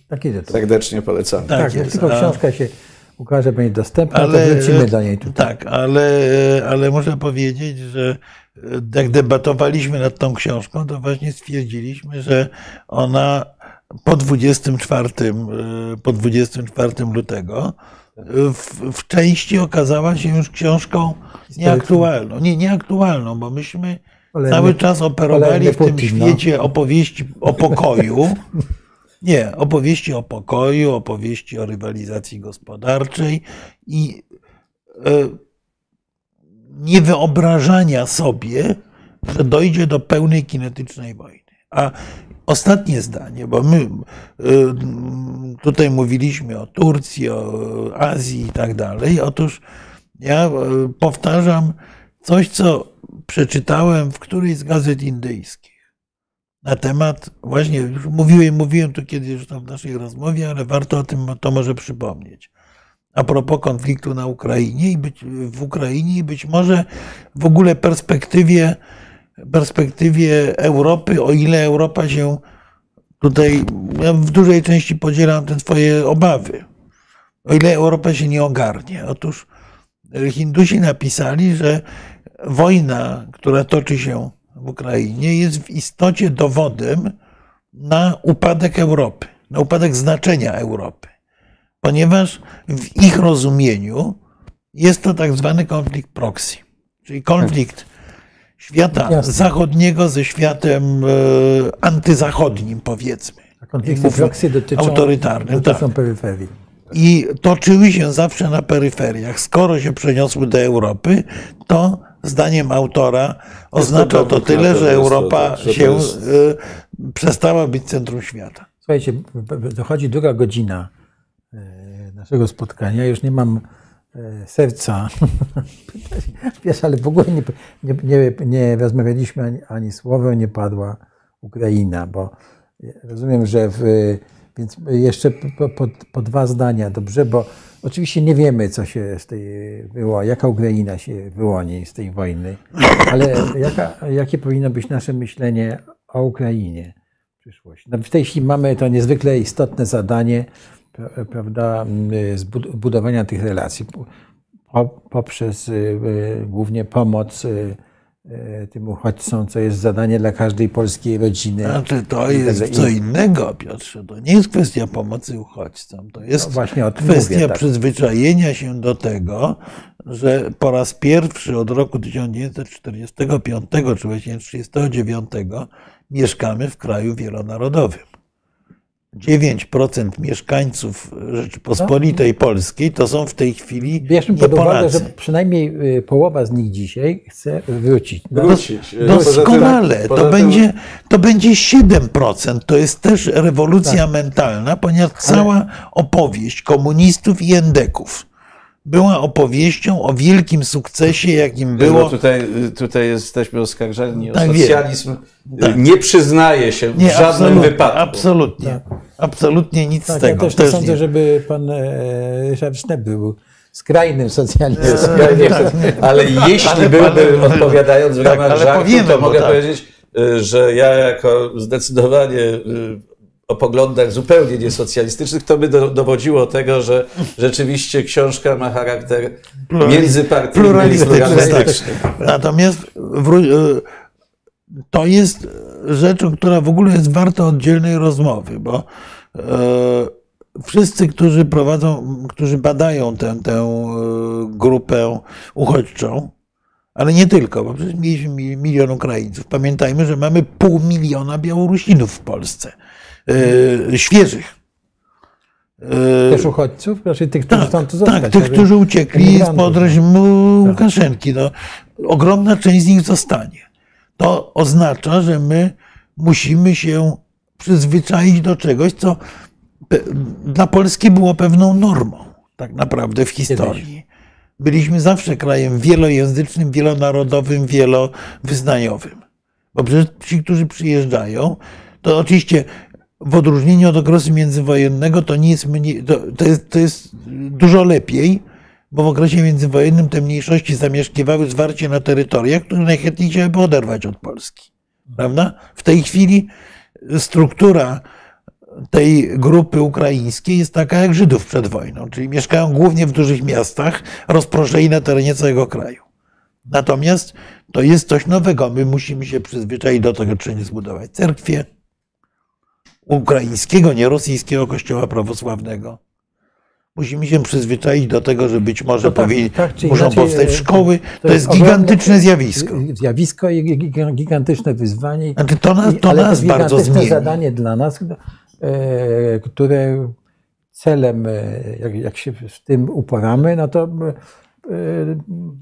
Tak Serdecznie polecam. Tak, tak jest, tylko książka się ukaże, będzie dostępna, ale, to wrócimy do niej tutaj. Tak, ale, ale muszę powiedzieć, że jak debatowaliśmy nad tą książką, to właśnie stwierdziliśmy, że ona po 24, po 24 lutego w, w części okazała się już książką nieaktualną. Nie, nieaktualną, bo myśmy cały czas operowali w tym no. świecie opowieści o pokoju. Nie, opowieści o pokoju, opowieści o rywalizacji gospodarczej i e, niewyobrażania sobie, że dojdzie do pełnej kinetycznej wojny. A ostatnie zdanie, bo my e, tutaj mówiliśmy o Turcji, o Azji i tak dalej. Otóż ja e, powtarzam coś, co przeczytałem w którejś z gazet indyjskich na temat, właśnie już mówiłem, mówiłem tu kiedyś w naszej rozmowie, ale warto o tym to może przypomnieć. A propos konfliktu na Ukrainie i być, w Ukrainie i być może w ogóle perspektywie, perspektywie Europy, o ile Europa się tutaj, ja w dużej części podzielam te swoje obawy, o ile Europa się nie ogarnie. Otóż Hindusi napisali, że wojna, która toczy się w Ukrainie jest w istocie dowodem na upadek Europy, na upadek znaczenia Europy, ponieważ w ich rozumieniu jest to tak zwany konflikt proxy, czyli konflikt świata Jasne. zachodniego ze światem e, antyzachodnim, powiedzmy. A konflikty proxy dotyczą, autorytarnym, dotyczą tak. peryferii. I toczyły się zawsze na peryferiach. Skoro się przeniosły do Europy, to zdaniem autora oznacza to tyle, że Europa się y, przestała być centrum świata. Słuchajcie, dochodzi druga godzina e, naszego spotkania. Już nie mam e, serca. Wiesz, ale w ogóle nie, nie, nie, nie rozmawialiśmy ani, ani słowa, nie padła Ukraina, bo rozumiem, że w, więc jeszcze po, po, po, dwa zdania, dobrze, bo Oczywiście nie wiemy, co się z tej wyłoni, jaka Ukraina się wyłoni z tej wojny, ale jaka, jakie powinno być nasze myślenie o Ukrainie w przyszłości. No w tej chwili mamy to niezwykle istotne zadanie, pra- prawda, m, zbudowania tych relacji po- poprzez y, y, głównie pomoc y, tym uchodźcom, co jest zadanie dla każdej polskiej rodziny. Znaczy, to jest co innego, Piotrze. To nie jest kwestia pomocy uchodźcom. To jest No właśnie kwestia mówię, tak. przyzwyczajenia się do tego, że po raz pierwszy od roku 1945 czy właściwie 1939 mieszkamy w kraju wielonarodowym. 9% mieszkańców Rzeczypospolitej Polskiej to są w tej chwili Bierzmy pod uwagę, że przynajmniej y, połowa z nich dzisiaj chce wrócić. No, Wrócić. No, Doskonale. Poza tym- To będzie, to będzie 7%. To jest też rewolucja mentalna, ponieważ cała opowieść komunistów i endeków była opowieścią o wielkim sukcesie, jakim Było... było. Tutaj, tutaj jesteśmy oskarżeni o Tak, socjalizm. Tak. Nie przyznaje się w Nie, żadnym absolutnie, wypadku. absolutnie. Absolutnie nic tak, z tego. ja też nie Też sądzę, nie. żeby pan e, Ryszard Szteb był skrajnym socjalistą. Ale jeśli Ale- byłby, ale- odpowiadając w tak, ramach ale żartu, to mogę tak. powiedzieć, y, że ja jako zdecydowanie y, o poglądach zupełnie niesocjalistycznych, to by do, dowodziło tego, że rzeczywiście książka ma charakter międzypartyjny i pluralistyczny. pluralistyczny. Natomiast y, to jest rzeczą, która w ogóle jest warta oddzielnej rozmowy, bo e, wszyscy, którzy prowadzą, którzy badają tę, tę e, grupę uchodźczą, ale nie tylko, bo przecież mieliśmy mi- milion Ukraińców. Pamiętajmy, że mamy pół miliona Białorusinów w Polsce, świeżych. E, Też uchodźców, znaczy tych, którzy tak, tu zostać. tak, tych, ale- którzy uciekli spod reżimu Łukaszenki. No, ogromna część z nich zostanie. To oznacza, że my musimy się przyzwyczaić do czegoś, co dla Polski było pewną normą, tak naprawdę w historii. Byliśmy zawsze krajem wielojęzycznym, wielonarodowym, wielowyznaniowym. Bo przecież ci, którzy przyjeżdżają, to oczywiście w odróżnieniu od okresu międzywojennego to nie jest mniej, to, to, jest, to jest dużo lepiej, bo w okresie międzywojennym te mniejszości zamieszkiwały zwarcie na terytoriach, które najchętniej chciałyby oderwać od Polski. Prawda? W tej chwili struktura tej grupy ukraińskiej jest taka jak Żydów przed wojną, czyli mieszkają głównie w dużych miastach, rozproszeni na terenie całego kraju. Natomiast to jest coś nowego. My musimy się przyzwyczaić do tego, czy nie zbudować cerkwie ukraińskiego, nie rosyjskiego kościoła prawosławnego. Musimy się przyzwyczaić do tego, że być może No tak, powinni, tak muszą inaczej, powstać e, szkoły. To, jest ogromne- gigantyczne zjawisko. Zjawisko i gi- gigantyczne wyzwanie. Znaczy, to nas, to ale nas też bardzo zmieni. zadanie dla nas, e, które celem, e, jak, jak się w tym uporamy, no to e,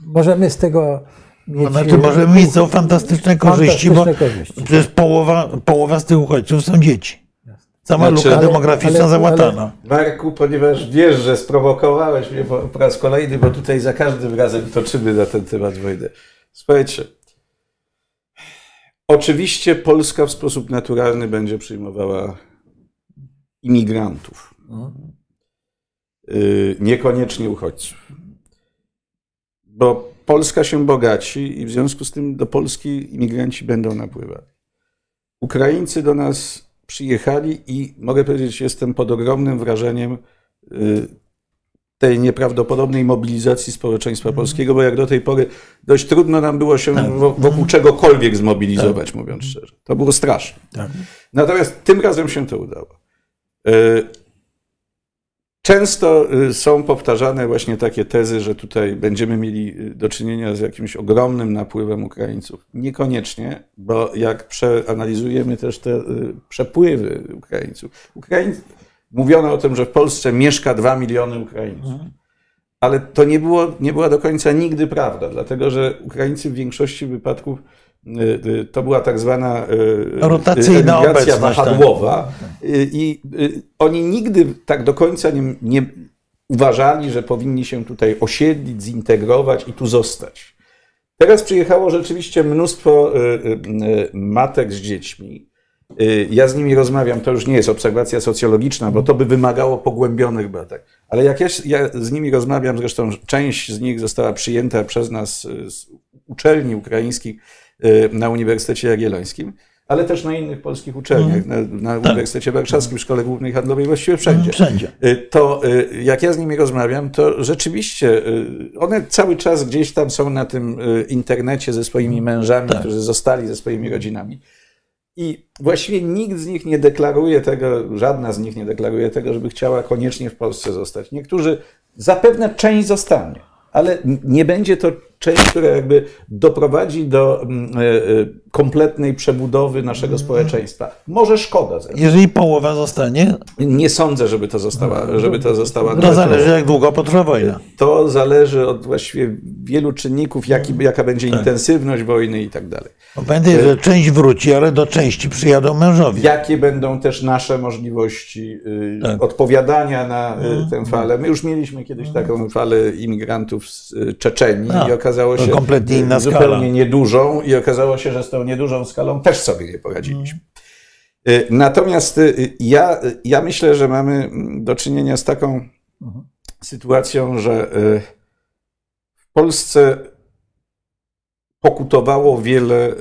możemy z tego mieć... To znaczy, możemy mieć są fantastyczne korzyści, bo fantastyczne korzyści. przecież połowa, połowa z tych uchodźców są dzieci. Cała Znaczy, luka demograficzna ale- załatana. Marku, ponieważ wiesz, że sprowokowałeś mnie po, po raz kolejny, bo tutaj za każdym razem toczymy na ten temat wojnę. Słuchajcie, oczywiście Polska w sposób naturalny będzie przyjmowała imigrantów, yy, niekoniecznie uchodźców. Bo Polska się bogaci i w związku z tym do Polski imigranci będą napływali. Ukraińcy do nas przyjechali i mogę powiedzieć, jestem pod ogromnym wrażeniem y, tej nieprawdopodobnej mobilizacji społeczeństwa polskiego, bo jak do tej pory dość trudno nam było się wo- wokół czegokolwiek zmobilizować, mówiąc szczerze. To było straszne. Tak. Natomiast tym razem się to udało. Często y, są powtarzane właśnie takie tezy, że tutaj będziemy mieli y, do czynienia z jakimś ogromnym napływem Ukraińców. Niekoniecznie, bo jak przeanalizujemy też te y, przepływy Ukraińców. Ukraińcy, mówiono o tym, że w Polsce mieszka 2 miliony Ukraińców. Ale to nie, było, nie była do końca nigdy prawda, dlatego że Ukraińcy w większości wypadków to była tak zwana y, Rotacyjna emigracja tak. wahadłowa y, i y, oni nigdy tak do końca nie, nie uważali, że powinni się tutaj osiedlić, zintegrować i tu zostać. Teraz przyjechało rzeczywiście mnóstwo y, y, y, matek z dziećmi Y, Ja z nimi rozmawiam, to już nie jest obserwacja socjologiczna, bo to by wymagało pogłębionych badań. Ale jak ja, ja z nimi rozmawiam, zresztą część z nich została przyjęta przez nas y, z uczelni ukraińskich y, na Uniwersytecie Jagiellońskim, ale też na innych polskich uczelniach, na, na Uniwersytecie Warszawskim, Szkole Głównej Handlowej, właściwie wszędzie. Wszędzie. Y, to y, jak ja z nimi rozmawiam, to rzeczywiście y, one cały czas gdzieś tam są na tym y, internecie ze swoimi mężami, którzy zostali ze swoimi rodzinami. I właściwie nikt z nich nie deklaruje tego, żadna z nich nie deklaruje tego, żeby chciała koniecznie w Polsce zostać. Niektórzy, zapewne część zostanie, ale nie będzie to część, która jakby doprowadzi do mm, e, e, kompletnej przebudowy naszego społeczeństwa. Może szkoda. zresztą. Jeżeli połowa zostanie, Nie sądzę, żeby to została, żeby to została to zależy jak długo potrwa wojna. to zależy od właściwie wielu czynników, jaki, jaka będzie intensywność wojny i tak dalej. Pamiętaj, że część wróci, ale do części przyjadą mężowie. Jakie będą też nasze możliwości y, Tak. odpowiadania na y, tę falę? My już mieliśmy kiedyś taką falę imigrantów z y, Czeczenii A, i okazało to się kompletnie inna y, zupełnie skala. niedużą i okazało się, że z tą niedużą skalą też sobie nie poradziliśmy. Y, Natomiast y, ja, ja myślę, że mamy do czynienia z taką sytuacją, że w Polsce pokutowało wiele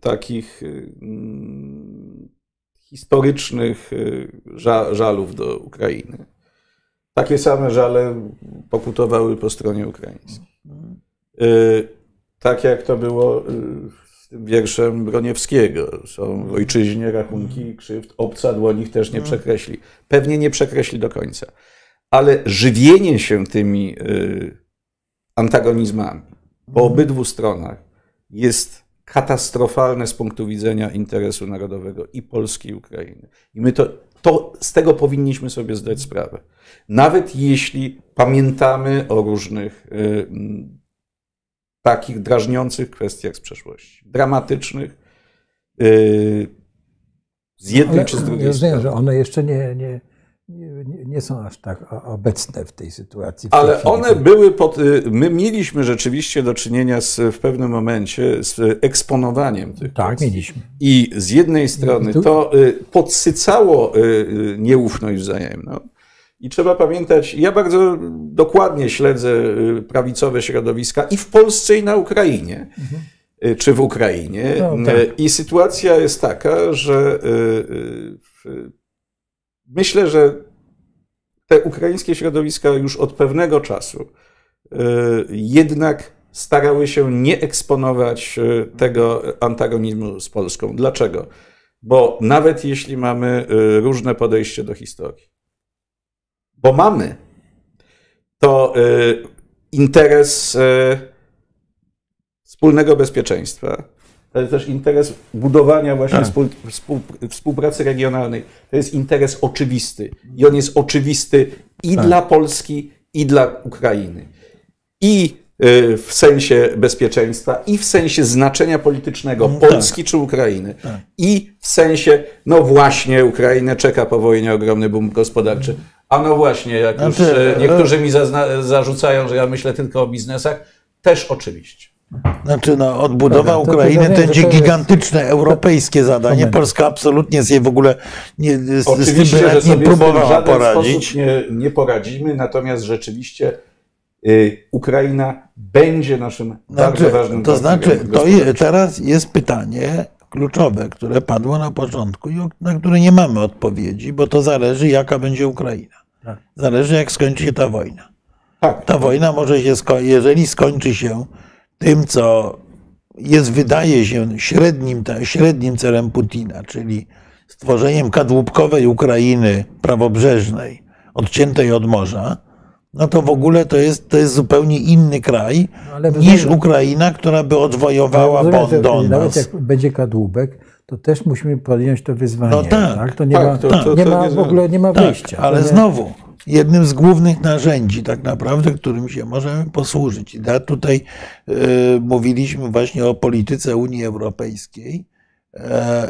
takich mm, historycznych ża- żalów do Ukrainy. Takie same żale pokutowały po stronie ukraińskiej. Y, Tak jak to było y, z tym wierszem Broniewskiego. Są w ojczyźnie rachunki krzywd, obca dłoń ich też nie przekreśli. Pewnie nie przekreśli do końca. Ale żywienie się tymi y, antagonizmami po obydwu stronach jest katastrofalne z punktu widzenia interesu narodowego i Polski, i Ukrainy. I my to, to z tego powinniśmy sobie zdać sprawę. Nawet jeśli pamiętamy o różnych y, mm, takich drażniących kwestiach z przeszłości, dramatycznych, y, z jednej Ale czy z drugiej rozumiem, strony. że one jeszcze nie, nie, nie, nie są aż tak obecne w tej sytuacji. w tej Ale chwili. one były pod. y, My mieliśmy rzeczywiście do czynienia z, w pewnym momencie z eksponowaniem tych Tak, kwestii. mieliśmy. I z jednej strony to y, podsycało y, nieufność wzajemną. I trzeba pamiętać, ja bardzo dokładnie śledzę y, prawicowe środowiska i w Polsce, i na Ukrainie, y, czy w Ukrainie. No, tak. Y, I sytuacja jest taka, że myślę, że te ukraińskie środowiska już od pewnego czasu jednak starały się nie eksponować tego antagonizmu z Polską. Dlaczego? Bo nawet jeśli mamy różne podejście do historii, bo mamy, to y, interes y, wspólnego bezpieczeństwa, ale też interes budowania właśnie Tak. współ, współ, współpracy regionalnej. To jest interes oczywisty. I on jest oczywisty i dla Polski, i dla Ukrainy. I y, w sensie bezpieczeństwa, i w sensie znaczenia politycznego Polski czy Ukrainy, i w sensie, no właśnie, Ukrainę czeka po wojnie ogromny boom gospodarczy. A no właśnie, jak już Znaczy, e, niektórzy mi zazna- zarzucają, że ja myślę tylko o biznesach, też oczywiście. Znaczy, no, odbudowa Ukrainy to będzie to jest- gigantyczne europejskie zadanie. Polska absolutnie sobie w ogóle nie, z, z tym Oczywiście, nie z tym w próbowała poradzić. sposób nie, nie poradzimy, natomiast rzeczywiście y, Ukraina będzie naszym bardzo Znaczy, ważnym to znaczy, partnerem to je, teraz jest pytanie kluczowe, które padło na początku i na które nie mamy odpowiedzi, bo to zależy, jaka będzie Ukraina. Tak. Zależy, jak skończy się ta wojna. Tak, Ta wojna może się, sko- jeżeli skończy się tym, co jest, wydaje się, średnim, średnim celem Putina, czyli stworzeniem kadłubkowej Ukrainy prawobrzeżnej, odciętej od morza, no to w ogóle to jest, to jest zupełnie inny kraj ale niż Ukraina, która by odwojowała Rozumiem, Bon że Nawet jak będzie kadłubek, to też musimy podjąć to wyzwanie. No tak, To nie tak, ma, to- to- nie to ma w ogóle nie ma Tak, wyjścia. ale nie- znowu, jednym z głównych narzędzi tak naprawdę, którym się możemy posłużyć. I ja tutaj e, mówiliśmy właśnie o polityce Unii Europejskiej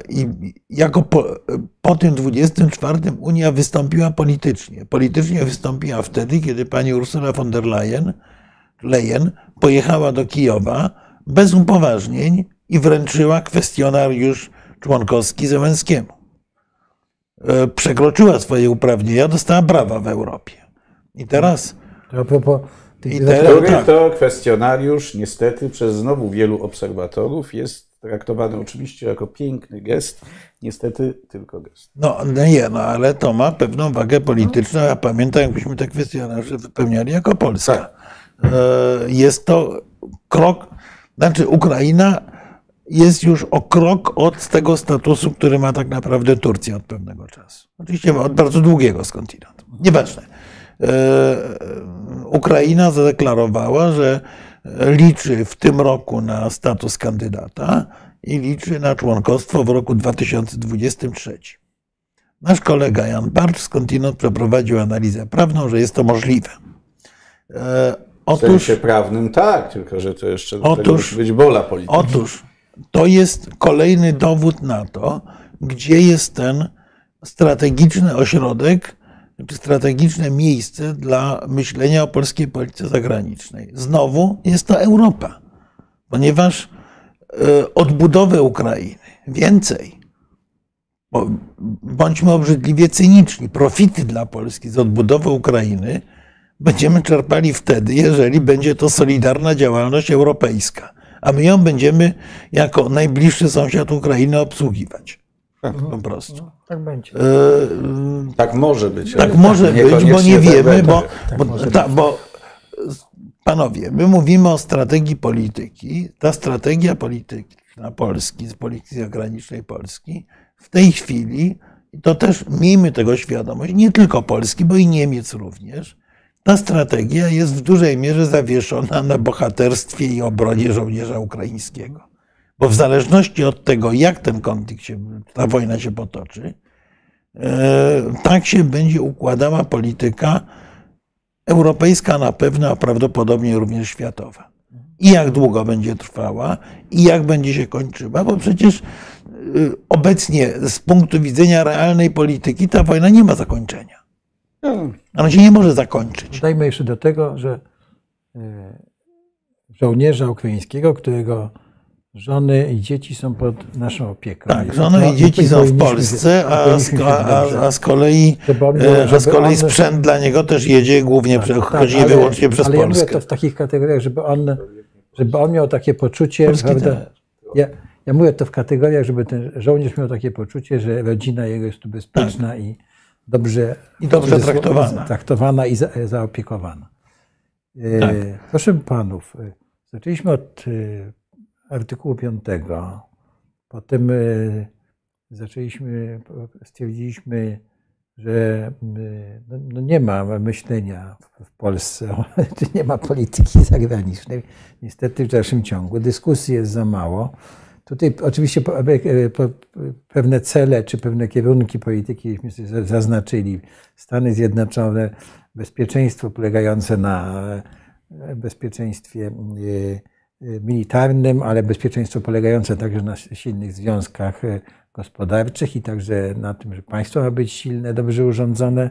i jako po, po tym 24 Unia wystąpiła politycznie. Politycznie wystąpiła wtedy, kiedy pani Ursula von der Leyen, Leyen pojechała do Kijowa bez upoważnień i wręczyła kwestionariusz członkowski Zełenskiemu. E, Przekroczyła swoje uprawnienia, dostała prawa w Europie. I teraz a propos I teraz- tak. to kwestionariusz niestety przez znowu wielu obserwatorów jest traktowany oczywiście jako piękny gest, niestety tylko gest. No nie, no ale to ma pewną wagę polityczną. Ja pamiętam, jakbyśmy te kwestionariusze wypełniali jako Polska. E, Jest to krok, znaczy Ukraina jest już o krok od tego statusu, który ma tak naprawdę Turcja od pewnego czasu. Oczywiście od bardzo długiego skądinąd. Nieważne. E, Ukraina zadeklarowała, że liczy w tym roku na status kandydata i liczy na członkostwo w roku 2023. Nasz kolega Jan Barcz skądinąd przeprowadził analizę prawną, że jest to możliwe. E, W Otóż, sensie prawnym tak, tylko że to jeszcze Otóż- musi być bola polityczna. otóż to jest kolejny dowód na to, gdzie jest ten strategiczny ośrodek, strategiczne miejsce dla myślenia o polskiej polityce zagranicznej. Znowu jest to Europa, ponieważ e, odbudowę Ukrainy, więcej, bądźmy obrzydliwie cyniczni, profity dla Polski z odbudowy Ukrainy będziemy czerpali wtedy, jeżeli będzie to solidarna działalność europejska, a my ją będziemy jako najbliższy sąsiad Ukrainy obsługiwać. Po prostu. Tak będzie. E, Tak może być. tak może być, bo nie tak wiemy, bo, bo, może ta, bo panowie, my mówimy o strategii polityki. Ta strategia polityczna Polski, z polityki zagranicznej Polski, w tej chwili, to też miejmy tego świadomość, nie tylko Polski, bo i Niemiec również, ta strategia jest w dużej mierze zawieszona na bohaterstwie i obronie żołnierza ukraińskiego. Bo w zależności od tego, jak ten konflikt się, ta wojna się potoczy, e, tak się będzie układała polityka europejska na pewno, a prawdopodobnie również światowa. I jak długo będzie trwała, i jak będzie się kończyła, bo przecież y, obecnie z punktu widzenia realnej polityki ta wojna nie ma zakończenia. No, Ona się nie może zakończyć. Dodajmy jeszcze do tego, że e, żołnierza ukraińskiego, którego żony i dzieci są pod naszą opieką. Tak, I żony i dzieci są w się- Polsce, a z, a, dobrze- z kolei, e, a z kolei on- sprzęt dla niego też jedzie głównie, prze- Tak, chodzi ale- wyłącznie przez ale ja mówię Polskę. to w takich kategoriach, żeby on, żeby on miał takie poczucie, Polski prawda? Ja, ja mówię to w kategoriach, żeby ten żołnierz miał takie poczucie, że rodzina jego jest tu bezpieczna i dobrze, Tak. I dobrze w cudzysłowie, traktowana. traktowana i za, zaopiekowana. E, Tak. Proszę panów, e, zaczęliśmy od artykułu 5. Potem e, zaczęliśmy, stwierdziliśmy, że my, no, no nie ma myślenia w- Polsce, nie ma polityki zagranicznej. Niestety w dalszym ciągu dyskusji jest za mało. Tutaj oczywiście e, pewne cele czy pewne kierunki polityki żeśmy zaznaczyli. Stany Zjednoczone, bezpieczeństwo polegające na e, bezpieczeństwie e, e, militarnym, ale bezpieczeństwo polegające także na silnych związkach e, gospodarczych i także na tym, że państwo ma być silne, dobrze urządzone.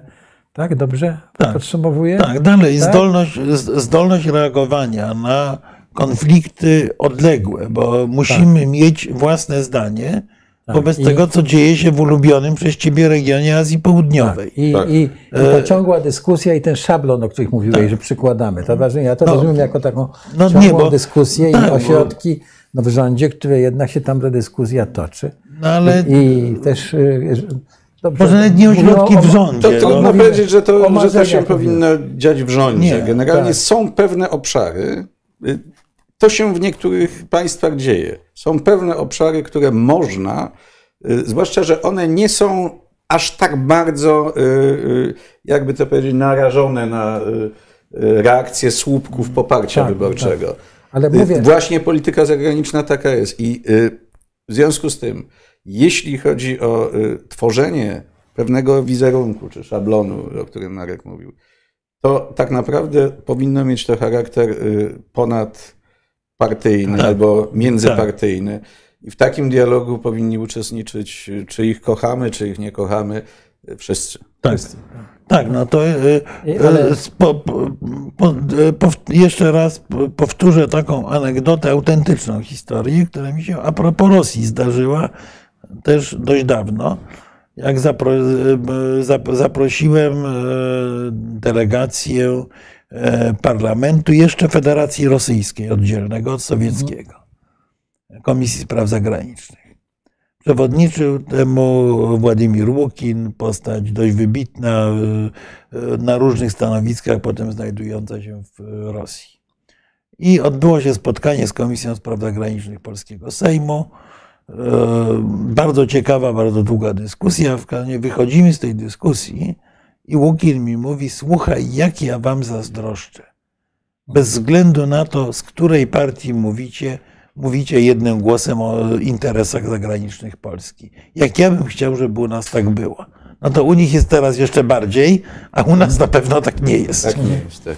Tak, dobrze Tak. podsumowuję? Tak, dalej Tak? Zdolność, zdolność reagowania na konflikty odległe, bo musimy mieć własne zdanie wobec Tak. I- tego, co dzieje się w ulubionym przez ciebie regionie Azji Południowej. I, Tak. i, i ta ciągła dyskusja i ten szablon, o których mówiłeś, że przykładamy. To ważne. Ja to No. rozumiem jako taką No ciągłą nie, bo- dyskusję tak, i bo- ośrodki no, w rządzie, które jednak się tam ta dyskusja toczy. No ale I też... y, dobrze, może nawet nie ośrodki w rządzie. To no. trudno mówimy powiedzieć, że to, że to się powinno dziać w rządzie. Nie, Generalnie tak. są pewne obszary, y, to się w niektórych państwach dzieje. Są pewne obszary, które można, y, zwłaszcza, że one nie są aż tak bardzo, y, y, jakby to powiedzieć, narażone na reakcję słupków poparcia Tak, wyborczego. Ale Y, mówię, Właśnie polityka zagraniczna taka jest. I w związku z tym, jeśli chodzi o tworzenie pewnego wizerunku czy szablonu, o którym Marek mówił, to tak naprawdę powinno mieć to charakter y, ponadpartyjny Tak. albo międzypartyjny. I w takim dialogu powinni uczestniczyć, y, czy ich kochamy, czy ich nie kochamy, y, wszyscy. Tak. Tak, no to y, y, ale- po, po, po, y, pow- jeszcze raz powtórzę taką anegdotę, autentyczną historię, która mi się a propos Rosji zdarzyła też dość dawno, jak zapro, zap- zaprosiłem delegację parlamentu jeszcze Federacji Rosyjskiej, oddzielnego od sowieckiego, Komisji Spraw Zagranicznych. Przewodniczył temu Władimir Łukin, postać dość wybitna e, e, na różnych stanowiskach, potem znajdująca się w Rosji. I odbyło się spotkanie z Komisją Spraw Zagranicznych Polskiego Sejmu. E, Bardzo ciekawa, bardzo długa dyskusja. W wychodzimy z tej dyskusji i Łukin mi mówi: Słuchaj, jak ja wam zazdroszczę. Bez względu na to, z której partii mówicie, mówicie jednym głosem o interesach zagranicznych Polski. Jak ja bym chciał, żeby u nas tak było. No to u nich jest teraz jeszcze bardziej, a u nas na pewno tak nie jest. Tak nie jest, tak.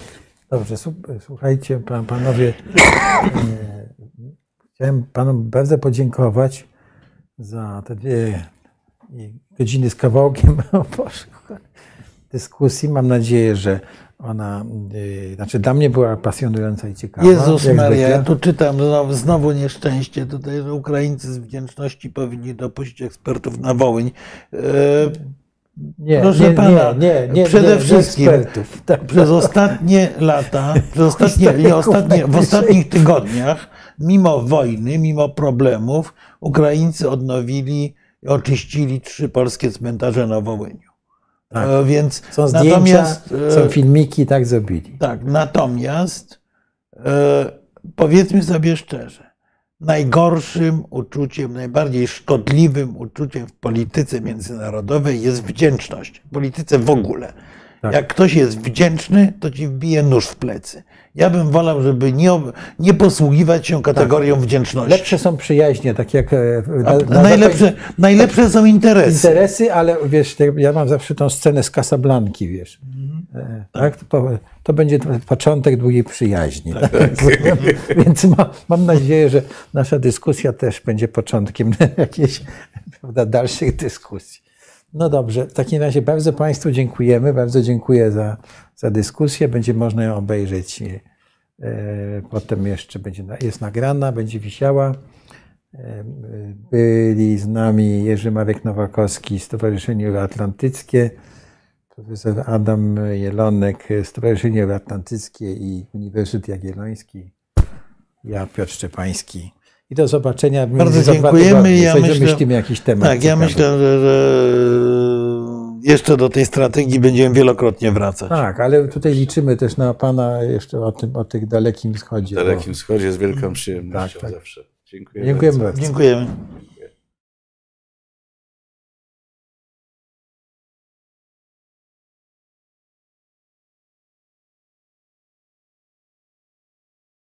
Dobrze, słu- słuchajcie, pan, panowie. e, Chciałem panom bardzo podziękować za te dwie godziny z kawałkiem o Boże, dyskusji. Mam nadzieję, że ona, e, znaczy dla mnie była pasjonująca i ciekawa. Jezus Maria, ja tu czytam znowu, znowu nieszczęście tutaj, że Ukraińcy z wdzięczności powinni dopuścić ekspertów na Wołyń. E, Nie, Proszę nie, pana, nie, nie, nie, przede wszystkim. Tak, Przez ostatnie lata, przez ostatnie, nie, Historyków ostatnie, w ostatnich tygodniach, mimo wojny, mimo problemów, Ukraińcy odnowili i oczyścili trzy polskie cmentarze na Wołyniu. Tak. E, Więc Są zdjęcia, natomiast, e, są filmiki, tak zrobili. Tak, natomiast e, powiedzmy sobie szczerze, najgorszym uczuciem, najbardziej szkodliwym uczuciem w polityce międzynarodowej jest wdzięczność. W polityce w ogóle. Tak. Jak ktoś jest wdzięczny, to ci wbije nóż w plecy. Ja bym wolał, żeby nie, nie posługiwać się kategorią wdzięczności. Lepsze są przyjaźnie, tak jak e, na, na najlepsze, najlepsze są interesy. interesy, ale wiesz, ja mam zawsze tą scenę z Casablanki, wiesz. E, Tak? To, to będzie początek długiej przyjaźni. Tak? Więc ma, mam nadzieję, że nasza dyskusja też będzie początkiem jakiejś prawda, dalszych dyskusji. No dobrze, w takim razie bardzo Państwu dziękujemy. Bardzo dziękuję za, za dyskusję. Będzie można ją obejrzeć. e, Potem jeszcze będzie, jest nagrana, będzie wisiała. E, Byli z nami Jerzy Marek Nowakowski, Stowarzyszenie Euroatlantyckie, profesor Adam Jelonek, Stowarzyszenie Euroatlantyckie i Uniwersytet Jagielloński, ja Piotr Szczepański. I do zobaczenia. Bardzo dziękujemy. Ja myślę- jakiś temat. Tak, ja ciekawy. myślę, że, że jeszcze do tej strategii będziemy wielokrotnie wracać. Tak, ale tutaj liczymy też na Pana jeszcze o tym, o tych dalekim wschodzie. W bo- Dalekim Wschodzie z wielką przyjemnością Tak, tak. zawsze. Dziękuję Dziękujemy bardzo. bardzo. Dziękujemy.